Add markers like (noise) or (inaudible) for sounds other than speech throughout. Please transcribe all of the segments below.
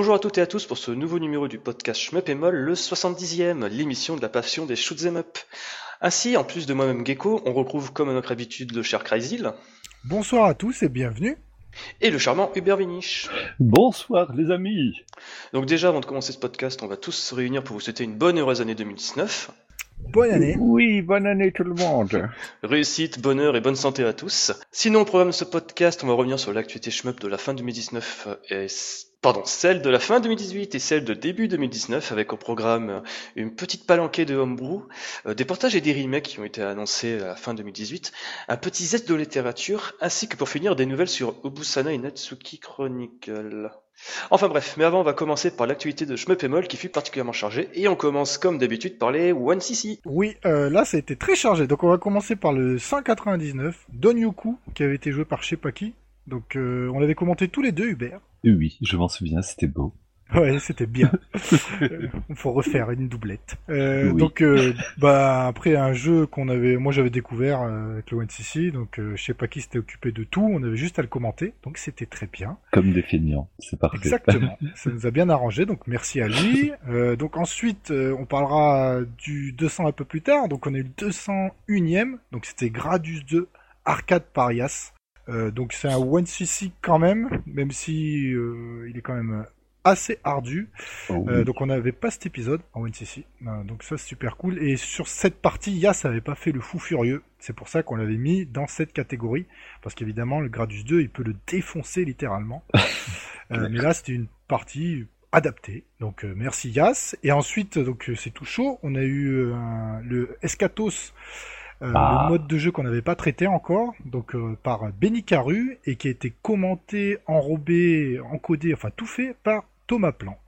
Bonjour à toutes et à tous pour ce nouveau numéro du podcast Shmup et Moll, le 70e, l'émission de la passion des shoot'em up. Ainsi, en plus de moi-même Gecko, on retrouve comme à notre habitude le cher Cryzil Bonsoir à tous et bienvenue. et le charmant Hubert Vinich. Bonsoir les amis. Donc déjà, avant de commencer ce podcast, on va tous se réunir pour vous souhaiter une bonne heureuse année 2019. Bonne année. Oui, bonne année tout le monde. Réussite, bonheur et bonne santé à tous. Sinon, au programme de ce podcast, on va revenir sur l'actualité shmup de la fin 2019 et pardon, celle de la fin 2018 et celle de début 2019 avec au programme une petite palanquée de homebrew, euh, des portages et des remakes qui ont été annoncés à la fin 2018, un petit zeste de littérature ainsi que pour finir des nouvelles sur Obusana et Natsuki Chronicle. Enfin bref, mais avant on va commencer par l'actualité de Moll qui fut particulièrement chargée et on commence comme d'habitude par les 1cc. Oui, euh, là ça a été très chargé. Donc on va commencer par le 199, Donyoku, qui avait été joué par Shepaki. Donc euh, on l'avait commenté tous les deux, Hubert. Oui, je m'en souviens, c'était beau. Ouais, (laughs) c'était bien. Euh, Il faut refaire une doublette. Euh, Oui. Donc, euh, bah après un jeu qu'on avait, moi j'avais découvert euh, avec le 1cc, donc euh, je sais pas qui s'était occupé de tout, on avait juste à le commenter, donc c'était très bien. Comme des feignants, c'est parfait. Exactement. (laughs) Ça nous a bien arrangé, donc merci à lui. Euh, donc ensuite, euh, on parlera du 200 un peu plus tard. Donc on eu le 201ème, donc c'était Gradius 2 Arcade Parias. Euh, donc c'est un 1cc quand même, même si euh, il est quand même assez ardu. Oh, Euh, donc on n'avait pas cet épisode en 1cc. Euh, donc ça c'est super cool. Et sur cette partie, Yas avait pas fait le fou furieux. C'est pour ça qu'on l'avait mis dans cette catégorie. Parce qu'évidemment, le Gradius 2, il peut le défoncer littéralement. (laughs) Mais là, c'était une partie adaptée. Donc merci Yas. Et ensuite, donc c'est tout chaud. On a eu le Escatos. Euh, Ah. Le mode de jeu qu'on n'avait pas traité encore, donc euh, par Benny Caru, et qui a été commenté, enrobé, encodé, enfin tout fait par Thomas Plan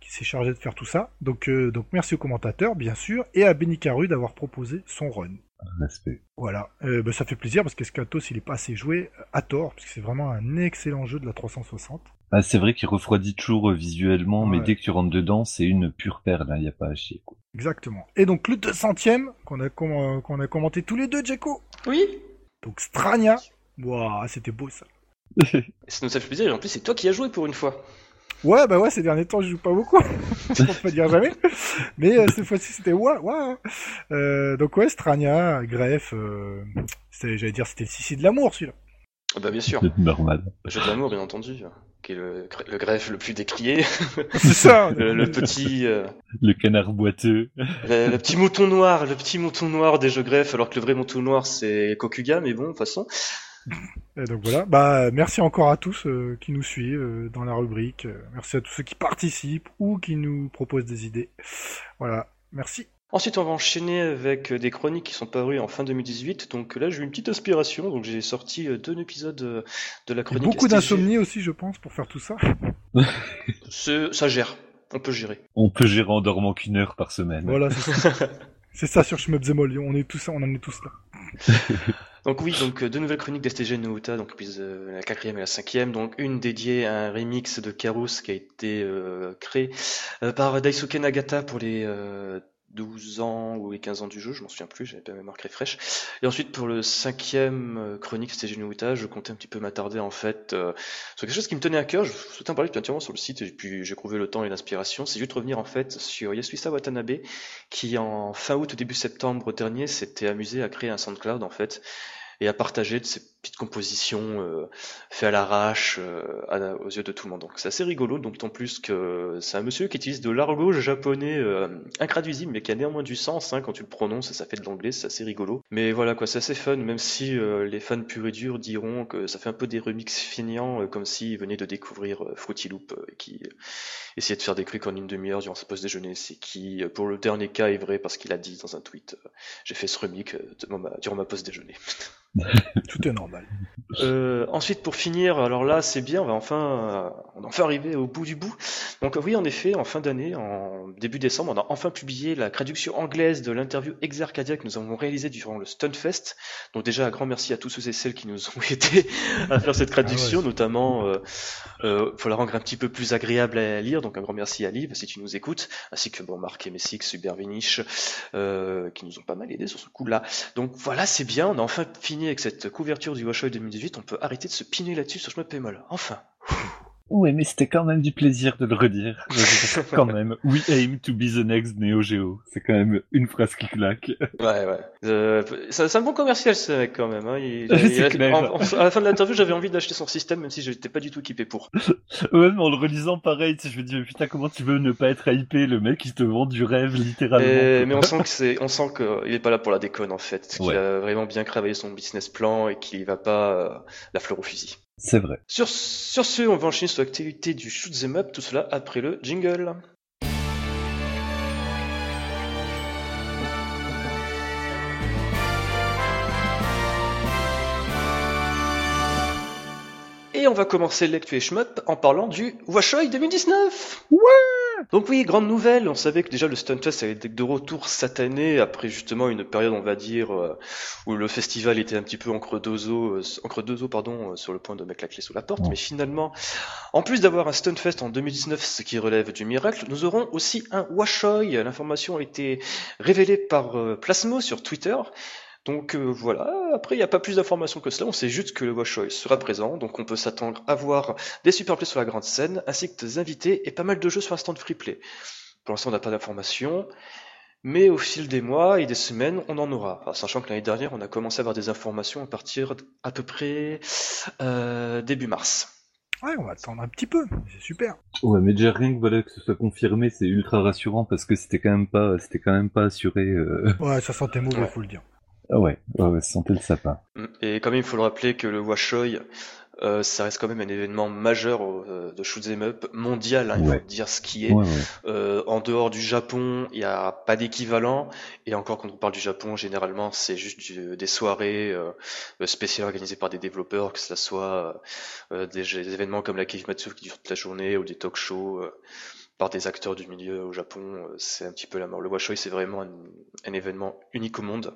qui s'est chargé de faire tout ça. Donc, euh, donc merci aux commentateurs, bien sûr, et à Benny Caru d'avoir proposé son run. respect. Voilà, bah, ça fait plaisir parce qu'Escatos il est pas assez joué à tort, parce que c'est vraiment un excellent jeu de la 360. Ah, c'est vrai qu'il refroidit toujours euh, visuellement, mais Ouais. dès que tu rentres dedans, c'est une pure perle, il n'y a pas à chier. Quoi. Exactement. Et donc le 200ème qu'on a, com- euh, qu'on a commenté tous les deux, Jeko. Oui Donc Strania. Waouh, c'était beau ça. (laughs) Ça nous a fait plaisir et en plus c'est toi qui as joué pour une fois. Ouais, bah ouais, ces derniers temps, je joue pas beaucoup. je peux pas dire jamais. Mais euh, cette fois-ci, c'était ouais, ouais. Euh, donc ouais, Strania, Greffe, euh, c'était- j'allais dire, c'était le Sissi de l'amour, celui-là. Ah Bah bien sûr, (laughs) Normal. le jeu de l'amour bien entendu, qui est le, le greffe le plus décrié, (laughs) C'est ça. (laughs) le, le petit... euh, Le canard boiteux. Le, le petit mouton noir, le petit mouton noir des jeux greffes, alors que le vrai mouton noir c'est Kokuga, mais bon, de toute façon. Et donc voilà. Bah merci encore à tous euh, qui nous suivent euh, dans la rubrique. Merci à tous ceux qui participent ou qui nous proposent des idées. Voilà. Merci. Ensuite, on va enchaîner avec des chroniques qui sont parues en fin 2018. Donc là, j'ai eu une petite inspiration, donc j'ai sorti euh, deux épisodes euh, de la chronique. beaucoup STG. d'insomnie aussi, je pense, pour faire tout ça. (laughs) Ça gère, on peut gérer. On peut gérer en dormant qu'une heure par semaine. Voilà, c'est ça. (laughs) c'est ça sur Shmupzemol. On est tous, on en est tous là. (laughs) Donc oui, donc euh, deux nouvelles chroniques d'STG Nouta, donc euh, la quatrième et la cinquième, donc une dédiée à un remix de Karus qui a été euh, créé euh, par Daisuke Nagata pour les euh, 12 ans ou les 15 ans du jeu, je m'en souviens plus, j'avais pas ma mémoire très fraîche. Et ensuite pour le cinquième euh, chronique STG Nouta, je comptais un petit peu m'attarder en fait euh, sur quelque chose qui me tenait à cœur, je souhaitais en parler depuis un sur le site et puis j'ai trouvé le temps et l'inspiration, c'est juste revenir en fait sur Yasuisa Watanabe qui en fin août, début septembre dernier s'était amusé à créer un SoundCloud en fait et à partager de ces petites compositions euh, faites à l'arrache euh, à- aux yeux de tout le monde. Donc c'est assez rigolo, d'autant plus que c'est un monsieur qui utilise de l'argot japonais euh, intraduisible mais qui a néanmoins du sens hein, quand tu le prononces, ça fait de l'anglais, c'est assez rigolo. Mais voilà quoi, c'est assez fun, même si euh, les fans purs et durs diront que ça fait un peu des remixes feignants, euh, comme s'ils venaient de découvrir euh, Fruity Loop, euh, qui euh, essayait de faire des trucs en une demi-heure durant sa pause déjeuner, c'est qui, euh, pour le dernier cas, est vrai parce qu'il a dit dans un tweet, euh, j'ai fait ce remix euh, durant ma, durant ma pause déjeuner. (laughs) Tout est normal. Euh, ensuite, pour finir, alors là, c'est bien, on va enfin, euh, on est enfin arrivé au bout du bout. Donc oui, en effet, en fin d'année, en début décembre, on a enfin publié la traduction anglaise de l'interview Exarcadia que nous avons réalisée durant le Stunfest. Donc déjà, un grand merci à tous ceux et celles qui nous ont (laughs) aidés à faire cette traduction, notamment, euh, euh, pour la rendre un petit peu plus agréable à lire. Donc un grand merci à Liv, si tu nous écoutes, ainsi que bon Marc et Messix, Super Vinish, euh, qui nous ont pas mal aidés sur ce coup-là. Donc voilà, c'est bien, on a enfin fini avec cette couverture du Washoy 2018, on peut arrêter de se piner là-dessus sur Shmup Pémol. Enfin Ouais, mais c'était quand même du plaisir de le redire. quand même. We aim to be the next Neo Geo. C'est quand même une phrase qui claque. Ouais, ouais. Euh, c'est un bon commercial ce mec quand même. Hein. Il, (laughs) C'est il- clair. en- en- à la fin de l'interview, j'avais envie d'acheter son système, même si je n'étais pas du tout équipé pour. (laughs) Ouais, mais en le relisant pareil, je me dis, putain, comment tu veux ne pas être hypé? Le mec, il te vend du rêve, littéralement. Et- mais on sent que (laughs) c'est, on sent qu'il est pas là pour la déconne en fait, qu'il Ouais. a vraiment bien travaillé son business plan et qu'il va pas euh, la fleur au fusil. C'est vrai. Sur, sur ce, on va enchaîner sur l'activité du shoot 'em up, tout cela après le jingle. Et on va commencer l'actu shmup en parlant du Washoy 2019 Ouais Donc oui, grande nouvelle, on savait que déjà le Stunfest avait été de retour cette année, après justement une période, on va dire, euh, où le festival était un petit peu deux eaux, euh, deux eaux pardon, euh, sur le point de mettre la clé sous la porte, mais finalement, en plus d'avoir un Stunfest en 2019, ce qui relève du miracle, nous aurons aussi un Washoy. L'information a été révélée par Plasmo sur Twitter. Donc euh, voilà, après il n'y a pas plus d'informations que cela, on sait juste que le Washoy sera présent, donc on peut s'attendre à voir des super plays sur la grande scène, ainsi que des invités et pas mal de jeux sur un stand free play. Pour l'instant on n'a pas d'informations, mais au fil des mois et des semaines, on en aura. Alors, sachant que l'année dernière, on a commencé à avoir des informations à partir à peu près euh, début mars. Ouais, on va attendre un petit peu, c'est super. Ouais, mais déjà rien que voilà que ce soit confirmé, c'est ultra rassurant parce que c'était quand même pas, c'était quand même pas assuré. euh. Ouais, ça sentait mauvais, Ouais. faut le dire. Ah ouais, ouais, sentait le sapin. Mm. Et quand même, il faut le rappeler que le Washoy, euh, ça reste quand même un événement majeur euh, de shoot'em up mondial, hein, il Ouais. faut dire ce qui est. Ouais. Euh, en dehors du Japon, il n'y a pas d'équivalent. Et encore, quand on parle du Japon, généralement, c'est juste du- des soirées euh, spéciales organisées par des développeurs, que ce soit des, des événements comme la Kimetsu qui durent toute la journée ou des talk shows par des acteurs du milieu au Japon. c'est un petit peu la mort. Le Washoy, c'est vraiment un, un événement unique au monde.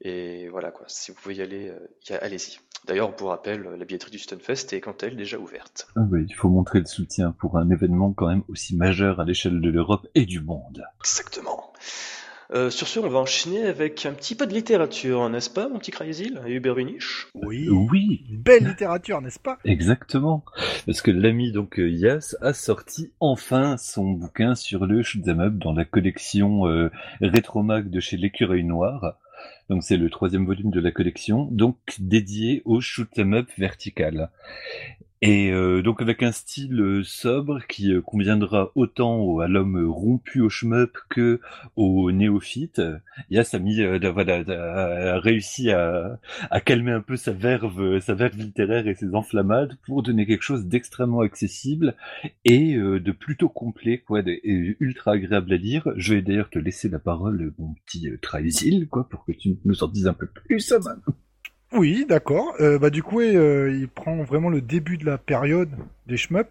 Et voilà quoi, si vous pouvez y aller, euh, allez-y. D'ailleurs, pour rappel, la billetterie du Stunfest est quant à elle déjà ouverte. Ah ouais, il faut montrer le soutien pour un événement quand même aussi majeur à l'échelle de l'Europe et du monde. Exactement. Euh, sur ce, on va enchaîner avec un petit peu de littérature, n'est-ce pas, mon petit Crazy et Hubert Vinich Oui. Oui, Une belle littérature, n'est-ce pas? Exactement, parce que l'ami donc euh, Yas a sorti enfin son bouquin sur le shoot'em up dans la collection euh, Rétromag de chez l'Écureuil Noir. Donc c'est le troisième volume de la collection, donc dédié au shoot'em up vertical. Et euh, donc avec un style euh, sobre qui euh, conviendra autant au- à l'homme rompu au shmup que au néophyte. Yas a euh, réussi à, à calmer un peu sa verve, euh, sa verve littéraire et ses enflammades pour donner quelque chose d'extrêmement accessible et euh, de plutôt complet, quoi, et ultra agréable à lire. Je vais d'ailleurs te laisser la parole, euh, mon petit euh, Traisil, quoi, pour que tu nous en dises un peu plus. Oui, d'accord. Euh, bah du coup, euh, il prend vraiment le début de la période des shmup,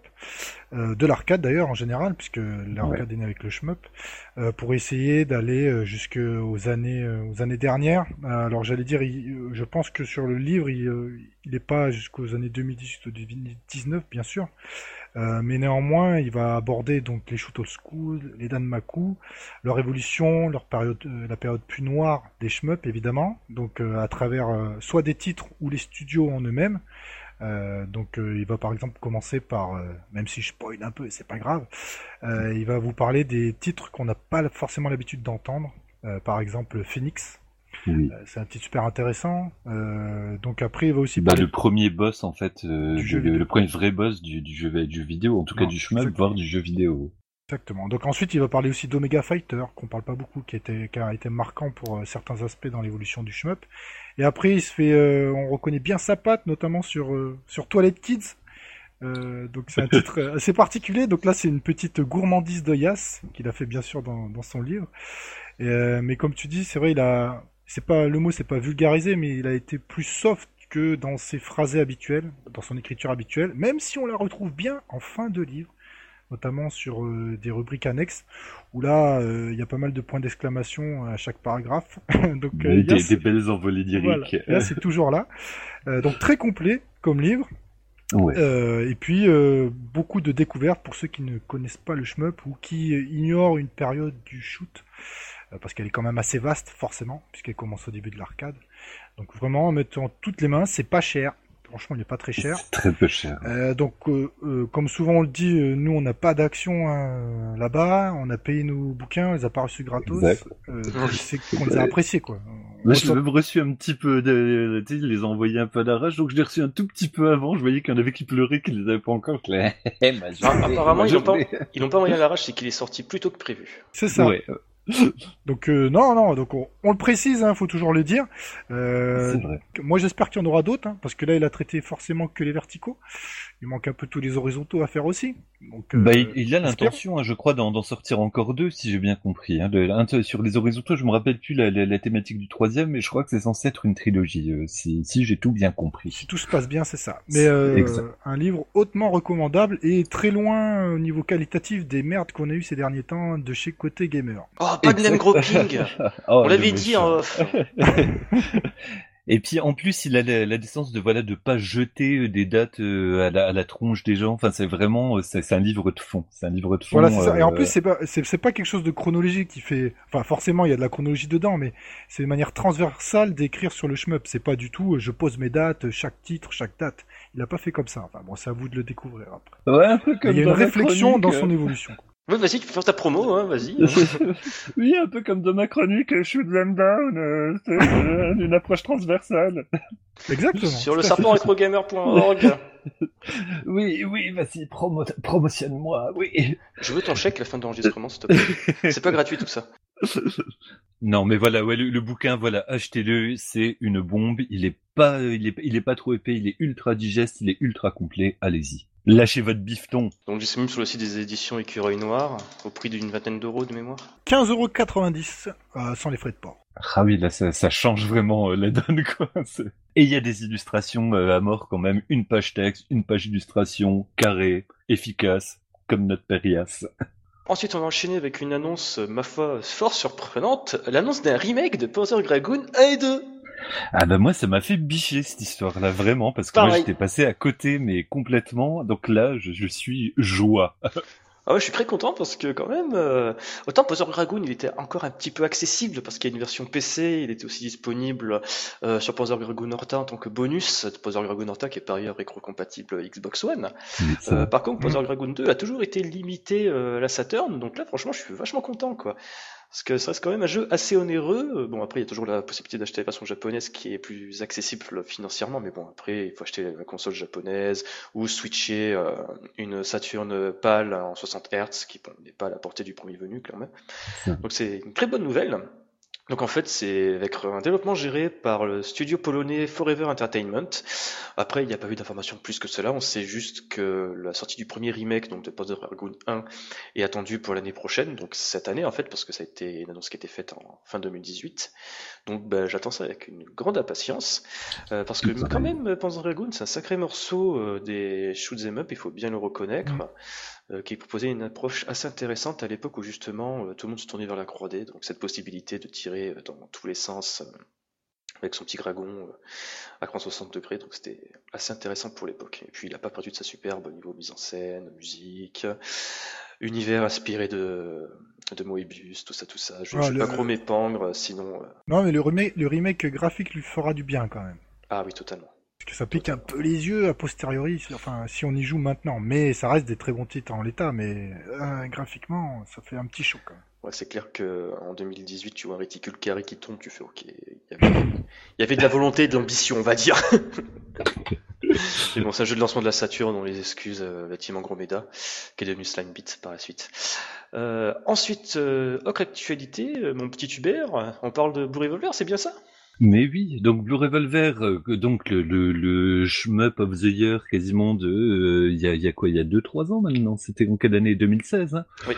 euh, de l'arcade d'ailleurs en général, puisque l'arcade est né avec le shmup, pour essayer d'aller jusqu'aux années aux années dernières. Alors j'allais dire, il- je pense que sur le livre, il il n'est pas jusqu'aux années 2018 ou 2019, bien sûr. Euh, mais néanmoins, il va aborder donc les school, les Danmaku, leur évolution, leur période, euh, la période plus noire des shmup évidemment, donc euh, à travers soit des titres ou les studios en eux-mêmes. Donc il va par exemple commencer par, même si je spoil un peu, c'est pas grave, il va vous parler des titres qu'on n'a pas forcément l'habitude d'entendre. Par exemple Phoenix, Oui. Euh, c'est un titre super intéressant. Euh, donc après il va aussi Bah, parler le premier boss, en fait, euh, Du jeu le, premier vrai boss du, du jeu, du jeu vidéo, en tout cas du shmup, exactement. voire du jeu vidéo. Exactement. Donc ensuite, il va parler aussi d'Omega Fighter, qu'on parle pas beaucoup, qui, était, qui a été marquant pour euh, certains aspects dans l'évolution du shmup. Et après, il se fait, euh, on reconnaît bien sa patte, notamment sur euh, sur Toilet Kids. Donc c'est un (laughs) titre assez particulier. Donc là, c'est une petite gourmandise de Yas qu'il a fait bien sûr dans, dans son livre. Et, mais comme tu dis, c'est vrai, il a, c'est pas le mot, c'est pas vulgarisé, mais il a été plus soft que dans ses phrasés habituels, dans son écriture habituelle, même si on la retrouve bien en fin de livre notamment sur euh, des rubriques annexes, où là, euh, il y a pas mal de points d'exclamation à chaque paragraphe. (laughs) donc, euh, des, des belles envolées voilà, lyriques. là, c'est toujours là. Euh, donc, très complet comme livre. Ouais. Euh, et puis, euh, beaucoup de découvertes pour ceux qui ne connaissent pas le shmup ou qui ignorent une période du shoot, parce qu'elle est quand même assez vaste, forcément, puisqu'elle commence au début de l'arcade. Donc, vraiment, en mettant toutes les mains, c'est pas cher. Franchement, il n'est pas très cher. Très peu cher. Euh, donc, euh, euh, comme souvent on le dit, euh, nous on n'a pas d'action hein, là-bas. On a payé nos bouquins, on les a pas reçus gratos. Euh, c'est qu'on les a appréciés, quoi. Moi, je l'ai même reçu un petit peu, de, tu sais, ils les ont envoyés un peu à l'arrache, donc je l'ai reçu un tout petit peu avant. Je voyais qu'il y en avait qui pleuraient, qui les avaient pas encore. Ma Ah, (laughs) apparemment, ils l'ont pas, journée. ils l'ont pas envoyé à l'arrache, c'est qu'il est sorti plus tôt que prévu. C'est ça. Ouais, (laughs) Donc euh, non, non. Donc on, on le précise, hein, faut toujours le dire. Euh, vrai. moi, j'espère qu'il y en aura d'autres, hein, parce que là, il a traité forcément que les verticaux. Il manque un peu tous les horizontaux à faire aussi. Donc, euh, Bah, il, il a l'intention, hein, je crois, d'en sortir encore deux, si j'ai bien compris. Hein. Le- un sur les horizontaux, je me rappelle plus la, la, la thématique du troisième, mais je crois que c'est censé être une trilogie, euh, si, si j'ai tout bien compris. Si tout se passe bien, c'est ça. Mais euh, un livre hautement recommandable et très loin au niveau qualitatif des merdes qu'on a eu ces derniers temps de chez Côté Gamer. Oh, pas de Exact. name groping (laughs) Oh, On l'avait dit en off. (laughs) Et puis en plus, il a la, la décence de voilà de pas jeter euh, des dates euh, à, la, à la tronche des gens. Enfin, c'est vraiment, euh, c'est un livre de fond. C'est un livre de fond. Voilà, ça. Et en plus, c'est pas, c'est, pas quelque chose de chronologique qui fait. Enfin, forcément, il y a de la chronologie dedans, mais c'est une manière transversale d'écrire sur le shmup. C'est pas du tout. Je pose mes dates, chaque titre, chaque date. Il a pas fait comme ça. Enfin, bon, c'est à vous de le découvrir après. ouais, un peu comme il y a une réflexion dans son évolution. Ouais, vas-y, tu peux faire ta promo, hein, vas-y. euh, (laughs) oui, un peu comme dans ma chronique, Shoot Them Down, euh, c'est euh, une approche transversale. Exactement. Sur le tout à fait. serpent retrogamer.org. (laughs) Oui, oui, vas-y, promo promotionne-moi, oui. Je veux ton chèque à la fin de l'enregistrement, s'il te plaît. C'est pas gratuit tout ça. (laughs) Non, mais voilà, ouais, le, le bouquin, voilà, achetez-le, c'est une bombe. Il est pas, il est, il est pas trop épais, il est ultra digeste, il est ultra complet. Allez-y, lâchez votre bifton. Donc disponible sur le site des éditions Écureuil Noir, au prix d'une vingtaine d'euros de mémoire. 15,90€ euh, sans les frais de port. Ah oui, là, ça, ça change vraiment euh, la donne, (laughs) quoi. Et il y a des illustrations euh, à mort quand même. Une page texte, une page illustration, carré, efficace, comme notre Perias. (laughs) Ensuite, on va enchaîner avec une annonce, ma foi, fort surprenante. L'annonce d'un remake de Panzer Dragoon 1 et 2. Ah bah moi, ça m'a fait bicher cette histoire-là, vraiment, parce que moi, j'étais passé à côté, mais complètement. Donc là, je, je suis joie. Ah ouais, je suis très content parce que quand même, euh, autant Panzer Dragoon, il était encore un petit peu accessible parce qu'il y a une version PC, il était aussi disponible euh, sur Panzer Dragoon Horta en tant que bonus, Panzer Dragoon Horta qui est par ailleurs rétro-compatible Xbox One. Euh, par contre, Panzer Dragoon 2 a toujours été limité à la Saturn, donc là, franchement, je suis vachement content, quoi. Parce que ça reste quand même un jeu assez onéreux. Euh, Bon, après, il y a toujours la possibilité d'acheter la version japonaise qui est plus accessible financièrement, mais bon, après, il faut acheter la console japonaise ou switcher euh, une Saturn PAL en 60 Hz, qui bon, n'est pas à la portée du premier venu, quand même. Donc c'est une très bonne nouvelle. Donc en fait, c'est avec un développement géré par le studio polonais Forever Entertainment. Après, il n'y a pas eu d'informations plus que cela. On sait juste que la sortie du premier remake, donc de Panzer Dragoon 1, est attendue pour l'année prochaine, donc cette année en fait, parce que ça a été une annonce qui a été faite en fin 2018. Donc ben, j'attends ça avec une grande impatience, euh, parce que quand même, Panzer Dragoon, c'est un sacré morceau euh, des shoot 'em up, il faut bien le reconnaître. Euh, qui proposait une approche assez intéressante à l'époque où justement euh, tout le monde se tournait vers la 3D, donc cette possibilité de tirer euh, dans tous les sens avec son petit dragon à 360 degrés, donc c'était assez intéressant pour l'époque. Et puis il n'a pas perdu de sa superbe au niveau mise en scène, musique, univers inspiré de, de Moebius, tout ça, tout ça. Je ne Ah, vais le- pas trop m'épandre, sinon... Non, mais le remake, le remake graphique lui fera du bien quand même. Ah oui, totalement. Parce que ça pique un peu les yeux a posteriori, enfin si on y joue maintenant. Mais ça reste des très bons titres en l'état, mais euh, graphiquement, ça fait un petit choc. Ouais, c'est clair que en 2018, tu vois un réticule carré qui tombe, tu fais OK. Il y avait, il y avait de la volonté et de l'ambition, on va dire. (laughs) Mais bon, c'est un jeu de lancement de la Saturn, on les excuse, euh, bâtiment Gromeda, qui est devenu Slime Beat par la suite. Euh, ensuite, euh, autre actualité, euh, mon petit Hubert, on parle de Blue Revolver, c'est bien ça? Mais oui, donc Blue Revolver, euh, donc le, le, le shmup of the year quasiment de, euh, il y, a, y a quoi, il y a 2-3 ans maintenant, c'était en quelle année? 2016 hein? Oui.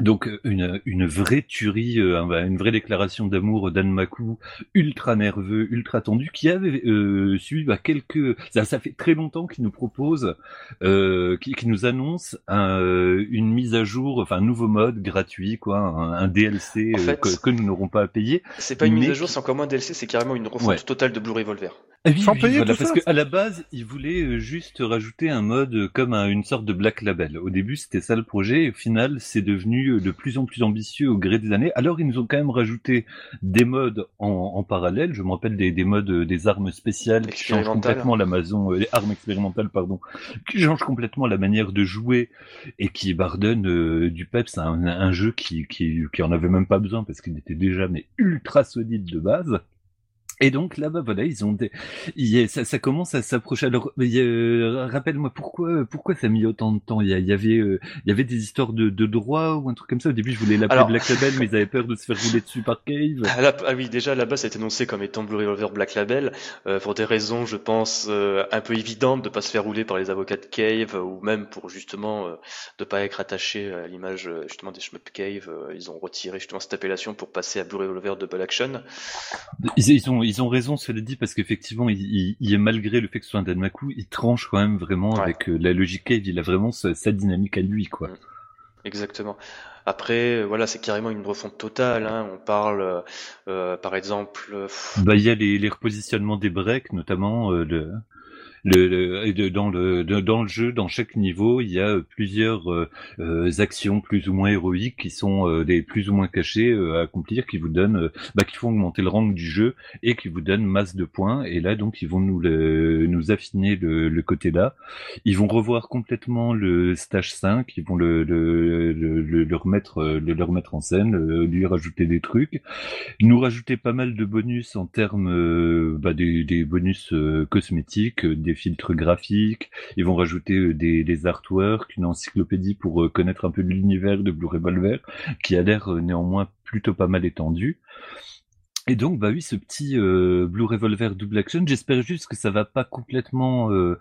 Donc euh, une, une vraie tuerie, euh, un- une vraie déclaration d'amour d'Anmaku, ultra nerveux, ultra tendu, qui avait euh, suivi bah, quelques... Ça, ça fait très longtemps qu'il nous propose, euh, qui, qui nous annonce un, euh, une mise à jour, enfin un nouveau mode gratuit, quoi, un, un DLC En euh, que, que nous n'aurons pas à payer. C'est pas une mise à jour, c'est encore moins DLC, c'est carrément une refonte Ouais. totale de Blue Revolver. Ah oui, Sans oui, payer voilà, tout parce ça qu'à la base, ils voulaient euh, juste rajouter un mode euh, comme un- une sorte de black label. Au début, c'était ça le projet, et au final, c'est devenu euh, de plus en plus ambitieux au gré des années. Alors, ils nous ont quand même rajouté des modes en, en parallèle. Je me rappelle des, des modes des armes spéciales qui changent complètement l'Amazon, euh, les armes expérimentales, pardon, qui changent complètement la manière de jouer et qui bardonnent euh, du peps à un, un jeu qui, qui, qui en avait même pas besoin parce qu'il était déjà mais ultra solide de base. Et donc là, bah voilà, ils ont des, il y a- ça, ça commence à s'approcher. Alors, euh, rappelle-moi pourquoi, pourquoi ça a mis autant de temps? Il y, avait, euh, il y avait des histoires de, de droit ou un truc comme ça? Au début, je voulais l'appeler Alors- Black Label, mais ils avaient peur de se faire rouler dessus par Cave. Ah, là- ah oui, déjà là-bas, ça a été annoncé comme étant Blue Revolver Black Label, euh, pour des raisons, je pense, euh, un peu évidentes de pas se faire rouler par les avocats de Cave, euh, ou même pour justement euh, de pas être attaché à l'image euh, justement des Shmup Cave. euh, ils ont retiré justement cette appellation pour passer à Blue Revolver Double Action. Ils, ils ont, ils ont raison, cela dit, parce qu'effectivement, il, il, il est malgré le fait que ce soit un Danmaku, il tranche quand même vraiment Ouais. avec euh, la logique Cave. Il a vraiment sa, sa dynamique à lui, quoi. Exactement. Après, euh, voilà, c'est carrément une refonte totale. Hein. On parle, euh, par exemple, Bah, il y a les, les repositionnements des breaks, notamment le, le, le- dans le dans le jeu, dans chaque niveau, il y a euh, plusieurs euh, euh, actions plus ou moins héroïques qui sont euh, des plus ou moins cachées euh, à accomplir, qui vous donnent, bah, qui font augmenter le rank du jeu et qui vous donnent masse de points. Et là, donc, ils vont nous le, nous affiner le, le côté là. Ils vont revoir complètement le stage 5, ils vont le le, le, le, remettre le, remettre en scène, lui rajouter des trucs nous rajouter pas mal de bonus en termes bah, des, des bonus cosmétiques, filtres graphiques. Ils vont rajouter euh, des, des artworks, une encyclopédie pour euh, connaître un peu l'univers de Blue Revolver, qui a l'air euh, néanmoins plutôt pas mal étendu. Et donc, bah oui, ce petit euh, Blue Revolver Double Action, j'espère juste que ça va pas complètement, euh,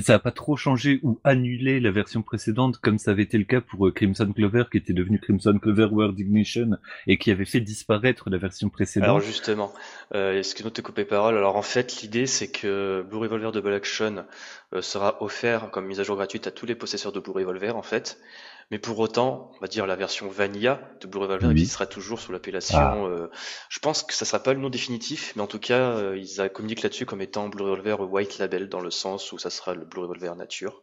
ça va pas trop changer ou annuler la version précédente, comme ça avait été le cas pour euh, Crimson Clover, qui était devenu Crimson Clover World Ignition et qui avait fait disparaître la version précédente. Alors justement, euh, excuse-moi de te couper parole? Alors en fait, l'idée c'est que Blue Revolver Double Action euh, sera offert comme mise à jour gratuite à tous les possesseurs de Blue Revolver en fait. Mais pour autant, on va dire la version Vanilla de Blue Revolver Oui. existera toujours sous l'appellation. Ah. euh, je pense que ça sera pas le nom définitif, mais en tout cas, euh, ils communiquent là-dessus comme étant Blue Revolver White Label dans le sens où ça sera le Blue Revolver Nature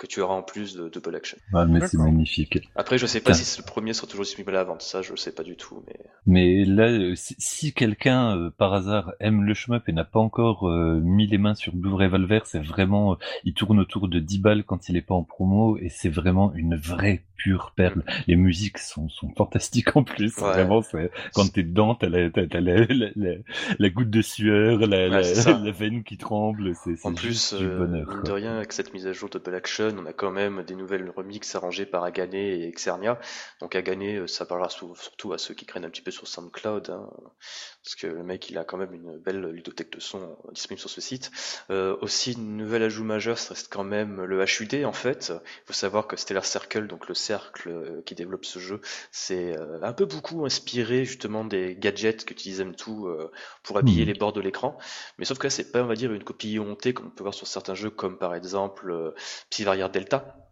que tu auras en plus de Double Action. Ah, mais c'est magnifique. Après, je sais pas si le premier sera toujours disponible à la vente. Ça, je sais pas du tout, mais Mais là, euh, si, si quelqu'un euh, par hasard aime le shmup et n'a pas encore euh, mis les mains sur Blue Revolver, c'est vraiment, euh, il tourne autour de 10 balles quand il est pas en promo et c'est vraiment une vraie pure perle. Les musiques sont, sont fantastiques en plus. Ouais. Vraiment, quand t'es dedans, t'as la, la, la, la, la goutte de sueur, la, (laughs) veine qui tremble. C'est, En plus, du euh, bonheur. de rien, avec cette mise à jour de Double Action, on a quand même des nouvelles remixes arrangées par Agane et Exernia. Donc Agane, euh, ça parlera surtout à ceux qui craignent un petit peu sur SoundCloud, hein, parce que le mec, il a quand même une belle ludothèque de son disponible sur ce site. Euh, aussi, une nouvelle ajout majeur, ça reste quand même le HUD, en fait. Il faut savoir que Stellar Circle, donc le cercle euh, qui développe ce jeu, c'est euh, un peu beaucoup inspiré justement des gadgets qu'utilise M2 euh, pour habiller Mhm. les bords de l'écran. Mais sauf que là, c'est pas, on va dire, une copie montée comme on peut voir sur certains jeux, comme par exemple Psy Delta,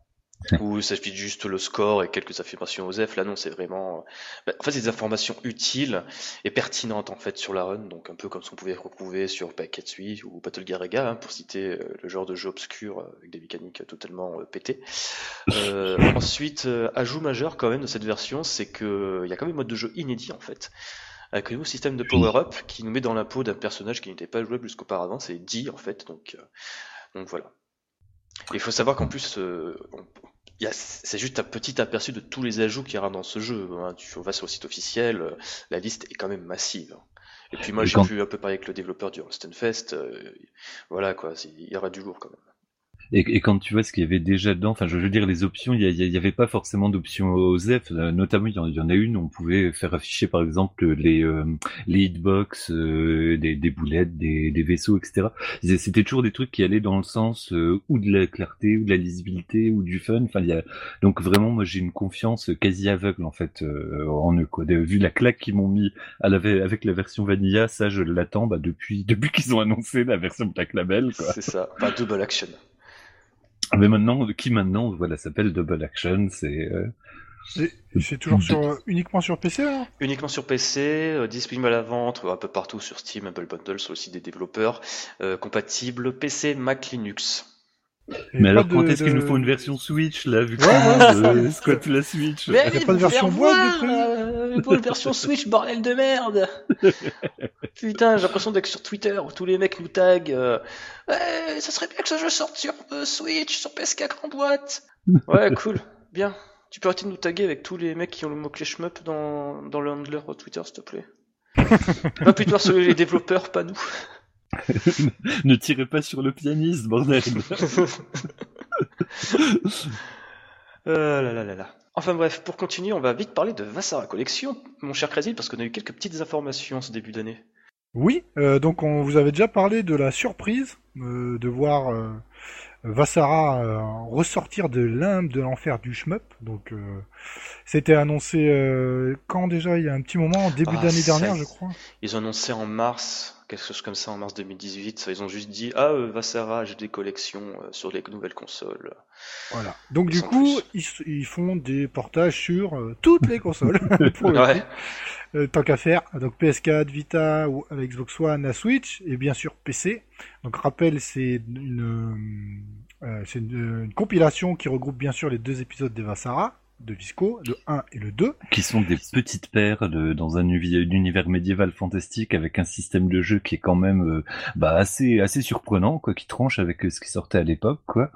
où ça suffit juste le score et quelques affirmations aux F. Là, non, c'est vraiment. bah, en fait, c'est des informations utiles et pertinentes en fait sur la run, donc un peu comme ce qu'on pouvait retrouver sur Packetsui ou Battle Garega, hein, pour citer euh, le genre de jeu obscur euh, avec des mécaniques totalement euh, pétées. Euh, (laughs) ensuite, euh, ajout majeur quand même de cette version, c'est que il y a quand même un mode de jeu inédit en fait avec un nouveau système de power-up qui nous met dans la peau d'un personnage qui n'était pas jouable jusqu'auparavant, c'est D en fait, donc, euh, donc voilà. Il faut savoir qu'en plus, euh, on- il y a- c'est juste un petit aperçu de tous les ajouts qu'il y aura dans ce jeu. hein. Tu vas sur le site officiel, euh, la liste est quand même massive. Et puis moi j'ai quand- pu un peu parler avec le développeur du Stunfest, euh, voilà quoi, il y aura du lourd quand même. Et, et quand tu vois ce qu'il y avait déjà dedans, enfin, je veux dire, les options, il y, a- il y avait pas forcément d'options OZEF. euh, Notamment, il y, en, a une, on pouvait faire afficher, par exemple, les, euh, les hitbox, euh, des, des boulettes, des, des vaisseaux, etc. C'était toujours des trucs qui allaient dans le sens euh, ou de la clarté, ou de la lisibilité, ou du fun. Enfin, y a... Donc vraiment, moi, j'ai une confiance quasi aveugle, en fait, euh, en eux. Quoi. Vu la claque qu'ils m'ont mis à la, avec la version Vanilla, ça, je l'attends bah, depuis, (laughs) depuis qu'ils ont annoncé la version Black Label. C'est ça, enfin double action. Mais maintenant, qui maintenant, voilà, s'appelle Double Action, c'est. euh, C'est toujours sur, euh, uniquement sur PC Uniquement sur PC, euh, disponible à la vente un peu partout sur Steam, Apple Bundle, sur le site des développeurs, euh, compatible PC, Mac, Linux. Mais alors, quand de- est-ce qu'il nous faut une version Switch, là, vu que Ouais, ouais, squatte la Switch Mais a pas de version boîte euh, Pas de version Switch, bordel de merde (laughs) Putain, j'ai l'impression d'être sur Twitter où tous les mecs nous taguent. euh, ouais, ça serait bien que ce jeu sorte sur euh, Switch, sur PS4 en boîte. Ouais, cool, bien. Tu peux arrêter de nous taguer avec tous les mecs qui ont le mot-clé shmup dans, dans le handler Twitter, s'il te plaît. (laughs) Va plutôt sur les développeurs, pas nous. Ne tirez pas sur le pianiste, bordel (laughs) Euh, là, là, là, là. Enfin bref, pour continuer, on va vite parler de Vassara Collection, mon cher Crazy, parce qu'on a eu quelques petites informations ce début d'année. Oui, euh, donc on vous avait déjà parlé de la surprise euh, de voir euh, Vassara euh, ressortir de limbe de l'enfer du shmup. Donc euh, c'était annoncé euh, quand déjà? Il y a un petit moment, début Ah, d'année dernière, je crois. Ils ont annoncé en mars, quelque chose comme ça, en mars 2018. Ils ont juste dit Ah, euh, Vassara HD collection euh, sur les nouvelles consoles. Voilà. Donc du coup, ils, font des portages sur euh, toutes les consoles. (laughs) (laughs) pour Ouais. tant qu'à faire. Donc PS4, Vita ou Xbox One, la Switch et bien sûr PC. Donc rappel, c'est une, c'est une, une compilation qui regroupe bien sûr les deux épisodes des Vassara de Visco, le 1 et le 2. Qui sont des petites perles dans un, univers médiéval fantastique avec un système de jeu qui est quand même euh, bah, assez, assez surprenant, quoi, qui tranche avec euh, ce qui sortait à l'époque, quoi.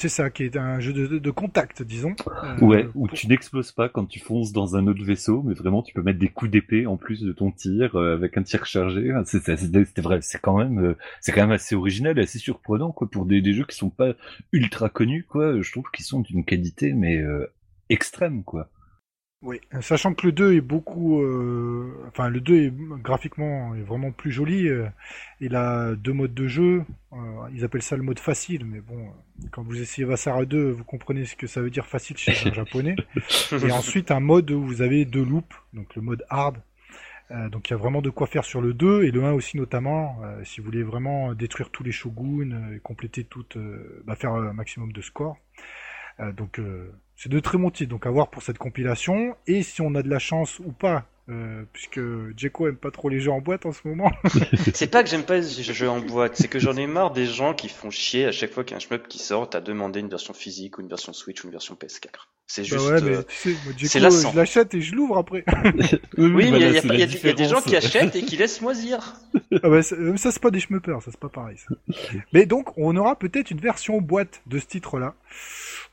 C'est ça, qui est un jeu de, de- de contact, disons. Euh, Ouais, où pour- tu n'exploses pas quand tu fonces dans un autre vaisseau, mais vraiment tu peux mettre des coups d'épée en plus de ton tir euh, avec un tir chargé. C'était vrai, c'est quand même, euh, c'est quand même assez original et assez surprenant quoi pour des, des jeux qui sont pas ultra connus quoi. Je trouve qu'ils sont d'une qualité mais extrême quoi. Oui, sachant que le 2 est beaucoup, euh, enfin le 2 est graphiquement est vraiment plus joli. euh, il a deux modes de jeu. euh, ils appellent ça le mode facile, mais bon, quand vous essayez Vassara 2, vous comprenez ce que ça veut dire facile chez un (laughs) japonais. Et ensuite un mode où vous avez deux loops, donc le mode hard. Donc il y a vraiment de quoi faire sur le 2 et le 1 aussi notamment, euh, si vous voulez vraiment détruire tous les shoguns et compléter tout, euh, bah, faire un maximum de score. Euh, donc euh, c'est de très bons titres, donc à voir pour cette compilation. Et si on a de la chance ou pas, euh, puisque Jeko aime pas trop les jeux en boîte en ce moment. (laughs) C'est pas que j'aime pas les jeux en boîte, c'est que j'en ai marre des gens qui font chier à chaque fois qu'il y a un shmup qui sort à demander une version physique ou une version Switch ou une version PS4. C'est Bah juste. ouais, mais euh, tu sais, moi, c'est Jeko, lassant. je l'achète et je l'ouvre après. (laughs) Oui, mais il y a- y, y y a des gens qui achètent et qui laissent moisir. ah bah, ça, euh, ça, c'est pas des schmuppers, ça c'est pas pareil. Ça. Mais donc on aura peut-être une version boîte de ce titre-là.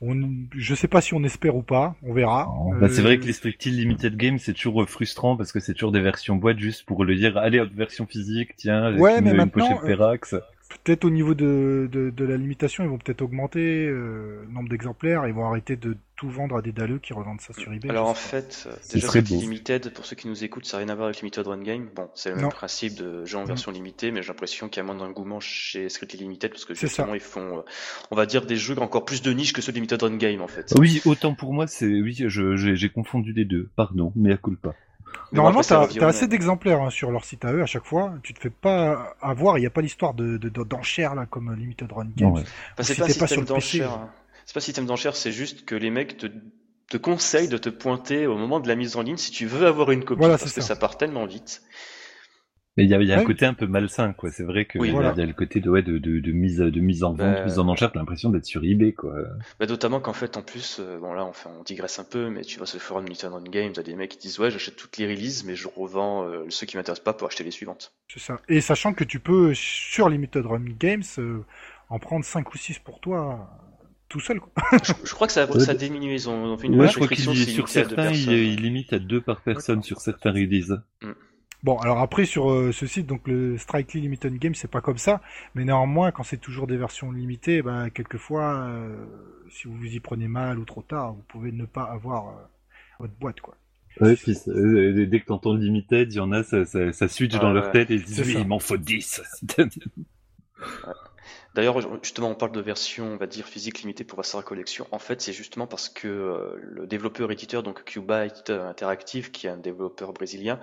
On, je sais pas si on espère ou pas, on verra. Bah, c'est Euh, vrai que les Spectile Limited Games c'est toujours euh, frustrant parce que c'est toujours des versions boîte juste pour le dire allez hop, version physique tiens Ouais, une, mais une maintenant, pochette Perax. Peut-être au niveau de, de, de la limitation, ils vont peut-être augmenter euh, le nombre d'exemplaires, ils vont arrêter de tout vendre à des dalleux qui revendent ça sur eBay. Alors en fait, euh, Ce déjà beau. Limited, pour ceux qui nous écoutent, ça n'a rien à voir avec Limited Run Game. Bon, c'est le même principe de jeu en version limitée, mais j'ai l'impression qu'il y a moins d'engouement chez Strictly Limited parce que justement ils font, euh, on va dire, des jeux encore plus de niche que ceux de Limited Run Game en fait. Oui, autant pour moi c'est oui, je j'ai j'ai confondu les deux. Pardon, mais à culpa. Normalement, t'as as assez d'exemplaires hein, sur leur site à eux à chaque fois. Tu te fais pas avoir, il n'y a pas l'histoire de de- de- d'enchères là comme Limited Run Games. Ouais. Enfin, c'est si pas pas sur système le PC, d'enchère. hein. C'est pas système d'enchère, c'est juste que les mecs te, te conseillent de te pointer au moment de la mise en ligne si tu veux avoir une copie Voilà, parce que ça part tellement vite. Mais il y a, il y a Ouais. un côté un peu malsain, quoi. C'est vrai que Oui, il y a- voilà. il y a le côté de, ouais, de, de, de mise, de mise en vente, Bah, mise en enchère, t'as l'impression d'être sur eBay, quoi. Bah, notamment qu'en fait, en plus, euh, bon là, on, fait, on digresse un peu, mais tu vas sur le forum de Limited Run Game, t'as des mecs qui disent ouais, j'achète toutes les releases, mais je revends euh, ceux qui m'intéressent pas pour acheter les suivantes. C'est ça. Et sachant que tu peux sur Limited Run Games euh, en prendre 5 ou 6 pour toi tout seul. Quoi. (laughs) je, je crois que ça, ça a diminué, ils ont, fait une Ouais, je crois qu'il sur certains, il, il limite à deux par personne sur certains releases. Bon, alors après sur euh, ce site, donc le Strikely Limited Games, c'est pas comme ça, mais néanmoins, quand c'est toujours des versions limitées, bah, quelquefois, euh, si vous vous y prenez mal ou trop tard, vous pouvez ne pas avoir euh, votre boîte, quoi. Ouais, puis euh, dès que t'entends Limited, il y en a, ça, ça, ça switch Ah dans ouais. leur tête et ils disent oui, il m'en faut 10. (laughs) (laughs) D'ailleurs, justement, on parle de version, on va dire, physique limitée pour Vassara Collection. En fait, c'est justement parce que euh, le développeur éditeur, donc Qbyte Interactive, qui est un développeur brésilien,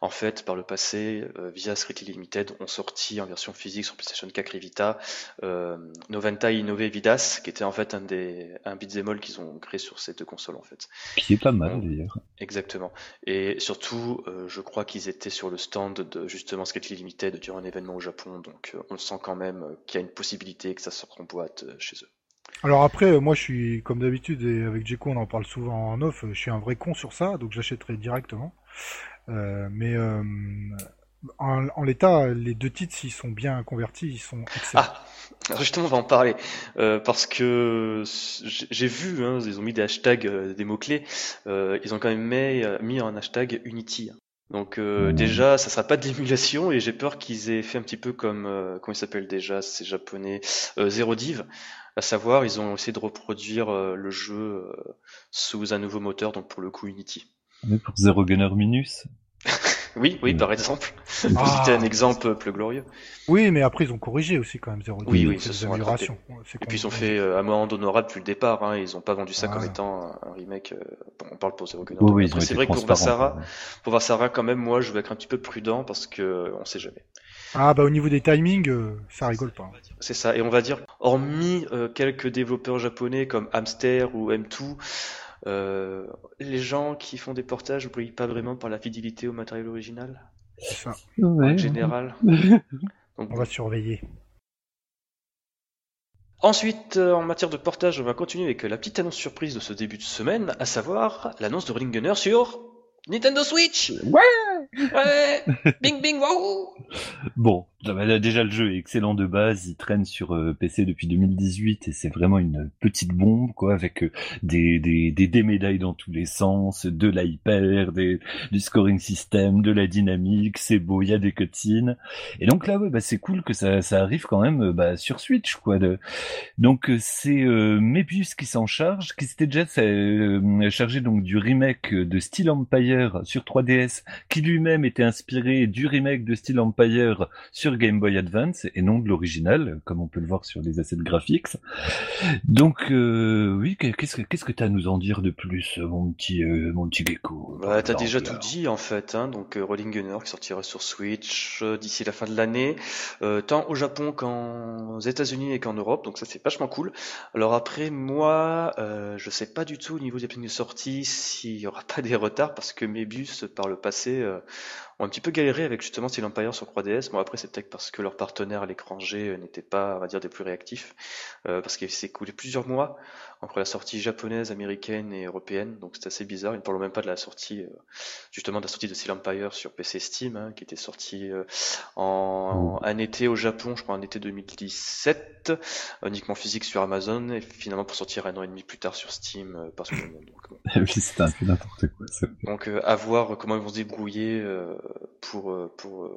en fait, par le passé, euh, via Street Limited, ont sorti en version physique sur PlayStation 4 et Vita euh, Noventa Innove Vidas, qui était en fait un des un beat'em all qu'ils ont créé sur ces deux consoles, en fait. Qui est pas mal d'ailleurs. Exactement. Et surtout, je crois qu'ils étaient sur le stand de justement Street Limited durant un événement au Japon, donc on sent quand même qu'il y a une possibilité que ça sorte en boîte chez eux. Alors après, moi je suis comme d'habitude et avec Jeko on en parle souvent en off, je suis un vrai con sur ça, donc j'achèterai directement. Euh, mais euh, en, l'état, les deux titres, s'ils sont bien convertis, ils sont excellents. Ah, justement, on va en parler. Euh, parce que j'ai vu, hein, ils ont mis des hashtags, des mots-clés. ils ont quand même mis, mis un hashtag Unity. Donc mmh. déjà, ça sera pas de l'émulation et j'ai peur qu'ils aient fait un petit peu comme comment il s'appelle déjà, c'est japonais, Zero Div, à savoir ils ont essayé de reproduire le jeu sous un nouveau moteur, donc pour le coup Unity. Mais pour Zero Gunner Minus (laughs) oui, oui, par exemple. (laughs) C'était ah. un exemple plus glorieux. Oui, mais après ils ont corrigé aussi quand même Zero Oui, oui, c'est améliorations. Et puis ils ont fait euh, un moment honorable depuis le départ. Hein. Ils ont pas vendu ça comme étant un, remake. Euh, on parle pour Zero Gunner. Oui, c'est vrai que pour Vassara, pour Vassara quand même, moi je vais être un petit peu prudent parce que on sait jamais. Ah bah au niveau des timings, euh, ça rigole pas. C'est ça. Et on va dire, hormis quelques développeurs japonais comme Hamster ou M2. Euh, les gens qui font des portages brillent pas vraiment par la fidélité au matériel original C'est ça. En général. (laughs) On va surveiller. Ensuite, euh, en matière de portage, on va continuer avec la petite annonce surprise de ce début de semaine, à savoir l'annonce de Rolling Gunner sur Nintendo Switch. Ouais. Ouais. (laughs) Bing bing wow Bon, déjà le jeu est excellent de base, il traîne sur euh, PC depuis 2018 et c'est vraiment une petite bombe quoi, avec euh, des, des, des, des, médailles dans tous les sens, de l'hyper, du scoring system, de la dynamique, c'est beau, il y a des cutscenes. Et donc là, ouais, bah, c'est cool que ça, ça arrive quand même euh, bah, sur Switch quoi. Donc c'est Mebius qui s'en charge, qui s'était déjà chargé donc du remake de Steel Empire sur 3DS, qui lui-même était inspiré du remake de Steel Empire sur Game Boy Advance et non de l'original, comme on peut le voir sur les assets graphiques. Donc euh, oui, qu'est-ce que qu'est-ce que t'as à nous en dire de plus, mon petit euh, mon petit gecko? Bah, T'as déjà tout dit en fait. Hein, donc euh, Rolling Gunner qui sortira sur Switch d'ici la fin de l'année, tant au Japon qu'en États-Unis et qu'en Europe. Donc ça c'est vachement cool. Alors après moi, je sais pas du tout au niveau des plans de sortie s'il y aura pas des retards parce que mes bus par le passé ont un petit peu galéré avec justement Steel Empire sur 3DS. Bon après c'est peut-être parce que leurs partenaires à l'étranger n'étaient pas, on va dire, des plus réactifs, euh, parce qu'il s'est écoulé plusieurs mois entre la sortie japonaise, américaine et européenne, donc c'est assez bizarre. Il ne parle même pas de la sortie, euh, justement de la sortie de Steel Empire sur PC Steam, hein, qui était sorti euh, en un été au Japon, je crois un été 2017, uniquement physique sur Amazon, et finalement pour sortir un an et demi plus tard sur Steam parce que Donc, (laughs) oui, c'était un peu n'importe quoi. Ça. Donc à voir comment ils vont se débrouiller pour pour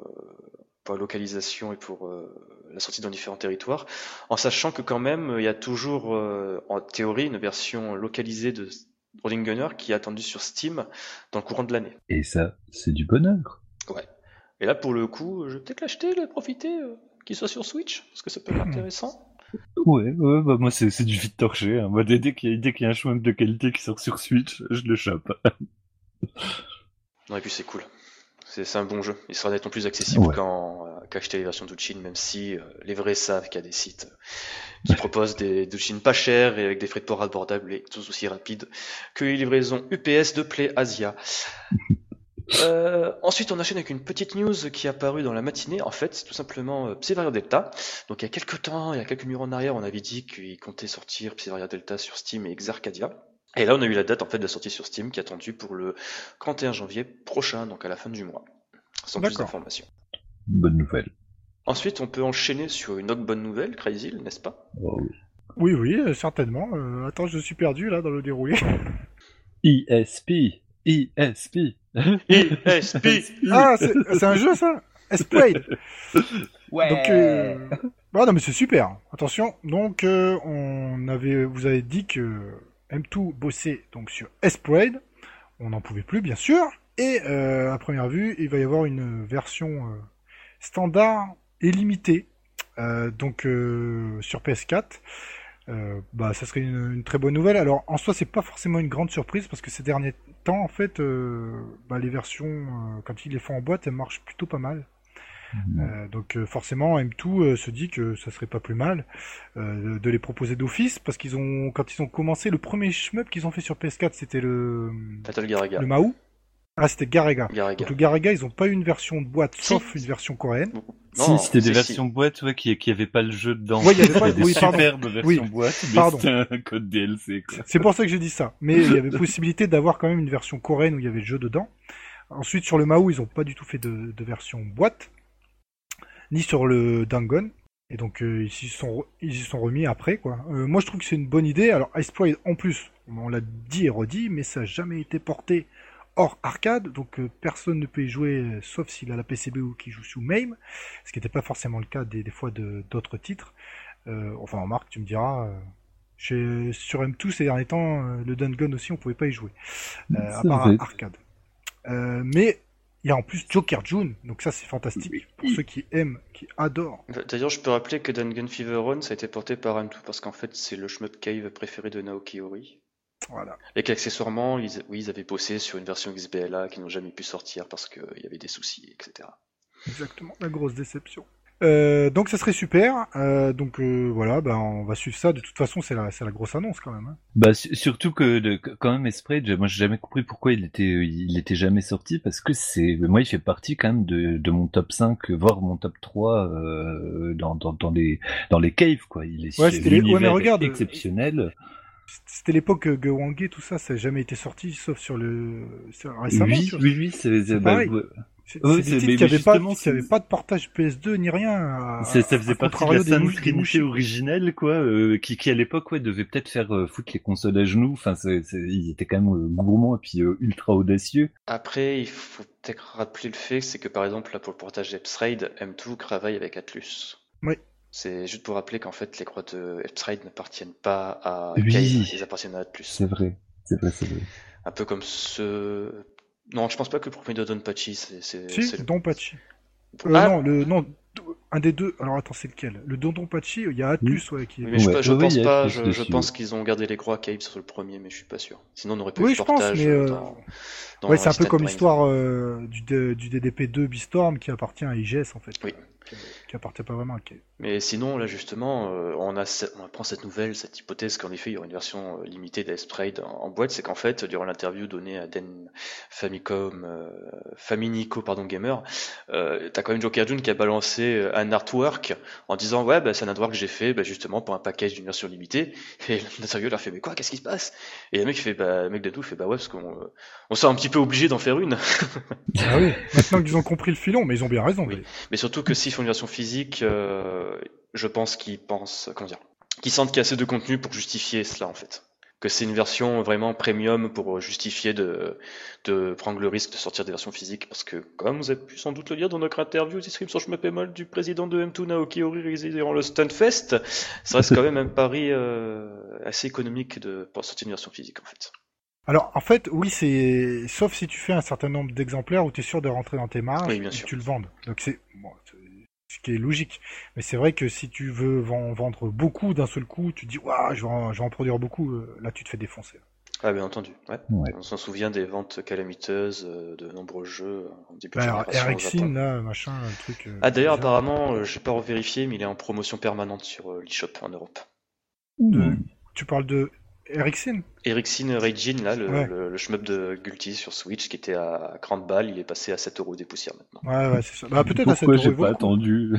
pour la localisation et pour euh, la sortie dans différents territoires, en sachant que quand même il y a toujours euh, en théorie une version localisée de Rolling Gunner qui est attendue sur Steam dans le courant de l'année. Et ça, c'est du bonheur. Ouais. Et là pour le coup, je vais peut-être l'acheter, le profiter, euh, qu'il soit sur Switch, parce que ça peut être hmm. intéressant. Ouais, ouais, bah moi c'est, c'est du vite torché. Hein. Moi, dès, qu'il y a, dès qu'il y a un chemin de qualité qui sort sur Switch, je le chope. non, et puis c'est cool. C'est un bon jeu. Il sera nettement plus accessible euh, qu'acheter les versions Douchin, même si euh, les vrais savent qu'il y a des sites euh, qui proposent des Douchin pas chers et avec des frais de port abordables et tous aussi rapides que les livraisons UPS de Play Asia. (laughs) ensuite, on enchaîne avec une petite news qui est apparue dans la matinée. En fait, c'est tout simplement euh, Psyvaria Delta. Donc, il y a quelques temps, il y a quelques numéros en arrière, on avait dit qu'il comptait sortir Psyvaria Delta sur Steam et Exarcadia. Et là, on a eu la date en fait de la sortie sur Steam qui est attendue pour le 31 janvier prochain, donc à la fin du mois. Sans plus d'informations. Bonne nouvelle. Ensuite, on peut enchaîner sur une autre bonne nouvelle, Crazy, n'est-ce pas? Oh Oui, oui, euh, certainement. Euh, attends, je suis perdu là dans le déroulé. ESP ESP ESP Ah, c'est un jeu ça? Esplade (laughs) Ouais Donc, euh... non mais c'est super. Attention, donc on avait, vous avez dit que M2 bossait donc sur Esprade, on n'en pouvait plus bien sûr, et euh, à première vue, il va y avoir une version euh, standard et limitée Euh, donc sur PS4. Euh, bah, ça serait une, très bonne nouvelle. Alors, en soi, c'est pas forcément une grande surprise parce que ces derniers temps, en fait, bah, les versions, quand ils les font en boîte, elles marchent plutôt pas mal. Euh, donc, euh, forcément, M2 euh, se dit que ça serait pas plus mal euh, de les proposer d'office parce qu'ils ont, quand ils ont commencé, le premier shmup qu'ils ont fait sur PS4, c'était le, Fatal Garaga. le Mahou. Ah, c'était Garega. Garaga. Donc, le Garega, ils ont pas eu une version de boîte, Si. sauf une version coréenne. Non, si, c'était des si, versions boîte ouais, qui, qui avaient pas le jeu dedans. Ouais, il y avait pas- des oui, pardon. versions Oui, boîte, mais pardon. c'était un code DLC. Quoi. C'est pour ça que j'ai dit ça. Mais il y avait (laughs) possibilité d'avoir quand même une version coréenne où il y avait le jeu dedans. Ensuite, sur le Mahou, ils ont pas du tout fait de, de version boîte, ni sur le Dangon. Et donc, euh, ils s'y sont, ils y sont remis après, quoi. Euh, moi, je trouve que c'est une bonne idée. Alors, Ice Pride, en plus, on l'a dit et redit, mais ça n'a jamais été porté hors arcade, donc euh, personne ne peut y jouer, sauf s'il a la PCB ou qui joue sous MAME, ce qui n'était pas forcément le cas des, des fois de d'autres titres. Enfin, en marque, tu me diras, chez, sur M2 ces derniers temps, le Dungeon aussi, on pouvait pas y jouer, à part vrai. arcade. Mais il y a en plus Joker June, donc ça c'est fantastique pour ceux qui aiment, qui adorent. D'ailleurs, je peux rappeler que Dungeon Fever Run, ça a été porté par M2 parce qu'en fait, c'est le shmup cave préféré de Naoki Ori. Voilà. Et qu'accessoirement, ils, oui, ils avaient bossé sur une version XBLA qui n'ont jamais pu sortir parce qu'il y avait des soucis, etc. Exactement, la grosse déception. Euh, donc ça serait super. Euh, donc euh, voilà, bah, on va suivre ça. De toute façon, c'est la, la grosse annonce quand même. hein. Bah, su- surtout que quand même Esprit, moi j'ai jamais compris pourquoi il était il était jamais sorti parce que c'est moi il fait partie quand même de, de mon top 5 voire mon top 3 euh, dans, dans dans les dans les caves quoi. Il est Ouais, les- ouais, mais regarde, exceptionnel. C'était l'époque Gewangé, tout ça, ça n'a jamais été sorti, sauf sur le récemment. oui, sur- oui oui c'est bah, ouais. C'est c'est- des titres mais- qui n'avaient pas, qui de portage PS2 ni rien. à- Ça, faisait partie de la sainte trinité originelle, quoi, euh, qui, qui à l'époque, ouais, devait peut-être faire euh, foutre les consoles à genoux. Enfin, c'est, ils étaient quand même euh, gourmands et puis euh, ultra audacieux. Après, il faut peut-être rappeler le fait, c'est que par exemple, là, pour le portage d'Epsraid, M2 travaille avec Atlus. Oui. C'est juste pour rappeler qu'en fait, les croix de Epsraid n'appartiennent pas à Oui. Ils appartiennent à Atlus. C'est vrai, c'est vrai, c'est vrai. Un peu comme ce... Non, je pense pas que le premier de Donpachi, c'est... c'est- Si, c'est le- Don Pachi. Euh, Ah, Non, le non, un des deux. Alors attends, c'est lequel? Le Don Don Pachi, il y a Atlus, ouais, qui. Oui, mais je, Ouais, je oui, pense pas, je, pense qu'ils ont gardé les croix Cave sur le premier, mais je suis pas sûr. Sinon, on aurait pas Oui, eu je le pense, portage mais, euh, euh, dans, dans Ouais, c'est un peu comme l'histoire euh, du, du DDP2 Beastorm qui appartient à IGS en fait. Oui. Qui, appartient pas vraiment. Mais sinon, là justement, euh, on, a, on apprend cette nouvelle, cette hypothèse qu'en effet il y aura une version euh, limitée d'Esprade en, en boîte. C'est qu'en fait, durant l'interview donnée à Den Famicom, euh, Faminico, pardon, Gamer, euh, t'as quand même Joker June qui a balancé euh, un artwork en disant Ouais, bah, c'est un artwork que j'ai fait bah, justement pour un package d'une version limitée. (laughs) Et l'interview leur fait Mais quoi, qu'est-ce qui se passe? Et le mec fait bah, le mec de tout fait Bah ouais, parce qu'on on un petit peu obligé d'en faire une. (laughs) Ah oui. Maintenant qu'ils ont compris le filon, mais ils ont bien raison. Oui. Mais surtout que s'ils font une version physique, euh, je pense qu'ils pensent, comment dire, qu'ils sentent qu'il y a assez de contenu pour justifier cela en fait. Que c'est une version vraiment premium pour justifier de, de prendre le risque de sortir des versions physiques. Parce que, comme vous avez pu sans doute le lire dans notre interview distribuée sur Chemin Pémol du président de M2 Naoki Ori réalisé durant le Stunfest, ça reste quand même un pari euh, assez économique de, pour sortir une version physique en fait. Alors en fait, oui, c'est sauf si tu fais un certain nombre d'exemplaires où tu es sûr de rentrer dans tes marges Oui, bien et que tu le vendes. Donc c'est bon, c'est- ce qui est logique. Mais c'est vrai que si tu veux ven- vendre beaucoup d'un seul coup, tu te dis waouh, je vais en, je vais en produire beaucoup. euh, Là, tu te fais défoncer. Ah bien entendu, ouais. Ouais. On s'en souvient des ventes calamiteuses euh, de nombreux jeux en début Bah, Japon. là, machin, le truc. euh, Ah d'ailleurs apparemment, euh, j'ai pas revérifié, mais il est en promotion permanente sur euh, l'eShop en Europe. De- Tu parles de Ericsson Ericsson Reijin, là, le, Ouais. le, le shmup de Gulti sur Switch qui était à 30 balles, il est passé à 7 euros des poussières maintenant. Ouais, ouais, c'est ça. Bah peut-être à cette Pourquoi j'ai euros, pas attendu?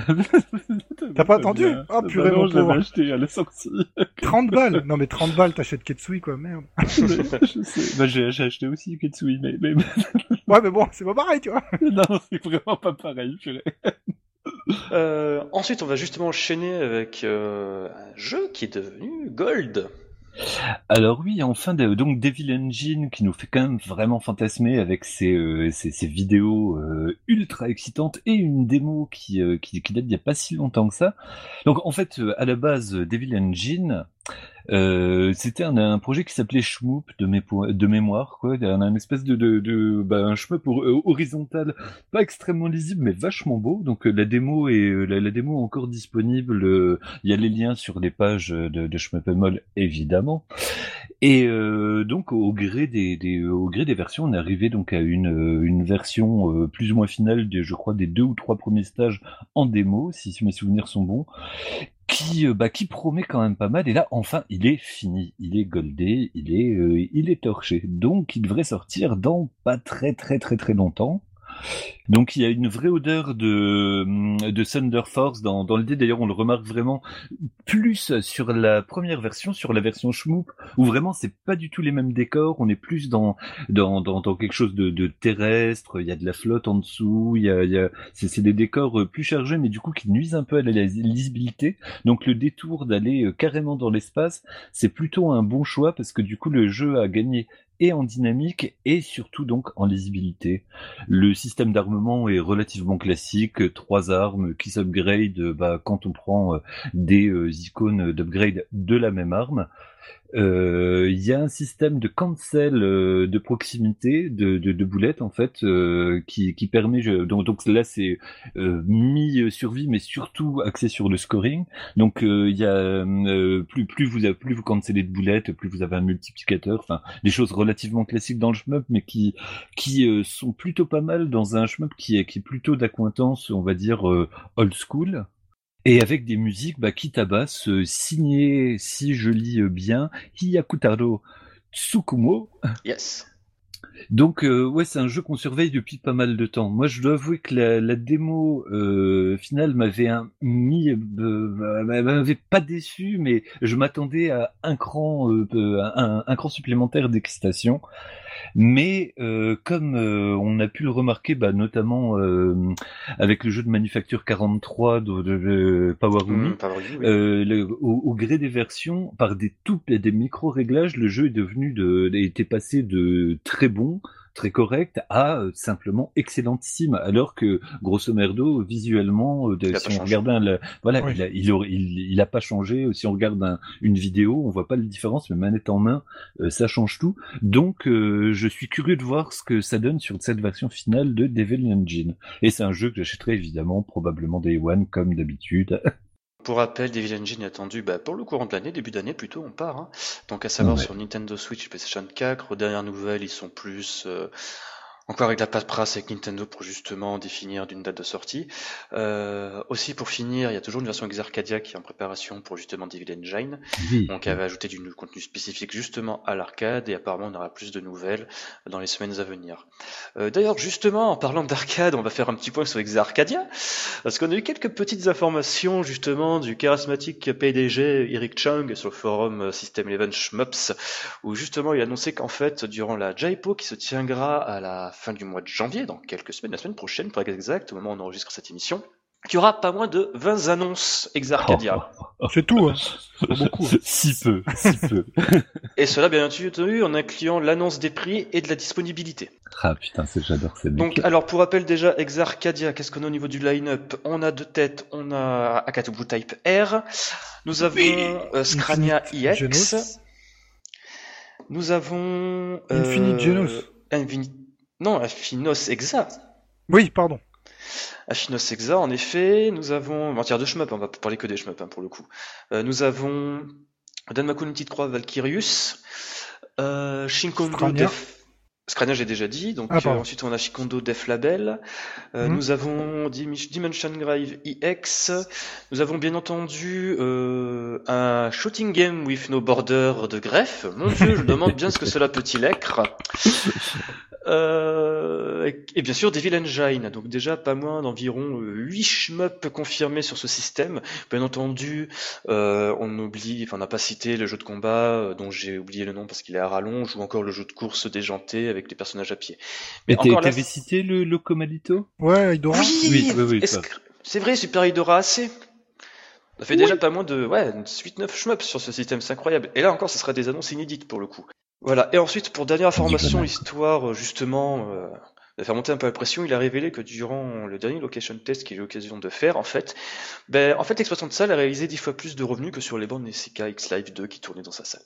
T'as pas attendu? Ah, purée, bah mon non, je l'avais pauvre. acheté à la sortie. 30 balles? Non mais 30 balles, t'achètes Ketsui quoi, merde. (laughs) je sais. Bah, j'ai j'ai acheté aussi Ketsui, mais, mais... (laughs) Ouais mais bon, c'est pas pareil, tu vois. (laughs) non, c'est vraiment pas pareil, purée. Euh, ensuite, on va justement enchaîner avec euh, un jeu qui est devenu Gold. Alors oui, enfin, donc Devil Engine qui nous fait quand même vraiment fantasmer avec ses, euh, vidéos euh, ultra excitantes et une démo qui, euh, qui, date d'il n'y a pas si longtemps que ça. Donc en fait, à la base, Devil Engine, Euh, c'était un, un, projet qui s'appelait Shmoop de, de mémoire, quoi. Un, un espèce de, de, de bah, un Shmoop euh, horizontal, pas extrêmement lisible, mais vachement beau. Donc euh, la démo est la, la, démo est encore disponible. Il y a les liens sur les pages de, de Mall, évidemment. Et euh, donc au gré des, des, au gré des versions, on est arrivé donc à une, une version plus ou moins finale, de, je crois, des deux ou trois premiers stages en démo, si mes souvenirs sont bons qui, euh, bah, qui promet quand même pas mal. Et là, enfin, il est fini, il est goldé, il est, euh, il est torché. Donc, il devrait sortir dans pas très très très très longtemps. Donc il y a une vraie odeur de, de Thunder Force dans, dans l'idée. D'ailleurs, on le remarque vraiment plus sur la première version, sur la version Shmoop, où vraiment c'est pas du tout les mêmes décors. On est plus dans dans, dans, dans quelque chose de, de, terrestre. Il y a de la flotte en dessous. Il y a, il y a c'est des décors euh, plus chargés, mais du coup qui nuisent un peu à la lisibilité. Donc le détour d'aller euh, carrément dans l'espace, c'est plutôt un bon choix parce que du coup le jeu a gagné et en dynamique et surtout donc en lisibilité. Le système d'armement est relativement classique, trois armes qui s'upgrade bah, quand on prend euh, des euh, icônes d'upgrade de la même arme. Euh, il y a un système de cancel euh, de proximité de, de, de, boulettes en fait euh, qui, qui permet donc, donc là c'est mi survie mais surtout axé sur le scoring. Donc il y a plus plus vous plus vous cancelez de boulettes plus vous avez un multiplicateur enfin des choses relativement classiques dans le shmup mais qui qui sont plutôt pas mal dans un shmup qui est qui est plutôt d'accointance on va dire old school et avec des musiques bah, qui tabassent, euh, signées, si je lis euh, bien, Hiyakutaro Tsukumo. Yes. Donc euh, ouais, c'est un jeu qu'on surveille depuis pas mal de temps. Moi, je dois avouer que la, la démo euh, finale m'avait mis, euh, m'avait pas déçu, mais je m'attendais à un cran, un, un, cran supplémentaire d'excitation. Mais euh, comme euh, on a pu le remarquer, bah, notamment euh, avec le jeu de Manufacture 43 de, de, Power mmh, au, au, gré des versions, par des tout des micro réglages, le jeu est devenu de, était passé de très bon très correct à euh, simplement excellentissime alors que grosso merdo visuellement euh, si on regarde un, voilà il, a, il, il, a pas changé si on regarde une vidéo on voit pas la différence mais manette en main euh, ça change tout. Donc je suis curieux de voir ce que ça donne sur cette version finale de Devil Engine. Et c'est un jeu que j'achèterai évidemment probablement Day One comme d'habitude (laughs) Pour rappel, Devil Engine est attendu bah, pour le courant de l'année, début d'année plutôt, on part. Hein. Donc à savoir sur Nintendo Switch et PlayStation 4. Aux dernières nouvelles, ils sont plus euh, encore avec la paperasse avec Nintendo pour justement définir d'une date de sortie. Euh, aussi pour finir, il y a toujours une version Exarcadia qui est en préparation pour justement Devil Engine. Donc elle va ajouter du contenu spécifique justement à l'arcade et apparemment on aura plus de nouvelles dans les semaines à venir. Euh, D'ailleurs justement en parlant d'arcade, on va faire un petit point sur Exarcadia parce qu'on a eu quelques petites informations justement du charismatique PDG Eric Chung sur le forum System Eleven Shmups où justement il annonçait qu'en fait durant la Jaipo qui se tiendra à la fin du mois de janvier, dans quelques semaines, la semaine prochaine pour être exact, au moment où on enregistre cette émission, qu'il y aura pas moins de 20 annonces Exarcadia. C'est tout, hein. beaucoup. Hein. si peu, si peu. (laughs) Et cela, bien entendu, en incluant l'annonce des prix et de la disponibilité. Ah putain, j'adore cette Donc, alors pour rappel déjà, Exarcadia, qu'est-ce qu'on a au niveau du line-up? On a deux têtes, on a Akatubu Type R, nous avons euh, Scrania IX, nous avons... Euh, Infinite Genos. Infinite non, Affinos Exa. Oui, pardon. Affinos Exa, en effet, nous avons. Bon, de shmup, on va parler que des shmup hein, pour le coup. Euh, nous avons Danmaku petite croix Valkyrius, euh, Shinkondo Def. Scrania, j'ai déjà dit. Donc, ah, euh, ensuite, on a Shikondo Def Label. Euh, mhm. Nous avons Dimension Grave EX. Nous avons bien entendu euh, un Shooting Game with No Border de Greffe. Mon dieu, je demande bien ce que cela peut-il être. (laughs) Euh, et bien sûr Devil Engine, donc déjà pas moins d'environ 8 shmups confirmés sur ce système. Bien entendu, euh, on oublie, enfin on n'a pas cité le jeu de combat euh, dont j'ai oublié le nom parce qu'il est à rallonge, ou encore le jeu de course déjanté avec les personnages à pied. Mais t'avais cité le Locomalito Ouais, Idora. Oui, oui, oui, c'est vrai, Super Idora AC. Ça fait déjà pas moins de ouais, 8-9 shmups sur ce système, c'est incroyable. Et là encore, ce sera des annonces inédites pour le coup. Voilà. Et ensuite, pour dernière information, histoire euh, justement, euh, faire monter un peu la pression, il a révélé que durant le dernier location test qu'il a eu l'occasion de faire, en fait, ben, en fait, l'exploitant de salle a réalisé 10 fois plus de revenus que sur les bandes NSK X Live 2 qui tournaient dans sa salle.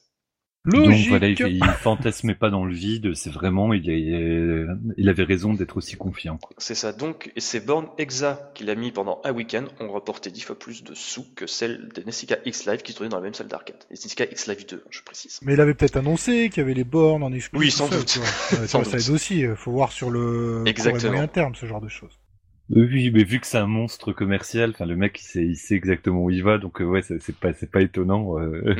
Donc voilà, il, il, fantasmait pas dans le vide, c'est vraiment, il, il, avait raison d'être aussi confiant. C'est ça, donc et ces bornes EXA qu'il a mis pendant un week-end ont rapporté 10 fois plus de sous que celles des Nessica X Live qui tournaient dans la même salle d'arcade. Les Nessica X Live 2, je précise. Mais il avait peut-être annoncé qu'il y avait les bornes en exclusif. Oui, sans doute. (laughs) ça, sans ça aide aussi, faut voir sur le Exactement. moyen terme ce genre de choses. Oui, mais vu que c'est un monstre commercial, enfin le mec il sait, il sait exactement où il va, donc euh, ouais, c'est pas, c'est pas étonnant. Euh...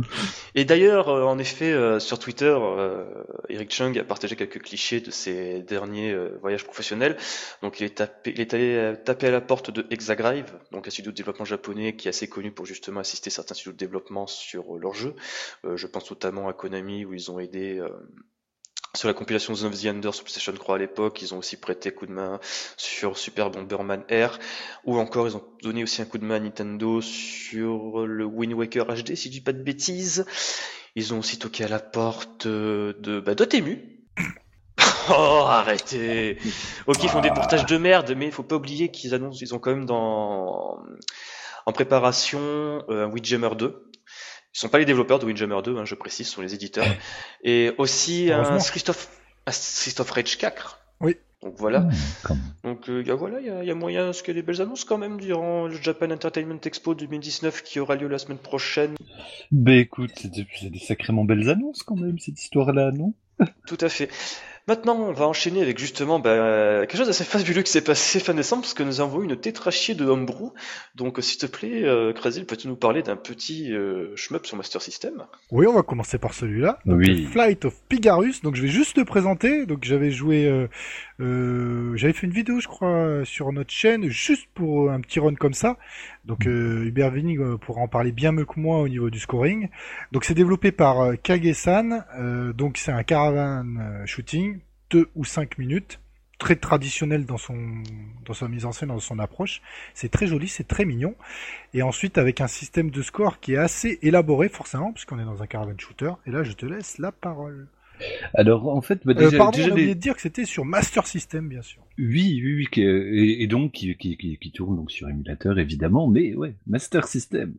(laughs) Et d'ailleurs, euh, en effet, euh, sur Twitter, euh, Eric Chung a partagé quelques clichés de ses derniers voyages professionnels. Donc, il est, tapé, il est allé taper à la porte de Hexagrive, donc un studio de développement japonais qui est assez connu pour justement assister certains studios de développement sur leurs jeux. je pense notamment à Konami où ils ont aidé sur la compilation Zone of the Under sur PlayStation 3 à l'époque, ils ont aussi prêté coup de main sur Super Bomberman Air, ou encore ils ont donné aussi un coup de main à Nintendo sur le Wind Waker HD, si je dis pas de bêtises. Ils ont aussi toqué à la porte de bah, Dotemu. (coughs) oh, arrêtez Ok, ils font des portages de merde, mais faut pas oublier qu'ils annoncent, ils ont quand même dans en préparation euh, un Windjammer 2 ils sont pas les développeurs de Windjammer 2, hein, je précise, ce sont les éditeurs. Et aussi un Christophe, un Christophe Rage 4. Oui. Donc voilà. Mmh, Donc euh, y a, voilà, il y a, y a, moyen parce qu'il y a des belles annonces quand même durant le Japan Entertainment Expo 2019 qui aura lieu la semaine prochaine. Ben écoute, c'est des, des sacrément belles annonces quand même cette histoire-là, non? Tout à fait. Maintenant, on va enchaîner avec justement bah, quelque chose d'assez fabuleux qui s'est passé fin décembre, parce que nous avons eu une tétrachier de Homebrew. Donc, s'il te plaît, euh, Krasil, peux-tu nous parler d'un petit euh, shmup sur Master System? Oui, on va commencer par celui-là. Oui. Flight of Pigarus. Donc, je vais juste le présenter. Donc, j'avais joué, euh, euh, j'avais fait une vidéo, je crois, sur notre chaîne, juste pour un petit run comme ça. Donc, euh, Hubert euh, pourra en parler bien mieux que moi au niveau du scoring. Donc, c'est développé par euh, Kage-san. Euh, donc, c'est un caravan shooting 2 ou 5 minutes, très traditionnel dans son dans sa mise en scène, dans son approche. C'est très joli, c'est très mignon. Et ensuite avec un système de score qui est assez élaboré forcément, puisqu'on est dans un caravan shooter. Et là, je te laisse la parole. Alors en fait, bah, Euh, déjà, pardon, déjà on a les- oublié de dire que c'était sur Master System, bien sûr. Oui, oui, oui, qui- et, et donc qui, qui, qui, qui tourne donc sur émulateur évidemment, mais ouais, Master System.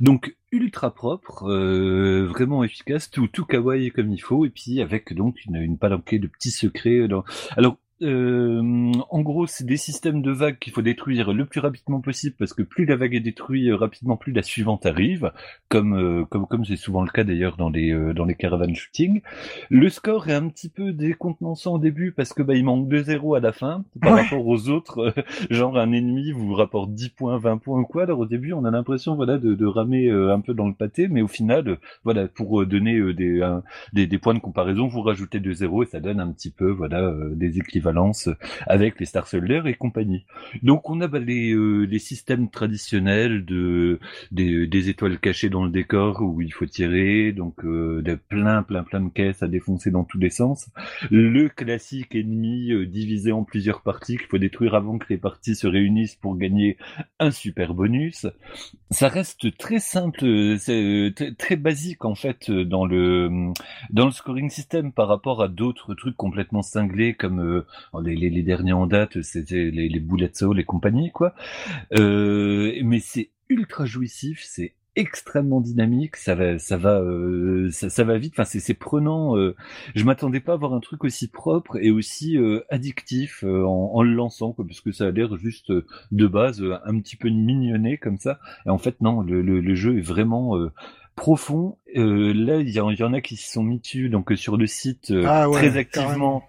Donc ultra propre, euh, vraiment efficace, tout tout kawaii comme il faut, et puis avec donc une, une palanquée de petits secrets. Dans... Alors euh, en gros, c'est des systèmes de vagues qu'il faut détruire le plus rapidement possible parce que plus la vague est détruite euh, rapidement, plus la suivante arrive, comme euh, comme comme c'est souvent le cas d'ailleurs dans les euh, dans les caravans shooting. Le score est un petit peu décontenançant au début parce que bah il manque 2-0 à la fin par Ouais. rapport aux autres. (laughs) genre un ennemi vous rapporte 10 points, 20 points ou quoi. Alors au début, on a l'impression voilà de, de ramer euh, un peu dans le pâté, mais au final, voilà pour euh, donner des, un- des des points de comparaison, vous rajoutez 2-0 et ça donne un petit peu voilà des avec les Star Soldier et compagnie. Donc on a bah, les euh, les systèmes traditionnels de des, des étoiles cachées dans le décor où il faut tirer, donc euh, de plein plein plein de caisses à défoncer dans tous les sens. Le classique ennemi euh, divisé en plusieurs parties qu'il faut détruire avant que les parties se réunissent pour gagner un super bonus. Ça reste très simple, euh, c'est euh, très, très basique en fait euh, dans le dans le scoring system par rapport à d'autres trucs complètement cinglés comme euh, les, les, les derniers en date, c'était les, les Bullet Soul et compagnie quoi. Euh, mais c'est ultra jouissif, c'est extrêmement dynamique, ça va, ça va, euh, ça, ça va vite. Enfin, c'est, prenant. euh, je m'attendais pas à voir un truc aussi propre et aussi euh, addictif euh, en, en le lançant, quoi, parce que ça a l'air juste euh, de base euh, un petit peu mignonné comme ça. Et en fait, non, le, le, le jeu est vraiment euh, profond. Euh, là, il y, en- il y en a qui s'y sont mis dessus, donc sur le site euh, Ah ouais, très carrément.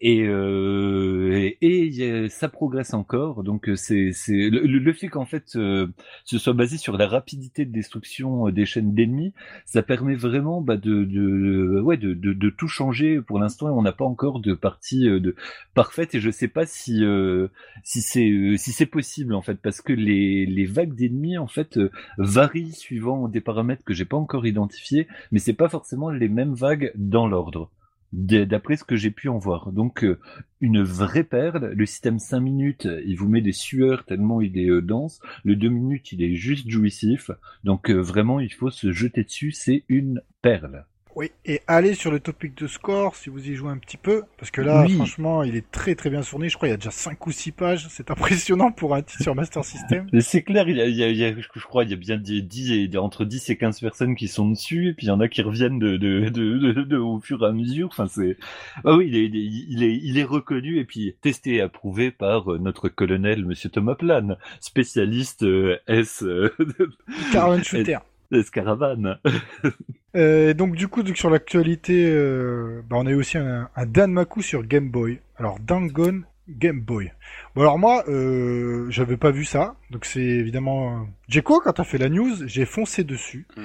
Et, euh, et, et a- ça progresse encore. Donc euh, c'est le, le- fait qu'en fait euh, ce soit basé sur la rapidité de destruction euh, des chaînes d'ennemis, ça permet vraiment bah, de, de ouais de, de, de tout changer. Pour l'instant, on n'a pas encore de partie euh, de parfaite et je sais pas si euh, si c'est euh, si c'est possible en fait parce que les les vagues d'ennemis en fait euh, varient suivant des paramètres que j'ai pas encore identifiés, mais c'est pas forcément les mêmes vagues dans l'ordre d'après ce que j'ai pu en voir. Donc euh, une vraie perle. Le système 5 minutes, il vous met des sueurs tellement il est euh, dense. Le 2 minutes, il est juste jouissif. Donc euh, vraiment, il faut se jeter dessus. C'est une perle. Oui, et allez sur le topic de score si vous y jouez un petit peu, parce que là, Oui. franchement, il est très très bien fourni. Je crois qu'il y a déjà 5 ou 6 pages. C'est impressionnant pour un titre sur Master System. (laughs) C'est clair, il y a, il y a- il y a- je crois, il y a bien 10, 10 et- entre 10 et 15 personnes qui sont dessus, et puis il y en a qui reviennent de, de, de, de- de- au fur et à mesure. Enfin, c'est, ah oui, il est, il est, il est, reconnu et puis testé et approuvé par euh, notre colonel, monsieur Thomas Plane, spécialiste euh, S, euh, (laughs) Caravan Shooter. S caravane. (laughs) Euh, donc du coup, donc, sur l'actualité, euh, bah, on a eu aussi un, un Danmaku sur Game Boy. Alors Dangon Game Boy. Bon alors moi, euh, j'avais pas vu ça, donc c'est évidemment. euh, Jeko, quand t'as fait la news, j'ai foncé dessus. Mm.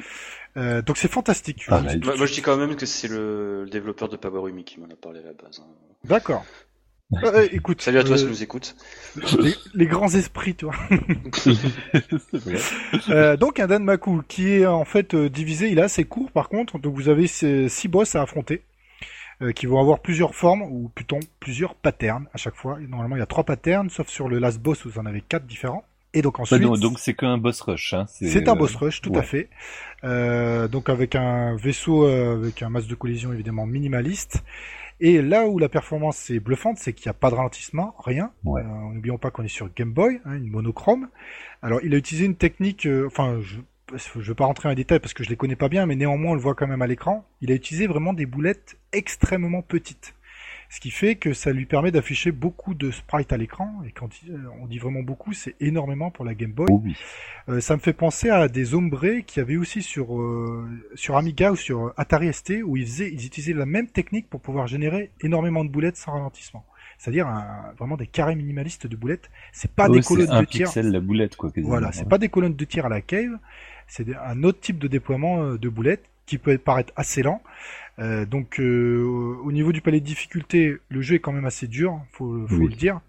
Euh, donc c'est fantastique. Ah, bah, Moi, je dis quand même que c'est le, le développeur de Power Umi qui m'en a parlé à la base. hein. D'accord. Euh, euh, écoute, Salut à toi euh, si tu nous écoutes. les, les grands esprits, toi. C'est (laughs) vrai. Euh, donc un Danmaku qui est en fait euh, divisé, il est assez court par contre, donc vous avez ces six boss à affronter euh, qui vont avoir plusieurs formes ou plutôt plusieurs patterns à chaque fois. Et normalement il y a trois patterns, sauf sur le last boss où vous en avez quatre différents. Et donc Bah ensuite, non, donc c'est qu'un boss rush. Hein. c'est un euh, boss rush, tout à fait. Euh, donc avec un vaisseau euh, avec un masse de collision évidemment minimaliste. Et là où la performance est bluffante, c'est qu'il n'y a pas de ralentissement, rien. Ouais. Euh, N'oublions pas qu'on est sur Game Boy, hein, une monochrome. Alors il a utilisé une technique, euh, enfin je je vais pas rentrer en détail parce que je les connais pas bien, mais néanmoins on le voit quand même à l'écran. Il a utilisé vraiment des boulettes extrêmement petites. Ce qui fait que ça lui permet d'afficher beaucoup de sprites à l'écran. Et quand euh, on dit vraiment beaucoup, c'est énormément pour la Game Boy. Oh oui. Euh, ça me fait penser à des ombrés qu'il y avait aussi sur euh, sur Amiga ou sur Atari ST où ils faisaient, ils utilisaient la même technique pour pouvoir générer énormément de boulettes sans ralentissement. C'est-à-dire vraiment des carrés minimalistes de boulettes. C'est pas Ouais, des colonnes un de tir. pixel la boulette quoi. quasiment. Voilà, c'est pas des colonnes de tir à la cave. C'est un autre type de déploiement de boulettes qui peut paraître assez lent. Euh, donc euh, au niveau du palais de difficulté, le jeu est quand même assez dur, faut, faut Oui. le dire.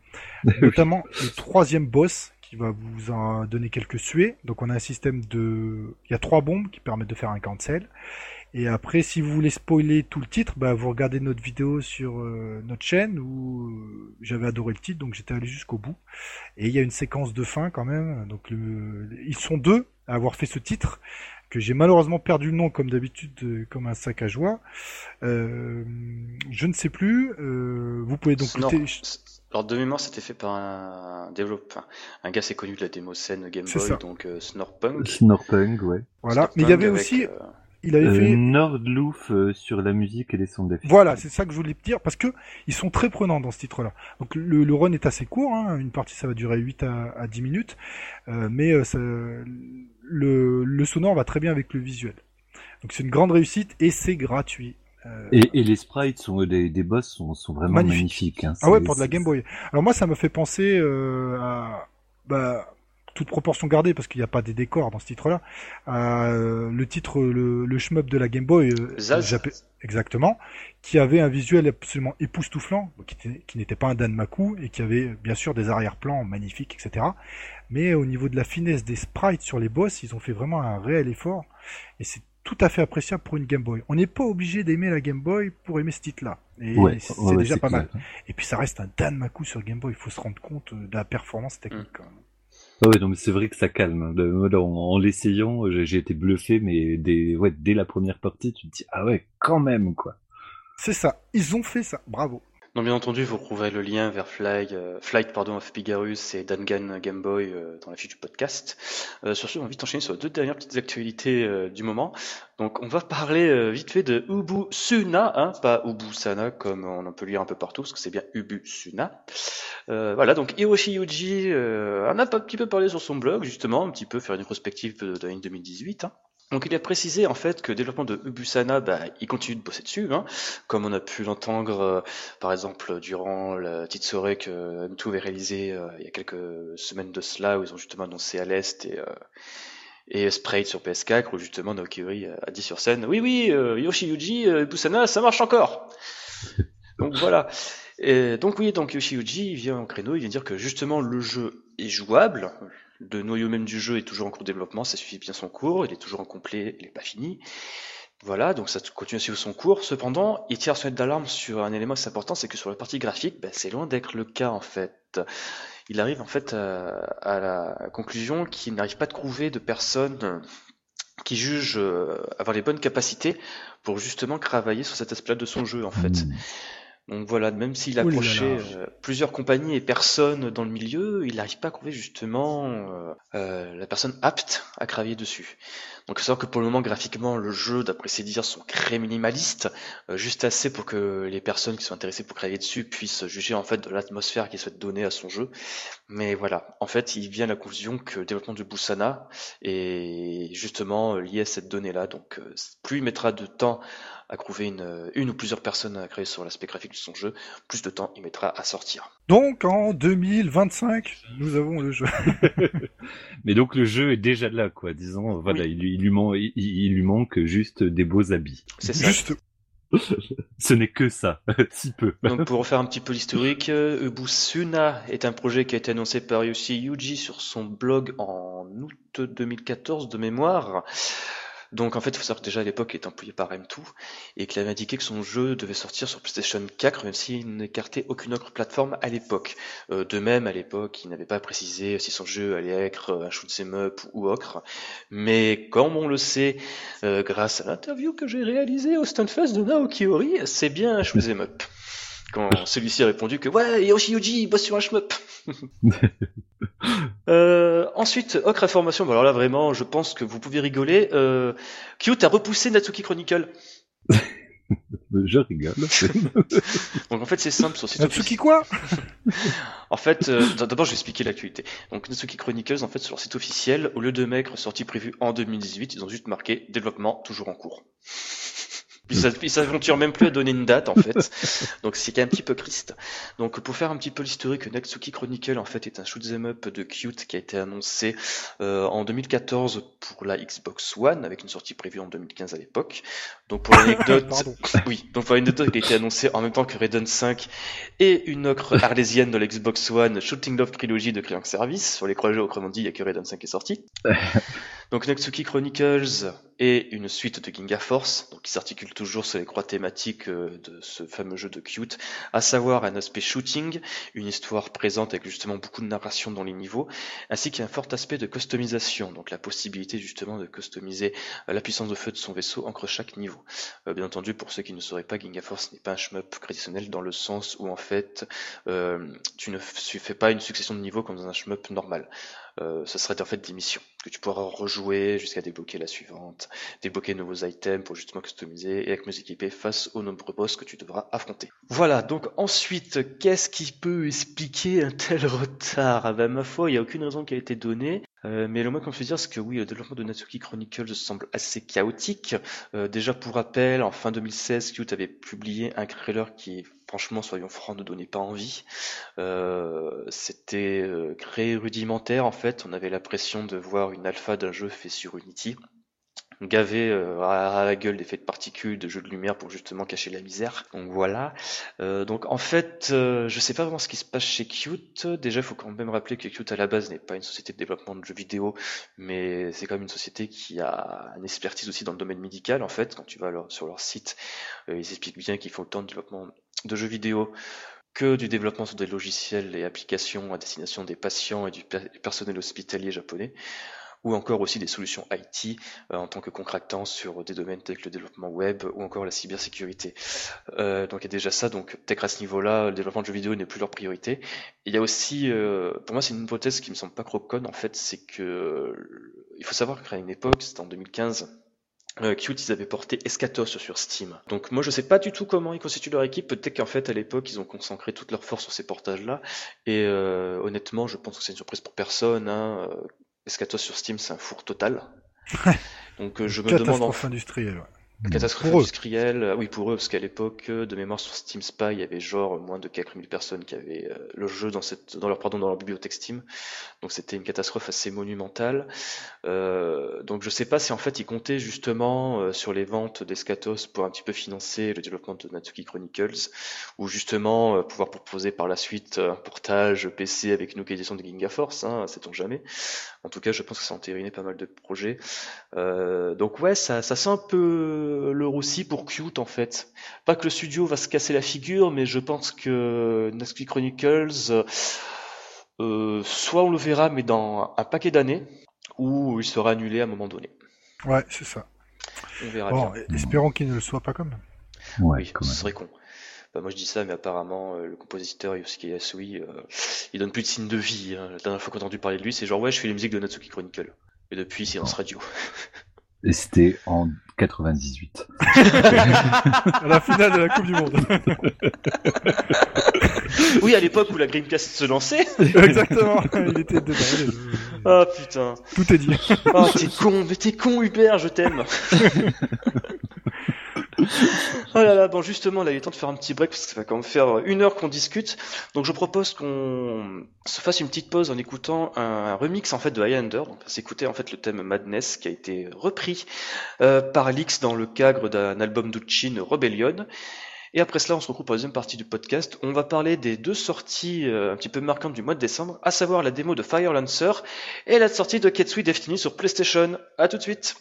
(laughs) Notamment le troisième boss qui va vous en donner quelques suées. Donc on a un système de... Il y a trois bombes qui permettent de faire un cancel. Et après, si vous voulez spoiler tout le titre, bah, vous regardez notre vidéo sur euh, notre chaîne où euh, j'avais adoré le titre, donc j'étais allé jusqu'au bout. Et il y a une séquence de fin quand même. Donc le... ils sont deux à avoir fait ce titre que j'ai malheureusement perdu le nom comme d'habitude, euh, comme un sac à joie. Euh, je ne sais plus. Euh, vous pouvez donc s- Alors de mémoire, c'était fait par un développeur, un gars assez connu de la démo scène Game C'est Boy, ça. donc euh, Snorpunk. Snorpunk, ouais. voilà. Mais il y avait aussi, euh, il avait Euh, fait. Nordlouf euh, sur la musique et les sons d'affiches. Voilà, c'est ça que je voulais te dire, parce que ils sont très prenants dans ce titre-là. Donc le, le run est assez court, hein, une partie ça va durer 8 à, à 10 minutes, euh, mais euh, ça- le, le sonore va très bien avec le visuel. Donc c'est une grande réussite et c'est gratuit. Euh, Et, et les sprites sont des, des boss sont, sont vraiment Magnifique. magnifiques. hein. Ah ouais, pour de la Game Boy. Alors moi, ça me fait penser euh, à bah, toute proportion gardée, parce qu'il n'y a pas des décors dans ce titre-là, euh, le titre, le, le shmup de la Game Boy, euh, exactement, qui avait un visuel absolument époustouflant, qui était- qui n'était pas un Danmaku, et qui avait bien sûr des arrière-plans magnifiques, etc. Mais au niveau de la finesse des sprites sur les boss, ils ont fait vraiment un réel effort, et c'est tout à fait appréciable pour une Game Boy. On n'est pas obligé d'aimer la Game Boy pour aimer ce titre-là. Et Ouais, c'est ouais, déjà pas mal. Et puis ça reste un Danmaku sur Game Boy, il faut se rendre compte de la performance technique. quand même. Ah ouais, non, mais c'est vrai que ça calme. En, l'essayant, j'ai été bluffé, mais dès, dès la première partie, tu te dis, ah ouais, quand même, quoi. C'est ça, ils ont fait ça, bravo. Donc bien entendu, vous retrouverez le lien vers Fly, euh, Flight pardon, of Pigarus et Dangan Game Boy euh, dans la fiche du podcast. Euh, sur ce, on va vite enchaîner sur les deux dernières petites actualités euh, du moment. Donc on va parler vite fait de Ubusuna, hein, pas Ubusana comme on en peut lire un peu partout, parce que c'est bien Ubusuna. Euh, voilà, donc Hiroshi Yuji en a un petit peu parlé sur son blog, justement, un petit peu faire une prospective de, l'année 2018. hein. Donc il a précisé en fait que le développement de Ubusana, bah, il continue de bosser dessus, hein, comme on a pu l'entendre euh, par exemple durant la petite soirée que M2 avait réalisée euh, il y a quelques semaines de cela, où ils ont justement annoncé à l'Est et, euh, et Sprite sur PS4, où justement Naokiori a dit sur scène, oui oui, euh, Yoshi Yuji, Ubusana, ça marche encore! (laughs) Donc voilà. Et donc oui, donc Yoshi Yuji vient au créneau, il vient dire que justement le jeu est jouable, le noyau même du jeu est toujours en cours de développement, ça suffit bien son cours, il est toujours incomplet, il n'est pas fini. Voilà, donc ça continue à suivre son cours. Cependant, il tire sonnette d'alarme sur un élément assez important, c'est que sur la partie graphique, ben, c'est loin d'être le cas en fait. Il arrive en fait à, à la conclusion qu'il n'arrive pas à trouver de personnes qui juge avoir les bonnes capacités pour justement travailler sur cet aspect de son jeu en fait. Donc voilà, même s'il a approché euh, plusieurs compagnies et personnes dans le milieu, il n'arrive pas à trouver justement euh, euh, la personne apte à travailler dessus. Donc c'est que pour le moment graphiquement le jeu d'après ses dires sont très minimalistes, juste assez pour que les personnes qui sont intéressées pour travailler dessus puissent juger en fait de l'atmosphère qu'il souhaite donner à son jeu. Mais voilà, en fait il vient à la conclusion que le développement de Busana est justement lié à cette donnée là. Donc plus il mettra de temps trouver une, une ou plusieurs personnes à créer sur l'aspect graphique de son jeu, plus de temps il mettra à sortir. Donc en 2025, nous avons le jeu. (laughs) Mais donc le jeu est déjà là, quoi. Disons, voilà, il, lui, il, il, lui manque juste des beaux habits. C'est ça. Juste. (laughs) Ce n'est que ça, (laughs) si peu. Donc pour refaire un petit peu l'historique, Ubusuna est un projet qui a été annoncé par Yoshi Yuji sur son blog en août 2014 de mémoire. Donc en fait, il faut savoir que déjà à l'époque, il était employé par M2 et qu'il avait indiqué que son jeu devait sortir sur PlayStation 4, même s'il n'écartait aucune autre plateforme à l'époque. Euh, de même, à l'époque, il n'avait pas précisé si son jeu allait être un shoot'em up ou autre. Mais comme on le sait, euh, grâce à l'interview que j'ai réalisée au Stunfest de Naoki Ori, c'est bien un shoot'em up. Quand celui-ci a répondu que ouais, Yoshi Yuji bosse sur un shmup. (laughs) Euh, ensuite, Ocre Information. Bon, alors là, vraiment, je pense que vous pouvez rigoler. Euh, Cute a repoussé Natsuki Chronicle. (laughs) je rigole. (laughs) Donc en fait, c'est simple sur site Natsuki quoi? En fait, euh, d'abord, je vais expliquer l'actualité. Donc Natsuki Chronicles, en fait, sur leur site officiel, au lieu de maigre sortie prévue en 2018, ils ont juste marqué développement toujours en cours. Ils s'aventurent même plus à donner une date en fait. (laughs) Donc c'est un petit peu triste. Donc pour faire un petit peu l'historique, Natsuki Chronicle en fait est un shoot'em up de Cute qui a été annoncé euh, en 2014 pour la Xbox One avec une sortie prévue en 2015 à l'époque. Donc pour l'anecdote, (laughs) (laughs) oui, donc pour l'anecdote qui a été annoncé en même temps que Raiden 5 et une autre arlésienne de l'Xbox One, Shooting Love Trilogy de Client Service. Sur les croisés autrement dit, il y a que Raiden 5 qui est sorti. Donc Natsuki Chronicles est une suite de Ginga Force, donc qui s'articule toujours sur les croix thématiques euh, de ce fameux jeu de Cute, à savoir un aspect shooting, une histoire présente avec justement beaucoup de narration dans les niveaux, ainsi qu'un fort aspect de customisation, donc la possibilité justement de customiser euh, la puissance de feu de son vaisseau entre chaque niveau. Euh, bien entendu, pour ceux qui ne sauraient pas, Ginga Force n'est pas un shmup traditionnel dans le sens où en fait tu ne fais pas une succession de niveaux comme dans un shmup normal. Euh, ce serait en fait des missions que tu pourras rejouer jusqu'à débloquer la suivante, débloquer de nouveaux items pour justement customiser et avec mieux équiper face aux nombreux boss que tu devras affronter. Voilà, donc ensuite, qu'est-ce qui peut expliquer un tel retard? Ah ben, Ma foi, il n'y a aucune raison qui a été donnée. Euh, mais le moins qu'on peut dire, c'est que oui, le développement de Natsuki Chronicles semble assez chaotique. Euh, déjà pour rappel, en fin 2016, Qt avait publié un trailer qui, franchement, soyons francs, ne donnait pas envie. Euh, c'était très rudimentaire en fait. On avait l'impression de voir une alpha d'un jeu fait sur Unity gavé euh, à, la gueule d'effets de particules, de jeux de lumière pour justement cacher la misère. Donc voilà. Euh, donc en fait, euh, je sais pas vraiment ce qui se passe chez Qt. Déjà, il faut quand même rappeler que Qt à la base n'est pas une société de développement de jeux vidéo, mais c'est quand même une société qui a une expertise aussi dans le domaine médical. En fait, quand tu vas sur leur site, ils expliquent bien qu'ils font autant de développement de jeux vidéo que du développement sur des logiciels et applications à destination des patients et du personnel hospitalier japonais ou encore aussi des solutions IT euh, en tant que contractant sur des domaines tels que le développement web ou encore la cybersécurité. Euh, donc il y a déjà ça, donc peut-être à ce niveau-là, le développement de jeux vidéo n'est plus leur priorité. il y a aussi, euh, pour moi c'est une hypothèse qui me semble pas croconne en fait, c'est que il faut savoir qu'à une époque, c'était en 2015, euh, Qt, ils avaient porté Escatos sur Steam. Donc moi je sais pas du tout comment ils constituent leur équipe, peut-être qu'en fait à l'époque ils ont concentré toute leur force sur ces portages-là, et honnêtement je pense que c'est une surprise pour personne. Hein. Escatos sur Steam, c'est un four total. (laughs) Donc euh, je me demande. En... industrielle. Catastrophe industrielle, euh, oui pour eux, parce qu'à l'époque, euh, de mémoire sur Steam Spy, il y avait genre moins de 4000 personnes qui avaient le jeu dans, cette, dans, leur, pardon, dans leur bibliothèque Steam. Donc c'était une catastrophe assez monumentale. Euh, donc je sais pas si en fait ils comptaient justement sur les ventes d'Escatos pour un petit peu financer le développement de Natsuki Chronicles, ou justement pouvoir proposer par la suite un portage PC avec une édition de Ginga Force, hein, sait-on jamais. En tout cas, je pense que ça a entériné pas mal de projets. donc ouais, ça, ça sent un peu le roussi pour Qt en fait. Pas que le studio va se casser la figure, mais je pense que Natsuki Chronicles, euh, soit on le verra, mais dans un paquet d'années, ou il sera annulé à un moment donné. Ouais, c'est ça. On verra Bon, bien. espérons qu'il ne le soit pas comme. Ouais, Oui, quand ce même. serait con. Bah, moi je dis ça, mais apparemment euh, le compositeur Yosuke Yasui, euh, il donne plus de signes de vie. hein. La dernière fois qu'on a entendu parler de lui, c'est genre ouais, je fais les musiques de Natsuki Chronicle. Et depuis, silence radio. (laughs) Et c'était en 98. À la finale de la Coupe du Monde. (laughs) oui, à l'époque où la Dreamcast se lançait. Exactement. Il était dedans. Ah putain. Tout est dit. Ah t'es con, mais t'es con Hubert, je t'aime. (laughs) Oh là là, bon justement, là il est temps de faire un petit break parce que ça va quand même faire une heure qu'on discute. Donc je propose qu'on se fasse une petite pause en écoutant un remix en fait de Highlander. Donc s'écouter en fait le thème Madness qui a été repris euh, par Alix dans le cadre d'un album d'Uchin Rebellion. Et après cela, on se retrouve pour la deuxième partie du podcast. On va parler des deux sorties euh, un petit peu marquantes du mois de décembre, à savoir la démo de Fire Lancer et la sortie de Ketsui Destiny sur PlayStation. À tout de suite.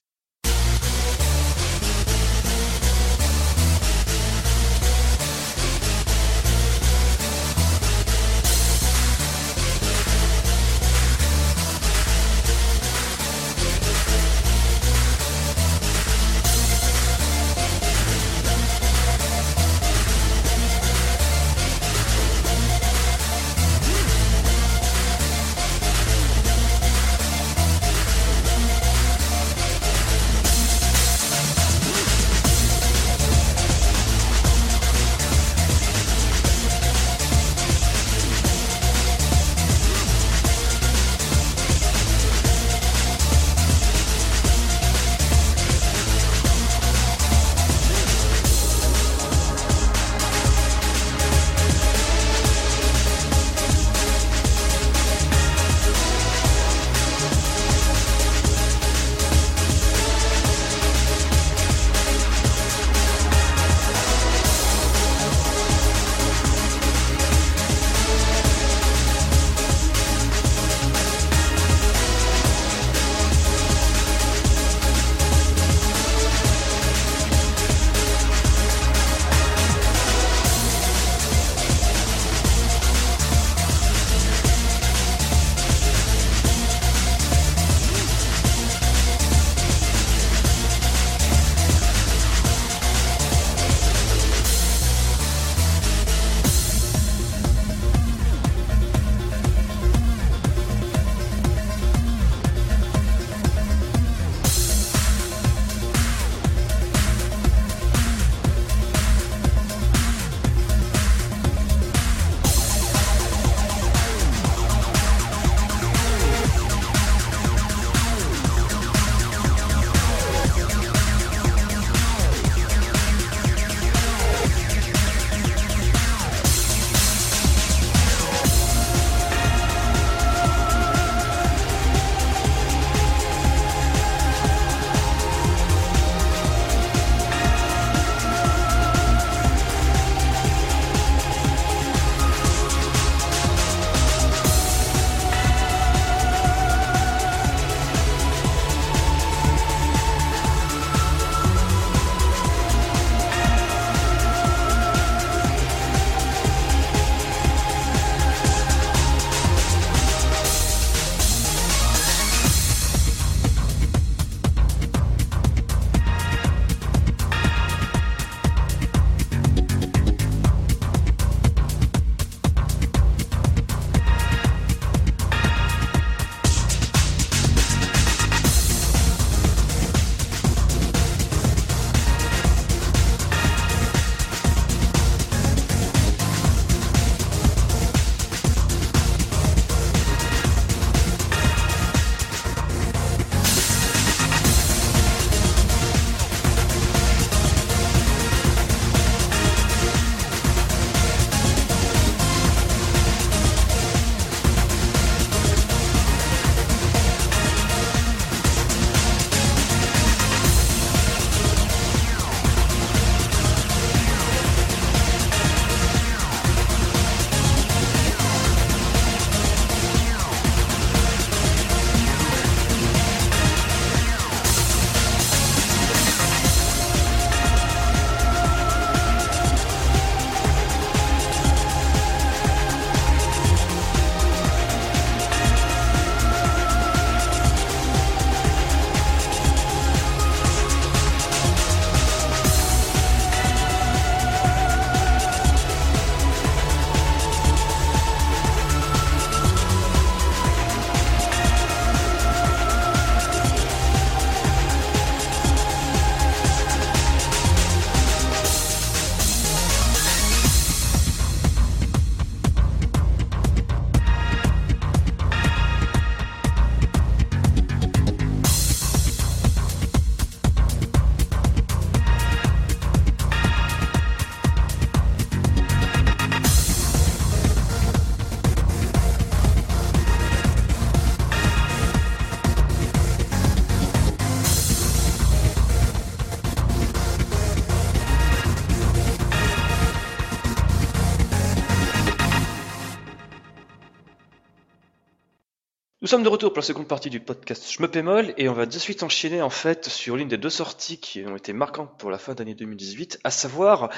Nous sommes de retour pour la seconde partie du podcast Je me pémol et on va de suite enchaîner en fait sur l'une des deux sorties qui ont été marquantes pour la fin d'année 2018, à savoir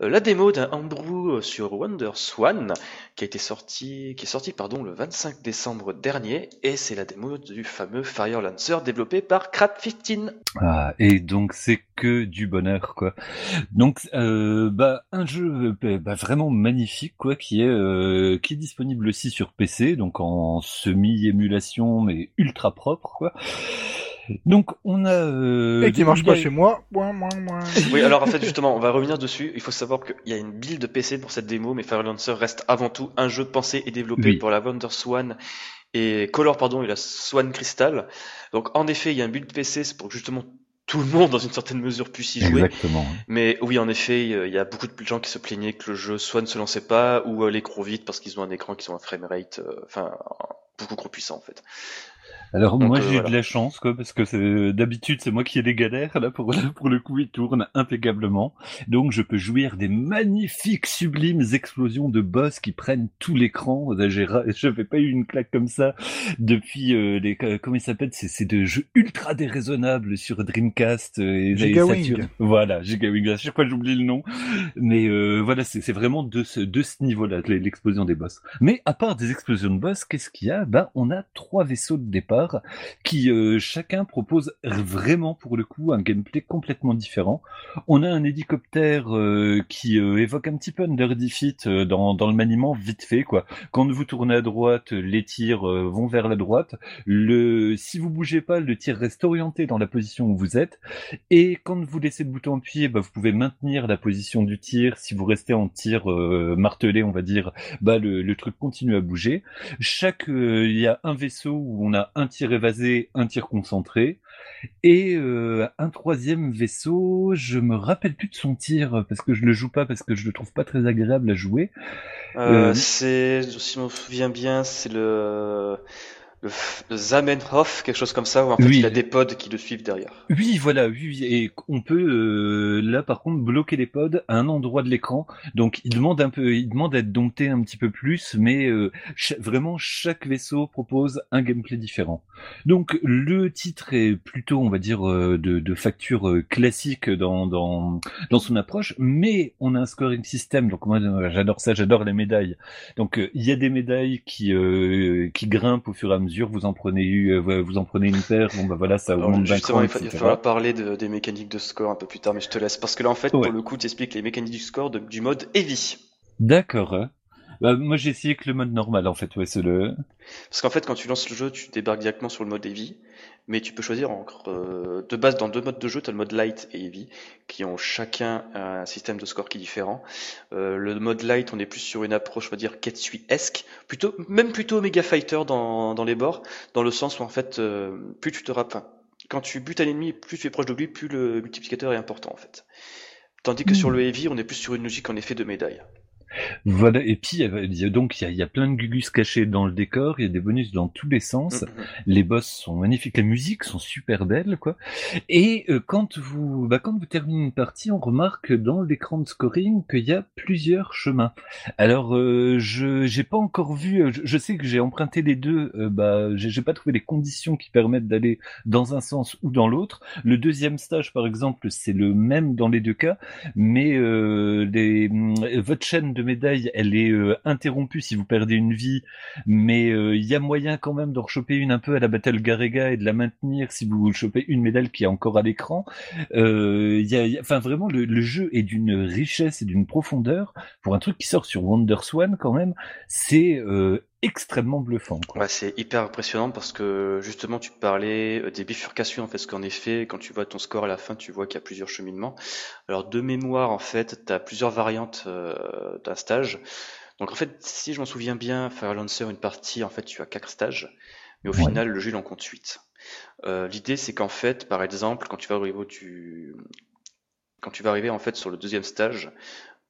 euh, la démo d'un Homebrew sur Wonder Swan qui a été sorti, qui est sorti le 25 décembre dernier et c'est la démo du fameux Fire Lancer développé par Crap15. Ah, et donc c'est que du bonheur quoi. Donc euh, bah un jeu euh, bah, vraiment magnifique quoi qui est euh, qui est disponible aussi sur PC donc en semi émulation mais ultra propre, quoi. Donc on a euh, et qui marche pas chez moi. oui, alors en fait justement, on va revenir dessus. Il faut savoir qu'il y a une build de PC pour cette démo, mais Fire Lancer reste avant tout un jeu pensé et développé pour la Wonder Swan et Color pardon et la Swan Crystal. Donc en effet, il y a un build PC c'est pour justement tout le monde dans une certaine mesure puisse y jouer. Exactement. Mais oui, en effet, il y a beaucoup de gens qui se plaignaient que le jeu soit ne se lançait pas ou allait trop vite parce qu'ils ont un écran qui ont un framerate, euh, enfin beaucoup trop puissant en fait. Alors moi euh, j'ai eu de la chance quoi parce que d'habitude c'est moi qui ai des galères là pour pour le coup il tourne impeccablement. Donc je peux jouir des magnifiques sublimes explosions de boss qui prennent tout l'écran. Je n'avais pas eu une claque comme ça depuis euh, les comment il s'appelle c'est c'est de jeux ultra déraisonnables sur Dreamcast euh, et Saturn voilà Gigawing à chaque fois j'oublie le nom. Mais euh, voilà c'est c'est vraiment de ce de ce niveau là l'explosion des boss. Mais à part des explosions de boss qu'est-ce qu'il y a? Ben on a trois vaisseaux de départ qui euh, chacun propose vraiment pour le coup un gameplay complètement différent. On a un hélicoptère euh, qui euh, évoque un petit peu Under Defeat dans, dans le maniement vite fait quoi. Quand vous tournez à droite, les tirs vont vers la droite. Le si vous bougez pas, le tir reste orienté dans la position où vous êtes. Et quand vous laissez le bouton appuyé, bah, vous pouvez maintenir la position du tir. Si vous restez en tir martelé, on va dire, bah le, le truc continue à bouger. Chaque il y a un vaisseau où on a un tir évasé, un tir concentré. Et euh, un troisième vaisseau, je me rappelle plus de son tir parce que je le joue pas parce que je le trouve pas très agréable à jouer. Euh, euh, c'est, si je me souviens bien, c'est le le, Zamenhof, quelque chose comme ça, où en fait il a des pods qui le suivent derrière. Oui, voilà, oui, et on peut euh, là par contre bloquer les pods à un endroit de l'écran. Donc il demande un peu, il demande à être dompté un petit peu plus, mais euh, vraiment chaque vaisseau propose un gameplay différent. Donc le titre est plutôt, on va dire, euh, de, de, facture classique dans, dans dans son approche, mais on a un scoring system. Donc moi j'adore ça, j'adore les médailles. Donc il y a des médailles qui qui grimpent au fur et à mesure vous en prenez euh, vous en prenez une paire, bon bah voilà, ça augmente Justement, il, va, falloir parler de, des mécaniques de score un peu plus tard, mais je te laisse parce que là en fait, pour le coup, tu expliques les mécaniques du score du mode heavy. D'accord. Hein. Bah, moi j'ai essayé que le mode normal en fait, ouais, c'est le. Parce qu'en fait, quand tu lances le jeu, tu débarques directement sur le mode heavy mais tu peux choisir entre, euh, de base dans deux modes de jeu, tu as le mode light et heavy, qui ont chacun un système de score qui est différent. Euh, le mode light, on est plus sur une approche, on va dire, Ketsui-esque, plutôt, même plutôt Mega Fighter dans, dans les bords, dans le sens où en fait, euh, plus tu te rappes, quand tu butes un ennemi, plus tu es proche de lui, plus le multiplicateur est important en fait. Tandis que sur hmm. le heavy, on est plus sur une logique en effet de médaille. Voilà, et puis il y a, donc il y a, plein de gugus cachés dans le décor, il y a des bonus dans tous les sens. Mm, mm, mm. Les boss sont magnifiques, les musiques sont super belles, quoi. Et euh, quand vous, bah, quand vous terminez une partie, on remarque dans l'écran de scoring qu'il y a plusieurs chemins. Alors euh, je j'ai pas encore vu, euh, je, sais que j'ai emprunté les deux, bah j'ai pas trouvé les conditions qui permettent d'aller dans un sens ou dans l'autre. Le deuxième stage, par exemple, c'est le même dans les deux cas, mais les, votre chaîne de médaille, elle est euh, interrompue si vous perdez une vie, mais euh, il y a moyen quand même de rechoper une un peu à la Battle Garega et de la maintenir si vous chopez une médaille qui est encore à l'écran. Euh, y a, enfin vraiment, le, jeu est d'une richesse et d'une profondeur pour un truc qui sort sur Wonder Swan quand même. C'est euh, extrêmement bluffant. Ouais, c'est hyper impressionnant parce que justement tu parlais euh, des bifurcations en fait, ce qu'en effet quand tu vois ton score à la fin, tu vois qu'il y a plusieurs cheminements. Alors de mémoire en fait, tu as plusieurs variantes euh, d'un stage. Donc en fait, si je m'en souviens bien, Fire Lancer une partie en fait, tu as quatre stages, mais au final le jeu il en compte 8. Euh, l'idée c'est qu'en fait, par exemple, quand tu vas arriver tu quand tu vas arriver en fait sur le deuxième stage,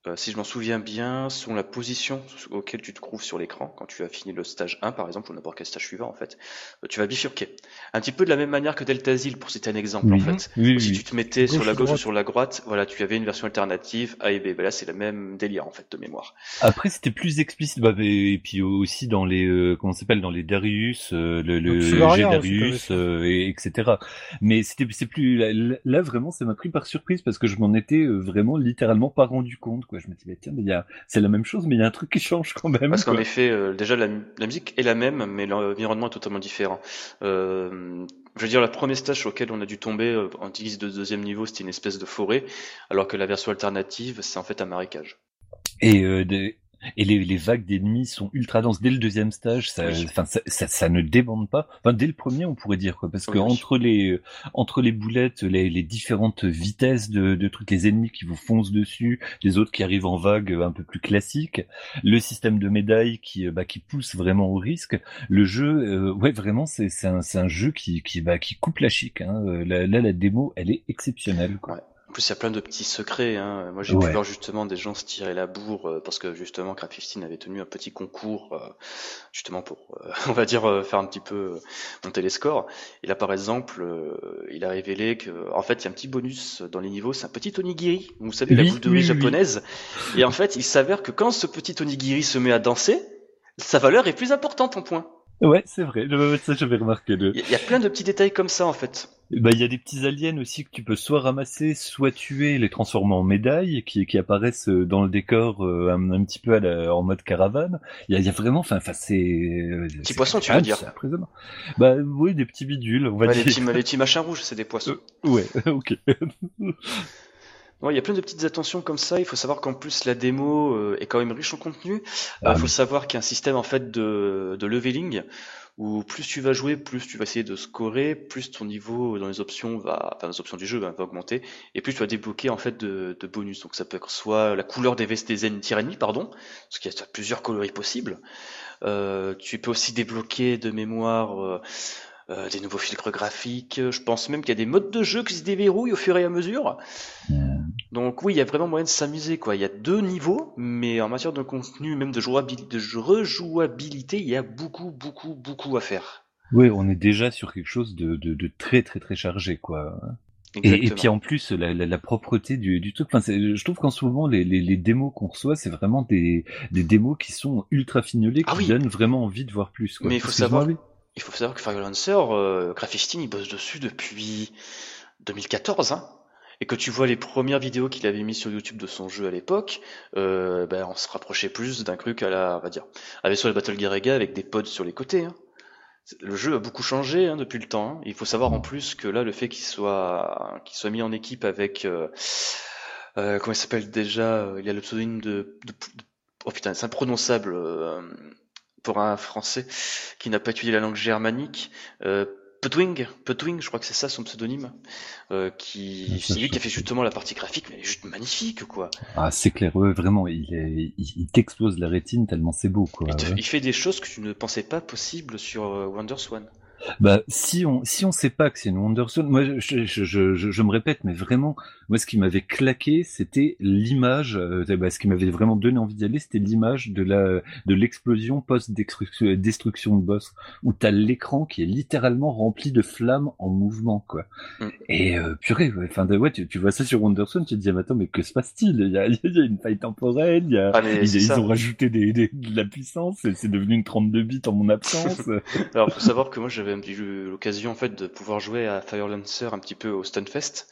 euh, si je m'en souviens bien, selon la position auquel tu te trouves sur l'écran, quand tu as fini le stage 1 par exemple, ou n'importe quel stage suivant en fait, euh, tu vas bifurquer. Un petit peu de la même manière que Deltazil, pour citer un exemple en fait. si tu te mettais sur la gauche ou sur la droite, voilà, tu avais une version alternative A et B. Ben là, c'est le même délire en fait de mémoire. Après, c'était plus explicite, bah, et puis aussi dans les, euh, comment s'appelle, dans les Darius, le, le G Darius, etc. Mais c'était, c'est plus là, là vraiment, ça m'a pris par surprise parce que je m'en étais vraiment littéralement pas rendu compte. Quoi. Je me disais, tiens, mais y a... c'est la même chose, mais il y a un truc qui change quand même. Parce qu'en effet, euh, déjà, la, musique est la même, mais l'environnement est totalement différent. Euh, je veux dire, le premier stage sur lequel on a dû tomber euh, en guise de deuxième niveau, c'était une espèce de forêt, alors que la version alternative, c'est en fait un marécage. Et euh, et les, les vagues d'ennemis sont ultra denses dès le deuxième stage. Ça, enfin, ça, ça, ne débande pas. Enfin, dès le premier, on pourrait dire quoi, parce que entre les entre les boulettes, les, les différentes vitesses de, de, trucs, les ennemis qui vous foncent dessus, les autres qui arrivent en vague un peu plus classique, le système de médailles qui bah, qui pousse vraiment au risque. Le jeu, euh, ouais, vraiment, c'est c'est un, un jeu qui qui bah, qui coupe la chic. Hein. Là, là, la démo, elle est exceptionnelle. Quoi plus, il y a plein de petits secrets. Hein. Moi, j'ai pu voir justement des gens se tirer la bourre euh, parce que justement, Craft 15 avait tenu un petit concours euh, justement pour, euh, (laughs) on va dire, faire un petit peu monter les scores. Et là, par exemple, il a révélé que, en fait, il y a un petit bonus dans les niveaux. C'est un petit onigiri. Vous savez, la boule de riz japonaise. Et en fait, il s'avère que quand ce petit onigiri se met à danser, sa valeur est plus importante en points. Ouais, c'est vrai. Ça, j'avais remarqué. Il y a plein de petits détails comme ça, en fait. Bah, il y a des petits aliens aussi que tu peux soit ramasser, soit tuer, les transformer en médailles, qui, qui apparaissent euh, dans le décor euh, un, petit peu en mode caravane. Il y a, y a vraiment, enfin, c'est. Euh, petits poissons, tu veux dire Bah oui, des petits bidules. On va dire. Les, petits, les petits machins rouges, c'est des poissons. ouais, (laughs) ok. (laughs) il y a plein de petites attentions comme ça. Il faut savoir qu'en plus la démo euh, est quand même riche en contenu. Ah il faut savoir qu'il y a un système en fait de, de leveling où plus tu vas jouer, plus tu vas essayer de scorer, plus ton niveau dans les options va, enfin les options du jeu va, augmenter, et plus tu vas débloquer en fait de, de, bonus. Donc ça peut être soit la couleur des vestes des ennemis pardon, parce qu'il y a plusieurs coloris possibles. Euh, tu peux aussi débloquer de mémoire euh, euh, des nouveaux filtres graphiques. Je pense même qu'il y a des modes de jeu qui se déverrouillent au fur et à mesure. Donc oui, il y a vraiment moyen de s'amuser. quoi. Il y a deux niveaux, mais en matière de contenu, même de, jouabilité, de rejouabilité, il y a beaucoup, beaucoup, beaucoup à faire. Oui, on est déjà sur quelque chose de, de, très, très, très chargé. quoi. Et, puis en plus, la, la, propreté du, du truc. Enfin, je trouve qu'en ce moment, les, les, les démos qu'on reçoit, c'est vraiment des, des démos qui sont ultra fignolées, ah qui donnent vraiment envie de voir plus. Quoi. Mais il faut savoir, il faut savoir que Fire Lancer, euh, il bosse dessus depuis 2014, hein. Et que tu vois les premières vidéos qu'il avait mis sur YouTube de son jeu à l'époque, euh, ben, on se rapprochait plus d'un truc à la, on va dire, avec sur les Battle Gear avec des pods sur les côtés. Hein. Le jeu a beaucoup changé hein, depuis le temps. Hein. Il faut savoir en plus que là, le fait qu'il soit, qu'il soit mis en équipe avec, euh, euh comment il s'appelle déjà euh, Il y a le pseudonyme de, de, de oh putain, c'est imprononçable. Pour un Français qui n'a pas étudié la langue germanique. Euh, Putwing, Putwing, je crois que c'est ça son pseudonyme, euh, qui c'est lui qui a fait justement la partie graphique, mais juste magnifique quoi. Ah c'est clair, vraiment, il, est, il, t'explose la rétine tellement c'est beau quoi. Il, fait des choses que tu ne pensais pas possibles sur euh, Wonderswan. Bah, si on si on sait pas que c'est une Wonderson, moi je, je, je, je, me répète, mais vraiment, moi ce qui m'avait claqué, c'était l'image. Euh, bah, ce qui m'avait vraiment donné envie d'y aller, c'était l'image de la de l'explosion post destruction de boss, où t'as l'écran qui est littéralement rempli de flammes en mouvement, quoi. Mm. Et euh, purée, enfin ouais, tu, tu, vois ça sur Wonderson, tu te dis, mais attends, mais que se passe-t-il? Il y a, (laughs) il y a une faille temporelle, il y a, ah, ils, ont rajouté des, des, de la puissance, c'est devenu une 32 bits en mon absence. (laughs) Alors faut savoir que moi j'avais eu l'occasion en fait de pouvoir jouer à Fire Lancer un petit peu au Stunfest.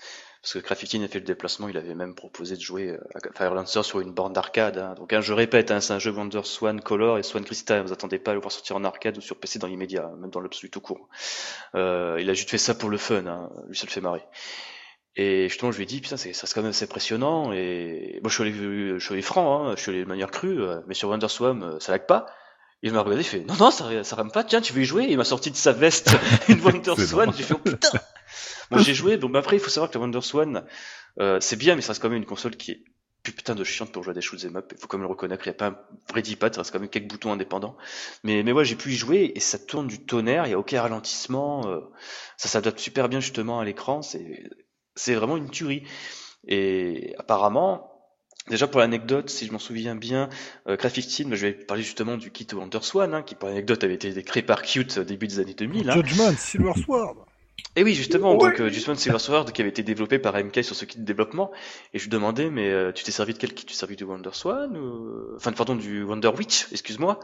Parce que Graffiti a fait le déplacement, il avait même proposé de jouer euh, à Fire Lancer sur une borne d'arcade. Hein. Donc, hein, je répète, hein, c'est un jeu Wonder Swan Color et Swan Crystal. Vous attendez pas à le voir sortir en arcade ou sur PC dans l'immédiat, même dans l'absolu tout court. Euh, il a juste fait ça pour le fun, lui ça le fait marrer. Et justement, je lui ai dit, putain, ça c'est quand même assez impressionnant. Et moi, je suis allé, je franc, je suis allé de manière crue, euh, mais sur Wonder Swan, ça lag pas. Il m'a regardé, il fait non non ça ça rame pas, tiens tu veux y jouer? Il m'a sorti de sa veste (laughs) une Wonder Swan, j'ai fait oh putain. Bon j'ai joué, bon bah, après il faut savoir que la Wonder Swan euh, c'est bien mais ça reste quand même une console qui est putain de chiante pour jouer à des shoot'em up. Il faut quand même le reconnaître, il n'y a pas un vrai D-pad, ça reste quand même quelques boutons indépendants. Mais mais ouais j'ai pu y jouer et ça tourne du tonnerre, il y a aucun ralentissement, euh, ça s'adapte super bien justement à l'écran, c'est c'est vraiment une tuerie. Et apparemment Déjà pour l'anecdote, si je m'en souviens bien, euh, Graphic Team, je vais parler justement du kit Wonderswan, hein, qui pour l'anecdote avait été créé par Cute au début des années 2000. Hein. Judgment, Silver Sword. Et oui, justement, donc euh, Judgment Silver Sword qui avait été développé par MK sur ce kit de développement, et je lui demandais, mais euh, tu t'es servi de quel kit? Tu t'es servi du Wonderswan ou... Enfin, pardon, du Wonder Witch, excuse-moi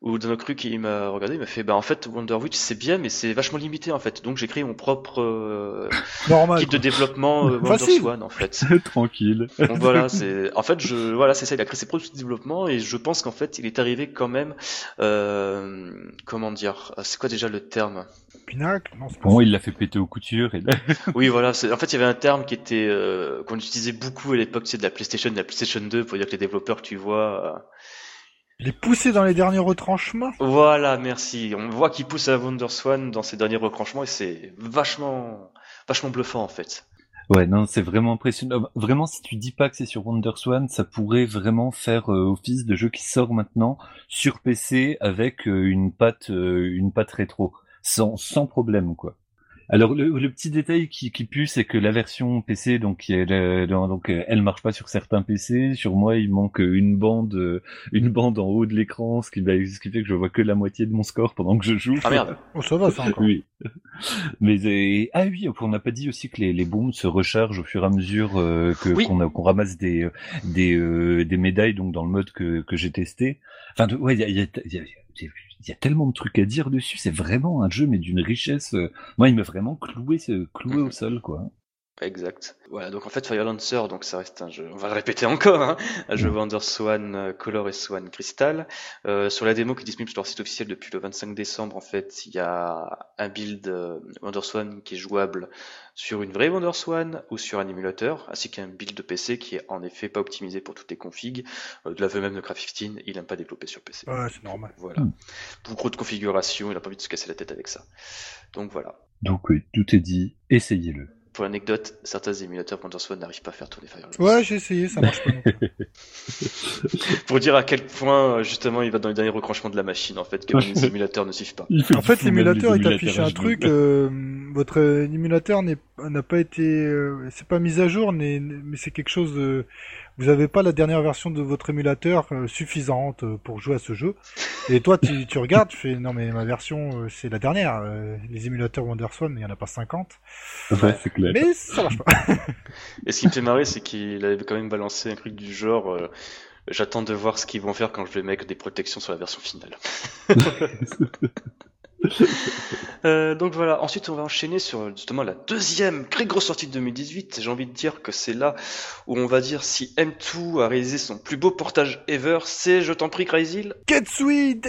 ou dans cru qui m'a regardé, il m'a fait bah en fait Wonder Witch c'est bien mais c'est vachement limité en fait. Donc j'ai créé mon propre euh, Normal. kit de développement euh, Wonder Facile. Swan en fait. (laughs) Tranquille. Donc voilà, c'est en fait je voilà, c'est ça, il a créé ses propres outils de développement et je pense qu'en fait, il est arrivé quand même euh, comment dire, c'est quoi déjà le terme? Pinacle? Non, c'est pas Bon, il l'a fait péter aux coutures et là... Oui, voilà, c'est en fait, il y avait un terme qui était euh, qu'on utilisait beaucoup à l'époque, c'est de la PlayStation, de la PlayStation 2 pour dire que les développeurs tu vois euh, Il est poussé dans les derniers retranchements. Voilà, merci. On voit qu'il pousse à Wonderswan dans ses derniers retranchements et c'est vachement vachement bluffant en fait. Ouais, non, c'est vraiment impressionnant. Vraiment, si tu dis pas que c'est sur WonderSwan, ça pourrait vraiment faire euh, office de jeu qui sort maintenant sur PC avec euh, une patte, euh, une patte rétro, sans, sans problème, quoi. Alors le, le petit détail qui, qui pue, c'est que la version PC, donc, est, euh, donc euh, elle marche pas sur certains PC. Sur moi, il manque une bande, euh, une bande en haut de l'écran, ce qui, va- ce qui fait que je vois que la moitié de mon score pendant que je joue. Ah merde. Oh, ça va, ça encore. Oui. Mais euh, ah oui, on n'a pas dit aussi que les, les bombes se rechargent au fur et à mesure euh, que Oui. qu'on a- qu'on ramasse des euh, des euh, des médailles donc dans le mode que que j'ai testé. Enfin de- ouais, il y a, il y, a, il y, a, il y a tellement de trucs à dire dessus. C'est vraiment un jeu mais d'une richesse. euh, Moi, il m'a vraiment cloué cloué au sol quoi. Exact. Voilà, donc en fait Fire Lancer, donc ça reste un jeu, on va le répéter encore, hein, un jeu WonderSwan euh, Color et Swan Crystal. Euh, sur la démo qui est disponible sur leur site officiel depuis le 25 décembre, en fait, il y a un build euh, WonderSwan qui est jouable sur une vraie WonderSwan ou sur un émulateur, ainsi qu'un build de PC qui est en effet pas optimisé pour toutes les configs. Euh, de l'aveu même de Craft15, il n'aime pas développer sur PC. Ouais, c'est normal. Voilà. Mm. Beaucoup de configuration, il a pas envie de se casser la tête avec ça. Donc voilà. Donc oui, tout est dit. Essayez-le. Pour l'anecdote, certains émulateurs WonderSwan n'arrivent pas à faire tourner Fire Lancer. Ouais, j'ai essayé, ça marche pas. non plus. (laughs) Pour dire à quel point, euh, justement, il va dans les derniers recranchements de la machine, en fait, que les émulateurs ne suivent pas. En fait, l'émulateur, il t'affiche un truc. euh, votre euh, émulateur n'est- n'a pas été, euh, c'est pas mis à jour, mais, mais c'est quelque chose. euh, vous avez pas la dernière version de votre émulateur euh, suffisante euh, pour jouer à ce jeu. Et toi, tu, tu regardes, tu fais non mais ma version, euh, c'est la dernière. euh, les émulateurs WonderSwan, il y en a pas 50. Ouais, c'est clair. Mais ça marche pas. (laughs) Et ce qui me fait marrer, c'est qu'il avait quand même balancé un truc du genre, euh, j'attends de voir ce qu'ils vont faire quand je vais mettre des protections sur la version finale. (laughs) (laughs) (laughs) Euh, donc voilà, ensuite on va enchaîner sur justement la deuxième très grosse sortie de 2018. J'ai envie de dire que c'est là où on va dire si M2 a réalisé son plus beau portage ever, c'est Je t'en prie Crazy Ketsui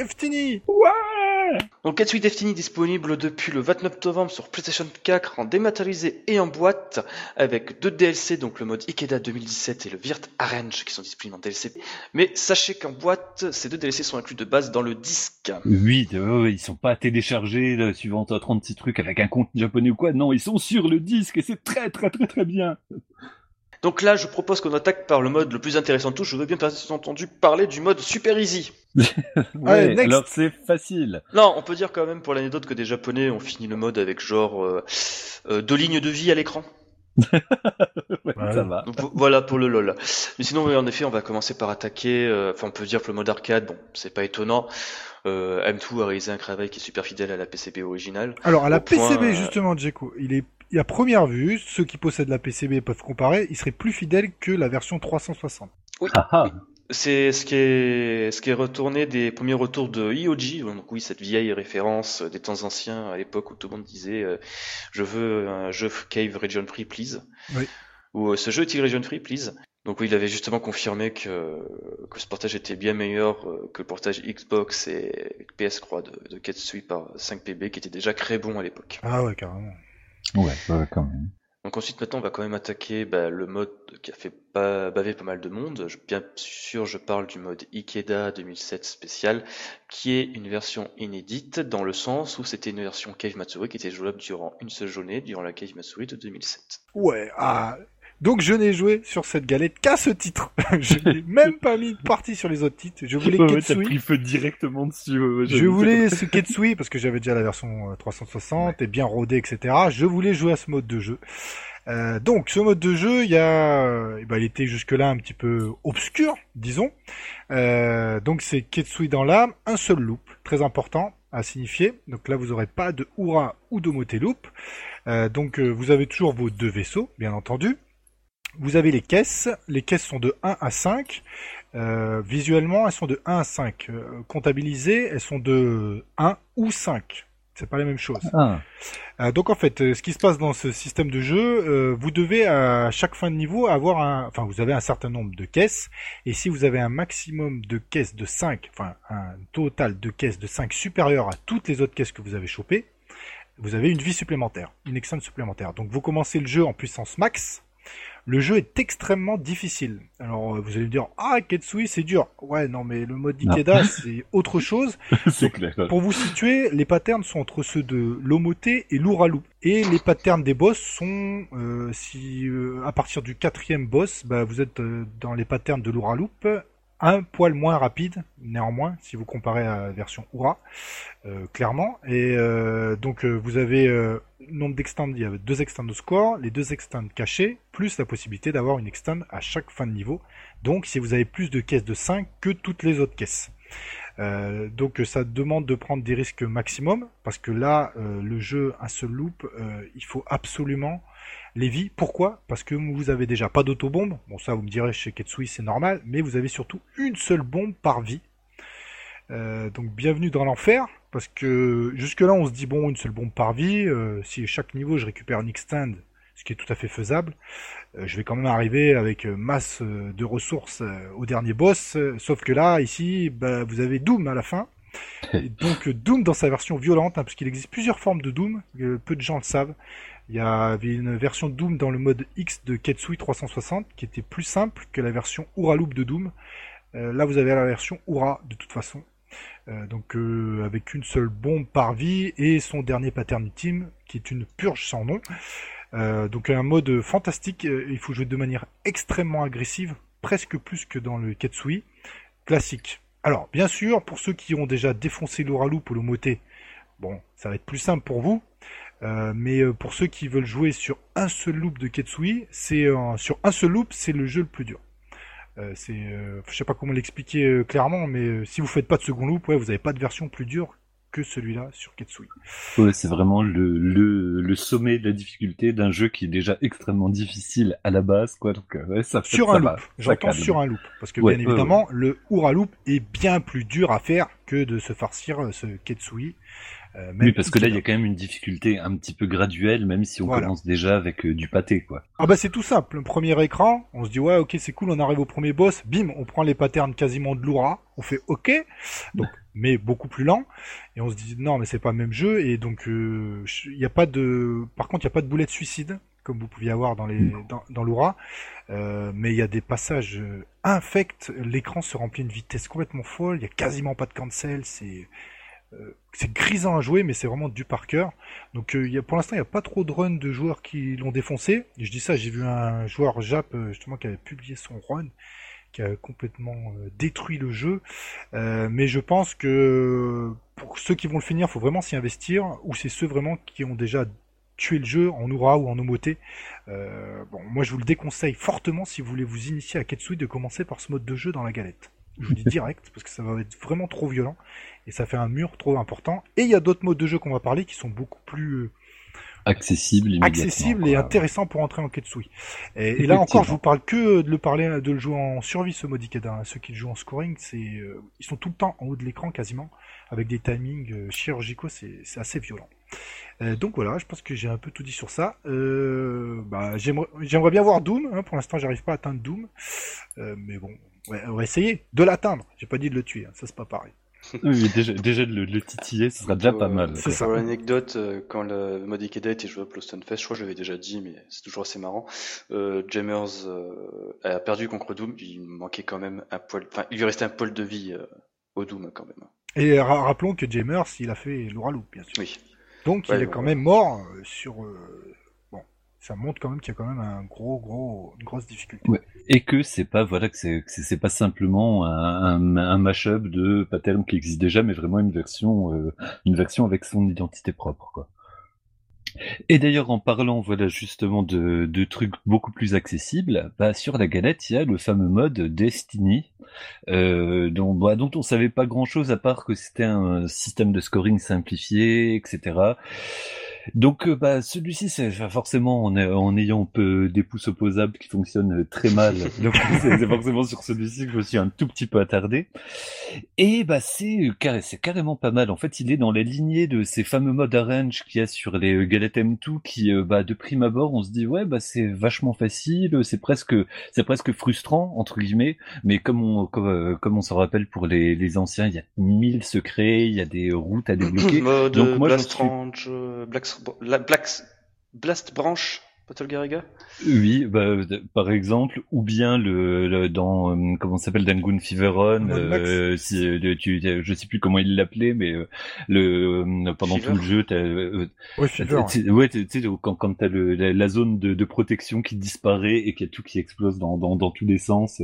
Donc Ketsui Destiny disponible depuis le 29 novembre sur PlayStation 4 en dématérialisé et en boîte avec deux DLC, donc le mode Ikeda 2017 et le Virt Arrange qui sont disponibles en DLC. Mais sachez qu'en boîte, ces deux DLC sont inclus de base dans le disque. Oui, ouais, ils sont pas téléchargés là, suivant un 36 trucs avec un compte japonais ou quoi. Non, ils sont sur le disque et c'est très très très très bien. Donc là, je propose qu'on attaque par le mode le plus intéressant de tous. Je veux bien bien entendu parler du mode Super Easy. (laughs) Ouais, next. alors c'est facile. Non, on peut dire quand même pour l'anecdote que des Japonais ont fini le mode avec genre euh, euh, deux lignes de vie à l'écran. (laughs) Ouais, Ouais. Ça va. Donc, voilà pour le lol. Mais sinon, en effet, on va commencer par attaquer. euh, Enfin, on peut dire que le mode arcade, bon, c'est pas étonnant. Euh, M2 a réalisé un travail qui est super fidèle à la PCB originale. Alors à la point, PCB justement, Djeko, il est et à première vue, ceux qui possèdent la PCB peuvent comparer, il serait plus fidèle que la version 360. Ah, ah. C'est ce qui est ce qui est retourné des premiers retours de IOG. Donc oui, cette vieille référence des temps anciens à l'époque où tout le monde disait euh, je veux un jeu Cave Region Free, please. Oui. Ou euh, ce jeu est-il Region Free, please? Donc oui, il avait justement confirmé que, que ce portage était bien meilleur euh, que le portage Xbox et PS3 de, de Ketsui par 5PB qui était déjà très bon à l'époque. Ah ouais, carrément. Ouais, ouais, quand même. Donc ensuite maintenant on va quand même attaquer bah, le mode qui a fait pas, baver pas mal de monde. Je- bien sûr je parle du mode Ikeda 2007 spécial qui est une version inédite dans le sens où c'était une version Cave Matsuri qui était jouable durant une seule journée durant la Cave Matsuri de 2007. Ouais, ah. Donc je n'ai joué sur cette galette qu'à ce titre. (laughs) je n'ai (laughs) même pas mis de partie sur les autres titres. Je voulais Ouais, Ketsui. pris feu directement dessus. ouais, Je voulais (laughs) ce Ketsui parce que j'avais déjà la version euh, 360 et bien rodé, etc. Je voulais jouer à ce mode de jeu. Euh, donc ce mode de jeu, il y a, eh ben, il était jusque-là un petit peu obscur, disons. Euh, donc c'est Ketsui dans l'âme, un seul loop, très important à signifier. Donc là vous n'aurez pas de Ura ou de Moté loop. Euh, donc vous avez toujours vos deux vaisseaux, bien entendu. Vous avez les caisses. Les caisses sont de 1 à 5. visuellement, elles sont de 1 à 5. comptabilisées, elles sont de 1 ou 5. C'est pas la même chose. Ah. Euh, donc en fait, euh, ce qui se passe dans ce système de jeu, euh, vous devez à chaque fin de niveau avoir un, enfin vous avez un certain nombre de caisses, et si vous avez un maximum de caisses de 5, enfin un total de caisses de 5 supérieur à toutes les autres caisses que vous avez chopées, vous avez une vie supplémentaire, une extend supplémentaire. Donc vous commencez le jeu en puissance max, le jeu est extrêmement difficile. Alors euh, vous allez me dire ah Ketsui c'est dur. Ouais non mais le mode Ikeda c'est autre chose. (laughs) c'est clair. Pour vous situer, les patterns sont entre ceux de l'Omoté et l'Uralu. Et les patterns des boss sont euh, si euh, à partir du quatrième boss, bah, vous êtes dans les patterns de l'Uraloup un poil moins rapide, néanmoins, si vous comparez à la version Oura, euh, clairement. Et euh, donc euh, vous avez nombre d'extends, il y a deux extends de score, les deux extends cachés, plus la possibilité d'avoir une extend à chaque fin de niveau. Donc si vous avez plus de caisses de 5 que toutes les autres caisses. donc ça demande de prendre des risques maximum, parce que là, le jeu, un seul loop, il faut absolument les vies, pourquoi? Parce que vous avez déjà pas d'autobombe. Bon, ça, vous me direz, chez Ketsui, c'est normal. Mais vous avez surtout une seule bombe par vie. Euh, donc, bienvenue dans l'enfer. Parce que jusque-là, on se dit, bon, une seule bombe par vie. Euh, si chaque niveau, je récupère une extend, ce qui est tout à fait faisable, euh, je vais quand même arriver avec masse de ressources au dernier boss. sauf que là, ici, bah, vous avez Doom à la fin. (laughs) donc Doom dans sa version violente, hein, parce qu'il existe plusieurs formes de Doom, peu de gens le savent. Il y avait une version Doom dans le mode X de Ketsui 360 qui était plus simple que la version Ura Loop de Doom. Euh, là, vous avez la version Ura de toute façon. Euh, donc euh, avec une seule bombe par vie et son dernier pattern ultime qui est une purge sans nom. donc un mode fantastique, il faut jouer de manière extrêmement agressive, presque plus que dans le Ketsui classique. Alors bien sûr, pour ceux qui ont déjà défoncé l'Ura Loop ou le Moté, bon, ça va être plus simple pour vous. Euh, mais euh, pour ceux qui veulent jouer sur un seul loop de Ketsui, c'est euh, sur un seul loop, c'est le jeu le plus dur. c'est, je sais pas comment l'expliquer clairement, mais si vous faites pas de second loop, ouais, vous n'avez pas de version plus dure que celui-là sur Ketsui. Ouais, c'est vraiment le, le, le, sommet de la difficulté d'un jeu qui est déjà extrêmement difficile à la base, quoi. Donc, ouais, ça fait, sur un loop. J'entends sur un loop, parce que bien évidemment, le Ura loop est bien plus dur à faire que de se farcir ce Ketsui. Euh, oui, parce que là, il y a quand même une difficulté un petit peu graduelle, même si on commence déjà avec euh, du pâté, quoi. Ah bah c'est tout simple. Le premier écran, on se dit ouais, ok, c'est cool, on arrive au premier boss, bim, on prend les patterns quasiment de Loura, on fait ok, donc (laughs) mais beaucoup plus lent, et on se dit non, mais c'est pas le même jeu, et donc euh, il y a pas de, par contre, il y a pas de boulet de suicide comme vous pouviez avoir dans les dans, dans Loura, mais il y a des passages infects. L'écran se remplit une vitesse complètement folle. Il y a quasiment pas de cancel. C'est euh, c'est grisant à jouer, mais c'est vraiment du par cœur. Donc euh, pour l'instant, il n'y a pas trop de runs de joueurs qui l'ont défoncé. je dis ça, j'ai vu un joueur Jap euh, justement qui avait publié son run, qui a complètement détruit le jeu. mais je pense que pour ceux qui vont le finir, il faut vraiment s'y investir, ou c'est ceux vraiment qui ont déjà tué le jeu en Oura ou en Omoté. bon, moi je vous le déconseille fortement si vous voulez vous initier à Ketsui de commencer par ce mode de jeu dans la galette. Je vous dis direct, parce que ça va être vraiment trop violent et ça fait un mur trop important. Et il y a d'autres modes de jeu qu'on va parler qui sont beaucoup plus euh, accessibles, accessibles et intéressants pour entrer en Ketsui. Et, là encore, je vous parle que de le parler, de le jouer en survie ce mode Ikeda. Ceux qui le jouent en scoring, c'est euh, ils sont tout le temps en haut de l'écran quasiment, avec des timings euh, chirurgicaux, c'est assez violent. donc voilà, je pense que j'ai un peu tout dit sur ça. Bah, J'aimerais bien voir Doom. Hein. pour l'instant, j'arrive pas à atteindre Doom, mais bon, on va essayer de l'atteindre. J'ai pas dit de le tuer, hein. ça c'est pas pareil. (laughs) oui, déjà, déjà de le, titiller, ce sera déjà pas mal. C'est ça. Pour l'anecdote, euh, quand le mode Ikeda était joué à Fest, je crois que je l'avais déjà dit, mais c'est toujours assez marrant. Euh, Jammers euh, a perdu contre Doom, il manquait quand même un poil, enfin, il lui restait un poil de vie euh, au Doom quand même. Et rappelons que Jammers, il a fait Louralou, bien sûr. Oui. Donc il est quand même mort sur ça montre quand même qu'il y a quand même un gros, gros, une grosse difficulté. Ouais. Et que c'est pas, voilà, que c'est, c'est pas simplement un, un, mashup de pattern qui existe déjà, mais vraiment une version, euh, une version avec son identité propre, quoi. Et d'ailleurs, en parlant, voilà, justement, de, de trucs beaucoup plus accessibles, bah, sur la galette, il y a le fameux mode Destiny, euh, dont, bah, dont on savait pas grand chose à part que c'était un système de scoring simplifié, etc. Donc euh, bah, celui-ci, c'est forcément en, en, ayant peu des pouces opposables qui fonctionnent très mal. (laughs) Donc c'est forcément sur celui-ci que je me suis un tout petit peu attardé. Et bah c'est c'est carrément pas mal. En fait, il est dans la lignée de ces fameux modes arrange qu'il y a sur les euh, galettes M2 qui euh, bah de prime abord on se dit ouais bah c'est vachement facile, c'est presque c'est presque frustrant entre guillemets, mais comme on comme, comme on s'en rappelle pour les, les anciens, il y a mille secrets, il y a des routes à débloquer. (coughs) Mode Donc moi Black la Blast Branch Battle Gariga Oui, bah, par exemple, ou bien le, dans euh, comment s'appelle Dangun Feveron, euh, si euh, tu, je sais plus comment il l'appelait, mais euh, le pendant tout le jeu, ouais, ouais, quand quand t'as le la, zone de, de, protection qui disparaît et qu'il y a tout qui explose dans dans, dans tous les sens.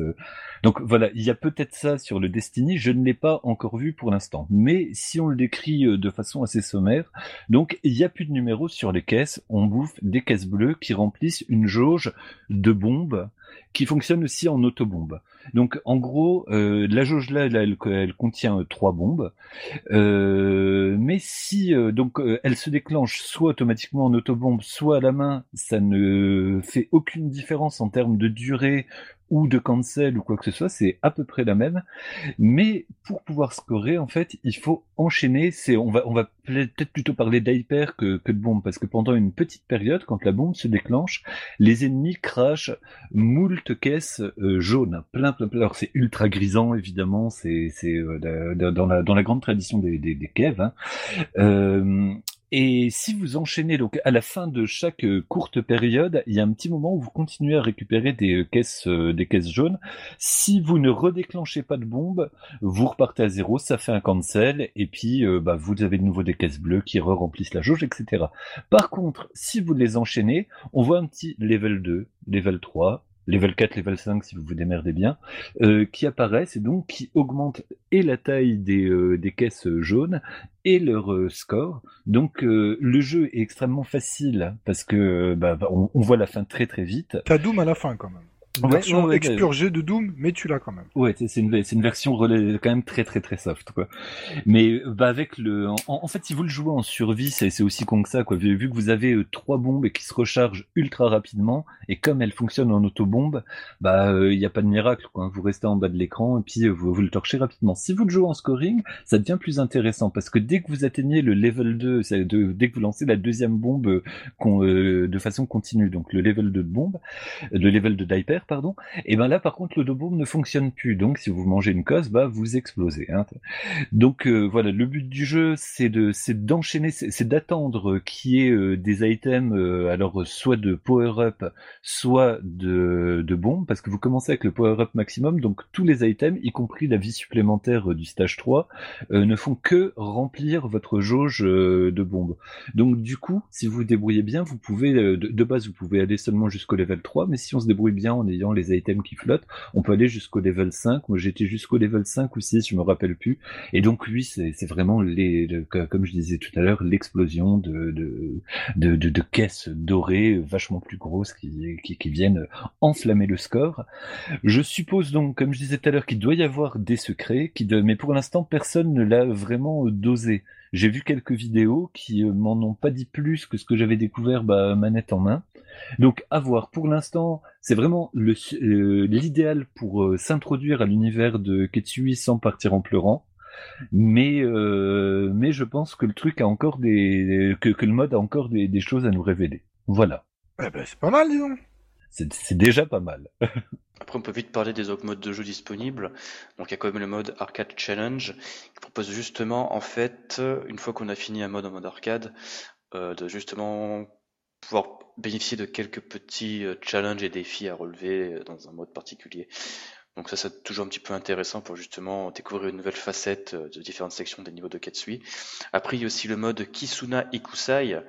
Donc voilà, il y a peut-être ça sur le Destiny. Je ne l'ai pas encore vu pour l'instant, mais si on le décrit de façon assez sommaire, donc il y a plus de numéros sur les caisses. On bouffe des caisses bleues qui remplissent une jauge de bombes qui fonctionne aussi en autobombe. Donc en gros, euh, la jauge là, elle, contient euh, trois bombes, euh, mais si donc elle se déclenche soit automatiquement en autobombe, soit à la main, ça ne fait aucune différence en termes de durée ou de cancel ou quoi que ce soit, c'est à peu près la même. Mais pour pouvoir scorer, en fait, il faut enchaîner. C'est, on va, on va peut-être plutôt parler d'hyper que, de bombe, parce que pendant une petite période, quand la bombe se déclenche, les ennemis crachent moult caisses euh, jaunes, plein, plein, plein. Alors c'est ultra grisant, évidemment. C'est, euh, dans la dans la grande tradition des des, Kev. Hein. Euh, et si vous enchaînez, donc à la fin de chaque courte période, il y a un petit moment où vous continuez à récupérer des caisses, des caisses jaunes. Si vous ne redéclenchez pas de bombe, vous repartez à zéro, ça fait un cancel, et puis bah, vous avez de nouveau des caisses bleues qui re-remplissent la jauge, etc. Par contre, si vous les enchaînez, on voit un petit level 2, level 3, level 4, level 5 si vous vous démerdez bien, euh, qui apparaissent et donc qui augmentent et la taille des, euh, des caisses jaunes et leur euh, score. Donc le jeu est extrêmement facile parce que bah, on, on, voit la fin très très vite. T'as Doom à la fin quand même. Une version expurgée de Doom, mais tu l'as quand même. Ouais, c'est une, une version quand même très très très soft, quoi. Mais bah avec le, en, fait, si vous le jouez en survie, c'est aussi con que ça, quoi. Vu, que vous avez euh, trois bombes qui se rechargent ultra rapidement, et comme elles fonctionnent en autobombe, bah il euh, n'y a pas de miracle, quoi. Vous restez en bas de l'écran et puis euh, vous, vous le torchez rapidement. Si vous le jouez en scoring, ça devient plus intéressant parce que dès que vous atteignez le level 2, de, dès que vous lancez la deuxième bombe de façon continue, donc le level 2 de bombe, le level de diaper, pardon. Et ben là, par contre, le bombe ne fonctionne plus. Donc, si vous mangez une cosse, bah vous explosez. Hein. Donc euh, voilà, le but du jeu, c'est de, c'est d'enchaîner, c'est d'attendre qu'il y ait euh, des items, euh, alors soit de power up, soit de, de bombes, parce que vous commencez avec le power up maximum. Donc tous les items, y compris la vie supplémentaire du stage 3, ne font que remplir votre jauge de bombes. Donc du coup, si vous débrouillez bien, vous pouvez de, de base, vous pouvez aller seulement jusqu'au level 3, mais si on se débrouille bien en les items qui flottent, on peut aller jusqu'au level 5. Moi, j'étais jusqu'au level 5 ou 6, je me rappelle plus. Et donc, lui, c'est vraiment les, comme je disais tout à l'heure, l'explosion de de, de, caisses dorées vachement plus grosses qui, qui, viennent enflammer le score. Je suppose donc, comme je disais tout à l'heure, qu'il doit y avoir des secrets, mais pour l'instant, personne ne l'a vraiment dosé. J'ai vu quelques vidéos qui euh, m'en ont pas dit plus que ce que j'avais découvert bah, manette en main. Donc à voir. Pour l'instant, c'est vraiment euh, l'idéal pour euh, s'introduire à l'univers de Ketsui sans partir en pleurant. Mais mais je pense que le truc a encore des que, que le mode a encore des, des, choses à nous révéler. Voilà. Eh ben, c'est pas mal, disons. C'est déjà pas mal. (laughs) Après, on peut vite parler des autres modes de jeu disponibles. Donc, il y a quand même le mode Arcade Challenge, qui propose justement, en fait, une fois qu'on a fini un mode en mode arcade, euh, de justement pouvoir bénéficier de quelques petits euh, challenges et défis à relever euh, dans un mode particulier. Donc ça, c'est toujours un petit peu intéressant pour justement découvrir une nouvelle facette de différentes sections des niveaux de Ketsui. Après, il y a aussi le mode Kisuna Ikusai,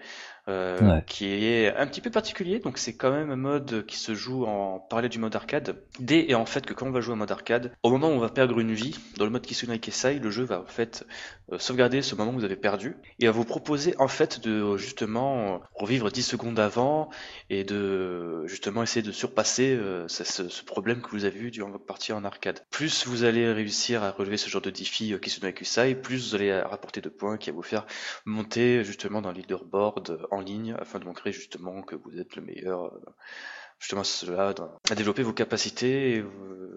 euh, qui est un petit peu particulier. Donc c'est quand même un mode qui se joue en parallèle du mode arcade. Dès et en fait que quand on va jouer en mode arcade, au moment où on va perdre une vie, dans le mode Kisunai Kesai, le jeu va en fait euh, sauvegarder ce moment où vous avez perdu et va vous proposer en fait de justement revivre 10 secondes avant et de justement essayer de surpasser euh, ce, ce, problème que vous avez eu durant votre partie en arcade. Plus vous allez réussir à relever ce genre de défi euh, Kisunai Kesai, plus vous allez rapporter de points qui va vous faire monter justement dans le leaderboard en ligne afin de montrer justement que vous êtes le meilleur euh, justement cela à développer vos capacités,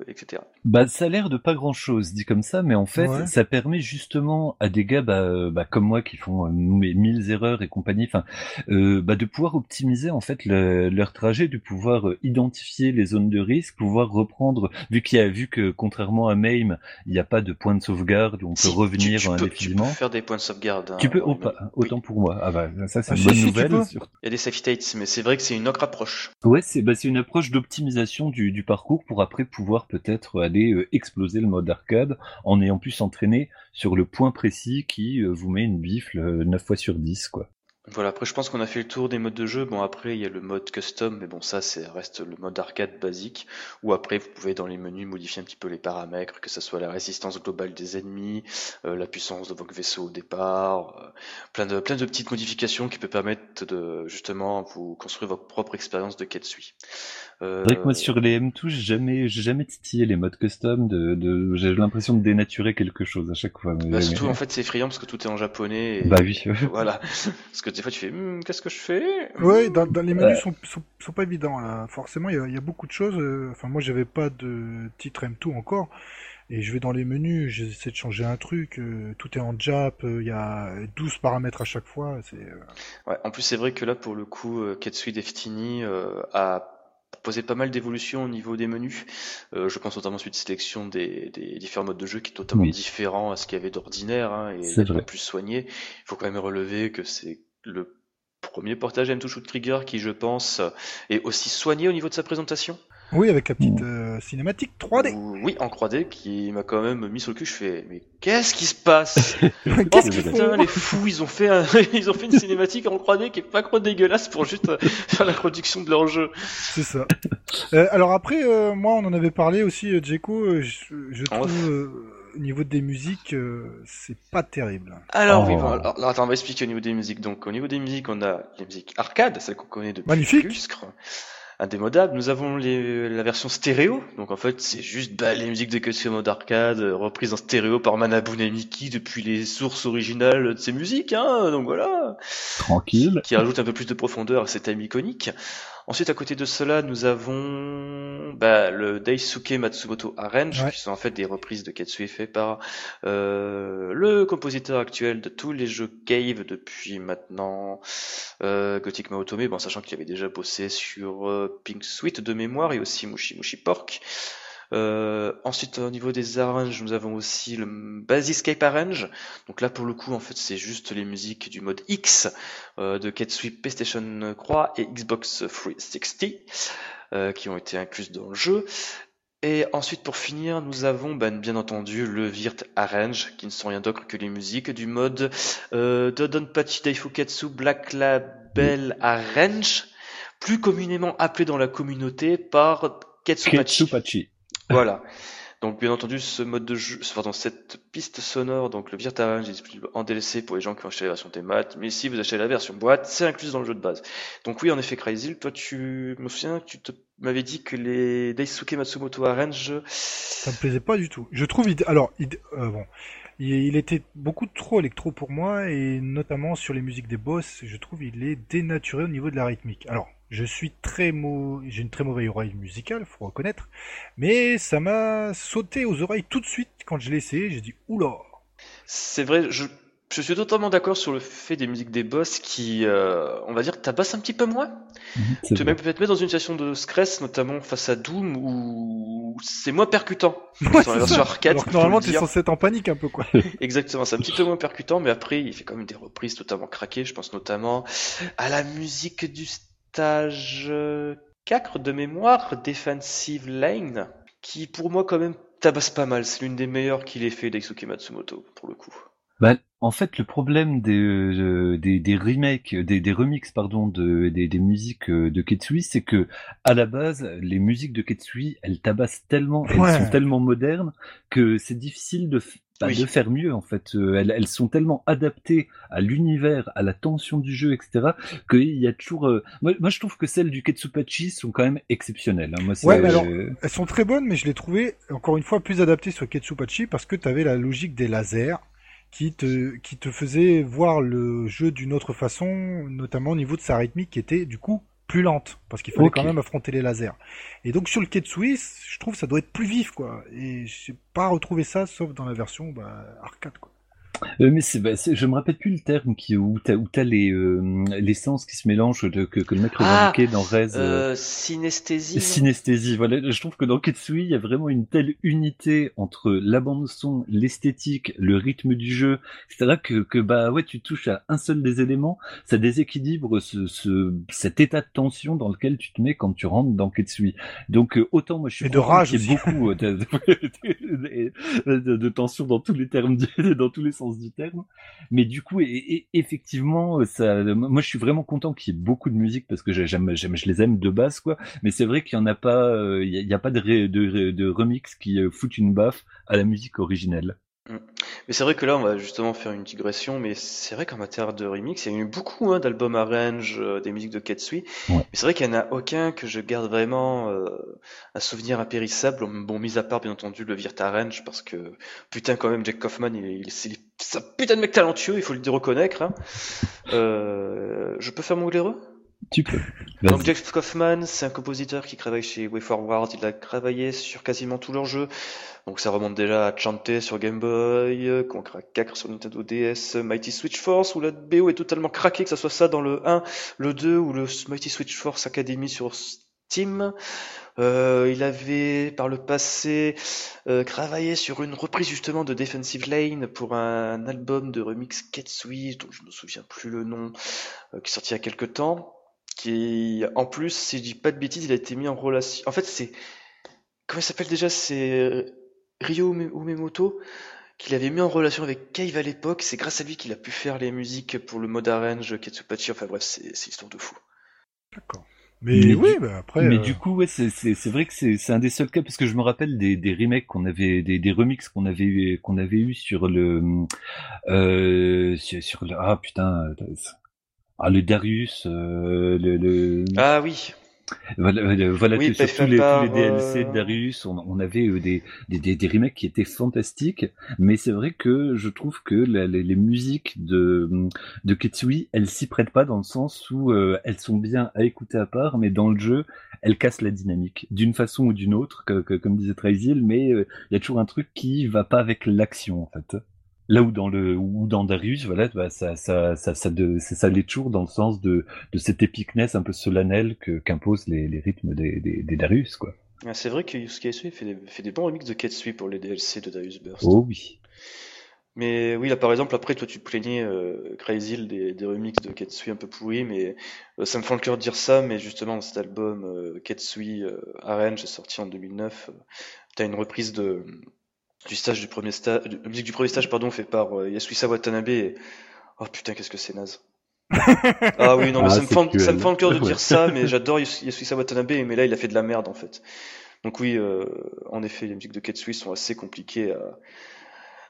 etc. Bah, ça a l'air de pas grand chose dit comme ça, mais en fait, ça permet justement à des gars bah, bah, comme moi qui font euh, mille erreurs et compagnie, enfin, euh, bah, de pouvoir optimiser en fait leur trajet, de pouvoir euh, identifier les zones de risque, pouvoir reprendre, vu qu'il y a vu que contrairement à MAME, il n'y a pas de point de sauvegarde où on peut revenir tu, indéfiniment. Tu peux faire des points de sauvegarde. tu peux, autant pour moi. Ah bah ça c'est ah, une bonne nouvelle. Il y a des safe states, mais c'est vrai que c'est une autre approche. Ouais, c'est bah, c'est une approche d'optimisation du, parcours pour après pouvoir peut-être aller euh, exploser le mode arcade en ayant pu s'entraîner sur le point précis qui euh, vous met une bifle 9 euh, fois sur 10 quoi. Voilà, après je pense qu'on a fait le tour des modes de jeu. Bon après il y a le mode custom, mais bon ça c'est reste le mode arcade basique. Ou après vous pouvez dans les menus modifier un petit peu les paramètres, que ce soit la résistance globale des ennemis, euh, la puissance de votre vaisseau au départ, euh, plein de plein de petites modifications qui peuvent permettre de justement vous construire votre propre expérience de Ketsui. Euh... C'est vrai que moi sur les M2 j'ai jamais j'ai jamais titillé les modes custom. De, de j'ai l'impression de dénaturer quelque chose à chaque fois. Bah, surtout en fait c'est effrayant parce que tout est en japonais. Et... Bah oui. (laughs) voilà. Parce que des fois tu fais hm, qu'est-ce que je fais? Oui, dans, les menus sont, sont, pas évidents là. Forcément, il y, a beaucoup de choses. Euh, enfin, moi, j'avais pas de titre M2 encore. Et je vais dans les menus, j'essaie de changer un truc, euh, tout est en Jap, euh, il y a 12 paramètres à chaque fois. C'est, ouais, en plus, c'est vrai que là, pour le coup, Ketsui Deftini a proposé pas mal d'évolutions au niveau des menus. Euh, je pense notamment suite sélection des, des, différents modes de jeu qui est totalement différent à ce qu'il y avait d'ordinaire hein, et plus soigné. Il faut quand même relever que c'est le premier portage M2 Shoot Trigger qui, je pense, est aussi soigné au niveau de sa présentation. Oui, avec la petite euh, cinématique 3D. Oui, en 3D, qui m'a quand même mis sur le cul. Je fais, mais qu'est-ce qui se passe? (laughs) Qu'est-ce qu'ils font? Les fous, ils ont fait, (laughs) ils ont fait une cinématique en 3D qui est pas trop dégueulasse pour juste euh, (laughs) faire la production de leur jeu. C'est ça. Euh, alors après, moi, on en avait parlé aussi, Djeko. Je, trouve au niveau des musiques, c'est pas terrible. Alors oui, oh. bon, alors, attends, on va expliquer au niveau des musiques. Donc au niveau des musiques, on a les musiques arcade, celles qu'on connaît depuis Magnifique indémodable. Nous avons les, la version stéréo, donc en fait c'est juste bah, les musiques de Ketsu mode arcade euh, reprises en stéréo par Manabu Namiki depuis les sources originales de ces musiques, hein, donc voilà. Tranquille. Qui rajoute un peu plus de profondeur à cet thème iconique. Ensuite, à côté de cela, nous avons bah, le Daisuke Matsumoto Arrange, qui sont en fait des reprises de Ketsui fait par euh, le compositeur actuel de tous les jeux Cave depuis maintenant euh, Gothic Maotome, bon, sachant qu'il avait déjà bossé sur euh, Pink Sweet de mémoire et aussi Mushi Mushi Pork. Euh, ensuite, au niveau des arranges, nous avons aussi le Basiscape Arrange. Donc là, pour le coup, en fait, c'est juste les musiques du mode X euh, de Ketsui PlayStation 3 et Xbox 360 euh, qui ont été incluses dans le jeu. Et ensuite, pour finir, nous avons ben, bien entendu le Virt Arrange, qui ne sont rien d'autre que les musiques du mode euh, Dodonpachi Daifuketsu Black Label Arrange, plus communément appelé dans la communauté par Ketsupachi. Ketsupachi. Voilà. Donc bien entendu, ce mode de jeu, pardon, cette piste sonore, donc le Virtual est disponible en DLC pour les gens qui ont acheté la version T-Mat, mais si vous achetez la version boîte, c'est inclus dans le jeu de base. Donc oui, en effet, Crazy, toi tu me souviens, tu te m'avais dit que les Daisuke Matsumoto Arrange... Ça me plaisait pas du tout. Je trouve, alors, euh, bon, il, était beaucoup trop électro pour moi, et notamment sur les musiques des boss, je trouve il est dénaturé au niveau de la rythmique. Alors, je suis très mau... j'ai une très mauvaise oreille musicale, faut reconnaître, mais ça m'a sauté aux oreilles tout de suite quand je l'ai essayé. J'ai dit oula. C'est vrai, je, je suis totalement d'accord sur le fait des musiques des boss qui, euh, on va dire, tabassent un petit peu moins. Mhm, tu même peut-être mettre dans une situation de stress, notamment face à Doom, où c'est moins percutant. (laughs) Ouais, sur la version arcade. Alors normalement, tu es censé être en panique un peu, quoi. (laughs) Exactement, c'est un petit peu moins percutant, mais après, il fait quand même des reprises totalement craquées. Je pense notamment à la musique du stage 4 de mémoire, Defensive Lane, qui pour moi quand même tabasse pas mal. C'est l'une des meilleures qu'il ait fait Daisuke Matsumoto, pour le coup. Bah, en fait, le problème des, euh, des, des remakes, des, des remixes, pardon, de, des, des musiques euh, de Ketsui, c'est que à la base, les musiques de Ketsui, elles tabassent tellement, elles Ouais. sont tellement modernes que c'est difficile de, bah, Oui. de faire mieux en fait. Euh, Elles, elles sont tellement adaptées à l'univers, à la tension du jeu, etc. Qu'il y a toujours. euh, Moi, moi, je trouve que celles du Ketsupachi sont quand même exceptionnelles. hein. Moi, Ouais, mais alors- euh, Elles sont très bonnes, mais je les trouvais encore une fois plus adaptées sur Ketsupachi parce que tu avais la logique des lasers qui te, qui te faisait voir le jeu d'une autre façon, notamment au niveau de sa rythmique qui était du coup plus lente parce qu'il fallait quand même affronter les lasers. Et donc sur le Ketsui, je trouve que ça doit être plus vif quoi. Et j'ai pas retrouvé ça sauf dans la version bah, arcade quoi. Euh, mais c'est, bah, c'est- je me rappelle plus le terme qui, où t'as, où t'as les, euh, les sens qui se mélangent de, que, que le mec Ah, revendiquait dans Rez. euh, Euh, synesthésie. Synesthésie, voilà. Je trouve que dans Ketsui, il y a vraiment une telle unité entre la bande son, l'esthétique, le rythme du jeu, etc. que, que bah ouais, tu touches à un seul des éléments, ça déséquilibre ce, ce, cet état de tension dans lequel tu te mets quand tu rentres dans Ketsui. Donc euh, autant moi je suis Et de rage beaucoup euh, (laughs) de, de- de- de tension dans tous les termes, dans tous les sens du terme. Mais du coup, et, effectivement, ça, moi je suis vraiment content qu'il y ait beaucoup de musique parce que j'aime, j'aime, je les aime de base quoi. Mais c'est vrai qu'il y en a pas, euh, il y, a- il y a pas de, de, de remix qui euh, foutent une baffe à la musique originelle. Mais c'est vrai que là, on va justement faire une digression, mais c'est vrai qu'en matière de remix, il y a eu beaucoup hein, d'albums arrange, euh, des musiques de Ketsui, Ouais. mais c'est vrai qu'il n'y en a aucun que je garde vraiment euh, un souvenir impérissable, bon, mis à part bien entendu le Virt Arrange, parce que putain quand même, Jack Kaufman, il, est- il, c'est c'est un putain de mec talentueux, il faut le reconnaître. Hein. Euh, je peux faire mon glaireux Tu peux. Donc. Jeff Kaufman, c'est un compositeur qui travaille chez WayForward, il a travaillé sur quasiment tous leurs jeux. Donc ça remonte déjà à Chanté sur Game Boy, Conquer 4 sur Nintendo DS, Mighty Switch Force, où la BO est totalement craquée, que ça soit ça dans le 1, le 2 ou le Mighty Switch Force Academy sur Steam. Euh, il avait par le passé euh, travaillé sur une reprise justement de Defensive Lane pour un album de remix Ketsui, dont je me souviens plus le nom, euh, qui est sorti il y a quelques temps qui en plus, si je dis pas de bêtises, il a été mis en relation. En fait, c'est comment il s'appelle déjà C'est Ryo Ume- Umemoto qu'il avait mis en relation avec Cave à l'époque. C'est grâce à lui qu'il a pu faire les musiques pour le mode arrange Ketsupachi. Enfin bref, c'est histoire de fou. D'accord. Mais, Mais oui, du- bah après. Mais euh, du coup, ouais, c'est, vrai que c'est, un des seuls cas parce que je me rappelle des, des remakes qu'on avait, des, des remixes qu'on avait, qu'on avait eu sur le, euh, sur, sur le, ah putain, euh, ah le Darius, euh, le, le, Ah oui, voilà, voilà, Oui, tous les, tous les DLC de euh, Darius, on, on avait euh, des, des, des, des remakes qui étaient fantastiques, mais c'est vrai que je trouve que la- les, les musiques de, de Ketsui, elles s'y prêtent pas dans le sens où euh, elles sont bien à écouter à part, mais dans le jeu, elles cassent la dynamique d'une façon ou d'une autre, que, que- comme disait Traizil, mais euh, il y a toujours un truc qui va pas avec l'action en fait. Là où dans le ou dans Darius, voilà, bah, ça ça ça ça, de, ça l'est toujours dans le sens de de cette épicness un peu solennelle que qu'imposent les, les rythmes des, des, des Darius quoi. Ah, c'est vrai que Yusuke fait des, fait des bons remixes de Ketsui pour les DLC de Darius Burst. Oh oui. Mais oui, là par exemple, après toi tu plaignais, euh, Crazy des, des remixes de Ketsui un peu pourris, mais euh, ça me fend le cœur de dire ça, mais justement cet album euh, Ketsui euh, Arrange sorti en 2009. euh, T'as une reprise de du stage du premier stage, musique du premier stage pardon, fait par euh, Yasuhisa Watanabe. Et... Oh putain, qu'est-ce que c'est naze. (laughs) Ah oui, non, mais Ah, ça me fend, cruel. ça me fend le cœur de dire ça, mais (laughs) j'adore Yasu- Yasuhisa Watanabe, mais là il a fait de la merde en fait. Donc oui, euh, en effet, les musiques de Ketsui sont assez compliquées à,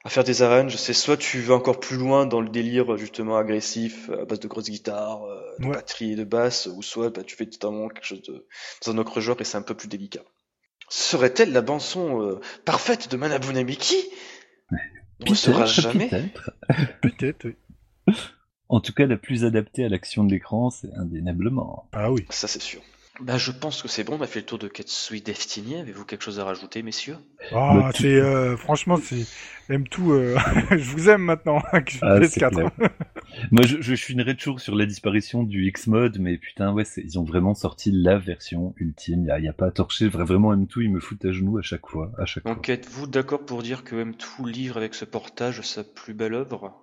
à faire des arranges. C'est soit tu vas encore plus loin dans le délire justement agressif à base de grosses guitares, euh, de Ouais. batterie et de basse, ou soit bah, tu fais totalement quelque chose de, dans un autre genre et c'est un peu plus délicat. Serait-elle la bande son euh, parfaite de Manabune Miki On ne saura Peut-être, jamais. peut-être. (laughs) Peut-être, oui. En tout cas, la plus adaptée à l'action de l'écran, c'est indéniablement. Ah oui. Ça c'est sûr. Bah je pense que c'est bon, on a fait le tour de Ketsui Destiny. Avez-vous quelque chose à rajouter, messieurs? Ah, c'est euh, franchement, c'est M2. euh, (laughs) je vous aime maintenant (laughs) que je suis Ah, c'est PS4. clair. (laughs) Moi, je, je toujours sur la disparition du X-Mode, mais putain, ouais, c'est- ils ont vraiment sorti la version ultime. Il y a, pas à torcher. Vra- Vraiment, M2, ils me foutent à genoux à chaque fois, à chaque fois. Donc êtes-vous d'accord pour dire que M2 livre avec ce portage sa plus belle œuvre?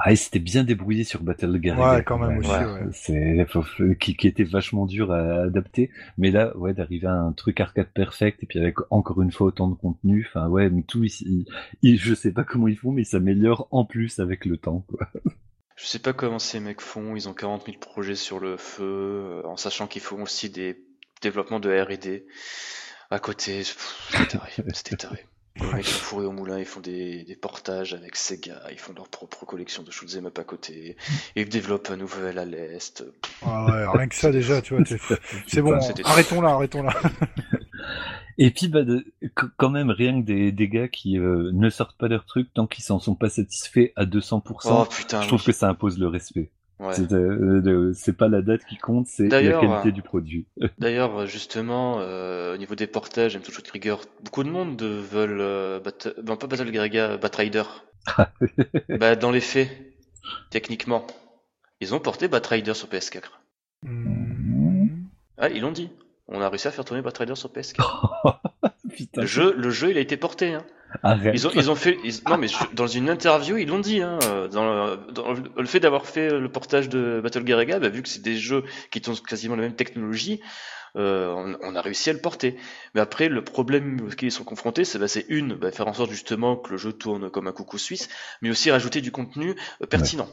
Ah, il s'était bien débrouillé sur Battle Garuda. Ouais, quand même aussi, ouais. C'est faut- qui, qui était vachement dur à adapter. Mais là, ouais, d'arriver à un truc arcade perfect et puis avec encore une fois autant de contenu. Enfin, ouais, mais tout, il, il- je sais pas comment ils font, mais ils s'améliorent en plus avec le temps. Quoi. Je sais pas comment ces mecs font, ils ont 40 000 projets sur le feu, euh, en sachant qu'ils font aussi des développements de R&D à côté. pff, C'était taré, c'était taré. (laughs) Les mecs sont fourrés au moulin, ils font des, des portages avec Sega, ils font leur propre collection de shoot'em up à côté, ils développent un nouvel à l'est. Ah ouais, rien que ça déjà, tu vois. (laughs) C'est bon, arrêtons là, arrêtons là. (laughs) Et puis, bah, de- quand même, rien que des, des gars qui euh, ne sortent pas leur truc tant qu'ils s'en sont pas satisfaits à 200%. Oh putain, je trouve oui. que ça impose le respect. Ouais. C'est euh, c'est pas la date qui compte, c'est la D'ailleurs, qualité euh, du produit. (laughs) D'ailleurs, justement, euh, au niveau des portages, M2 Shoot Trigger, beaucoup de monde veulent, euh, Bat- non pas Battle Garaga, Batrider. (laughs) bah, dans les faits, techniquement, ils ont porté Batrider sur PS4. Hmm. Ah, ils l'ont dit. On a réussi à faire tourner Batrider sur PS4. (laughs) Putain, Le jeu, le jeu, il a été porté. Hein. arrête. Ils ont, ils ont fait. ils- non, mais je- dans une interview, ils l'ont dit. Hein, dans, le- dans le- le fait d'avoir fait le portage de Battle Garaga, bah, vu que c'est des jeux qui ont quasiment la même technologie, euh, on, on a réussi à le porter. Mais après, le problème auquel ils sont confrontés, c'est bah, une, bah, faire en sorte justement que le jeu tourne comme un coucou suisse, mais aussi rajouter du contenu euh, pertinent.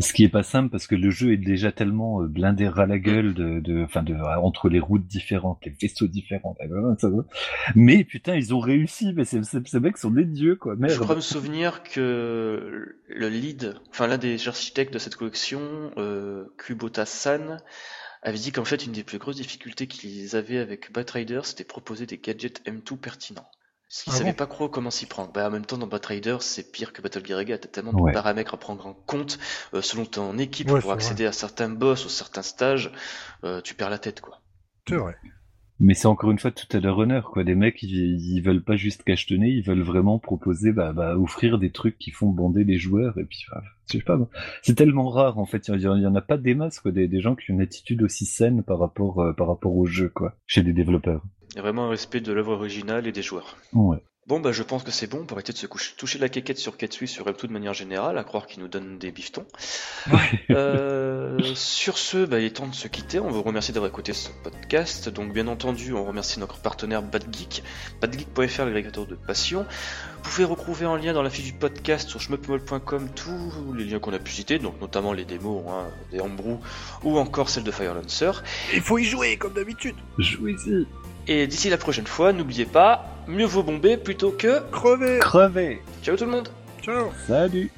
Ce qui est pas simple parce que le jeu est déjà tellement euh, blindé ras la gueule de, de, enfin de, entre les routes différentes, les vaisseaux différents. va. Mais putain, ils ont réussi. Mais ces, mecs sont des dieux quoi. Je crois me souvenir que le lead, enfin l'un des architectes de cette collection, euh, Kubota San, avait dit qu'en fait une des plus grosses difficultés qu'ils avaient avec Batrider, c'était proposer des gadgets M2 pertinents. Parce qu'ils Ah savaient bon pas trop comment s'y prendre. Bah, en même temps, dans Batrider, c'est pire que Battle Garaga. T'as tellement Ouais. de paramètres à prendre en compte euh, selon ton équipe Ouais, pour accéder à certains boss ou certains stages. euh, tu perds la tête, quoi. C'est vrai. Mais c'est encore une fois tout à leur honneur quoi. Les mecs, ils, ils veulent pas juste cachetonner, ils veulent vraiment proposer, bah, bah, offrir des trucs qui font bander les joueurs. Et puis, bah, je sais pas. moi. C'est tellement rare en fait. Il y, en- il y en a pas des masses quoi. Des, des gens qui ont une attitude aussi saine par rapport, euh, par rapport au jeu quoi. Chez des développeurs. Il y a vraiment un respect de l'œuvre originale et des joueurs. Ouais. Bon, bah, je pense que c'est bon pour arrêter de se coucher, toucher la quéquette sur Ketsui, sur M2 de manière générale, à croire qu'il nous donne des bifetons. Euh, sur ce, bah, il est temps de se quitter. On vous remercie d'avoir écouté ce podcast. Donc, bien entendu, on remercie notre partenaire BadGeek, badgeek.fr, l'agrégateur de passion. Vous pouvez retrouver en lien dans la fiche du podcast sur shmuppmol.com tous les liens qu'on a pu citer, donc notamment les démos hein, des Homebrew ou encore celle de Fire Lancer. Il faut y jouer comme d'habitude. Jouez-y. Et d'ici la prochaine fois, n'oubliez pas, mieux vaut bomber plutôt que. Crever. Crevez. Ciao tout le monde! Ciao. Salut.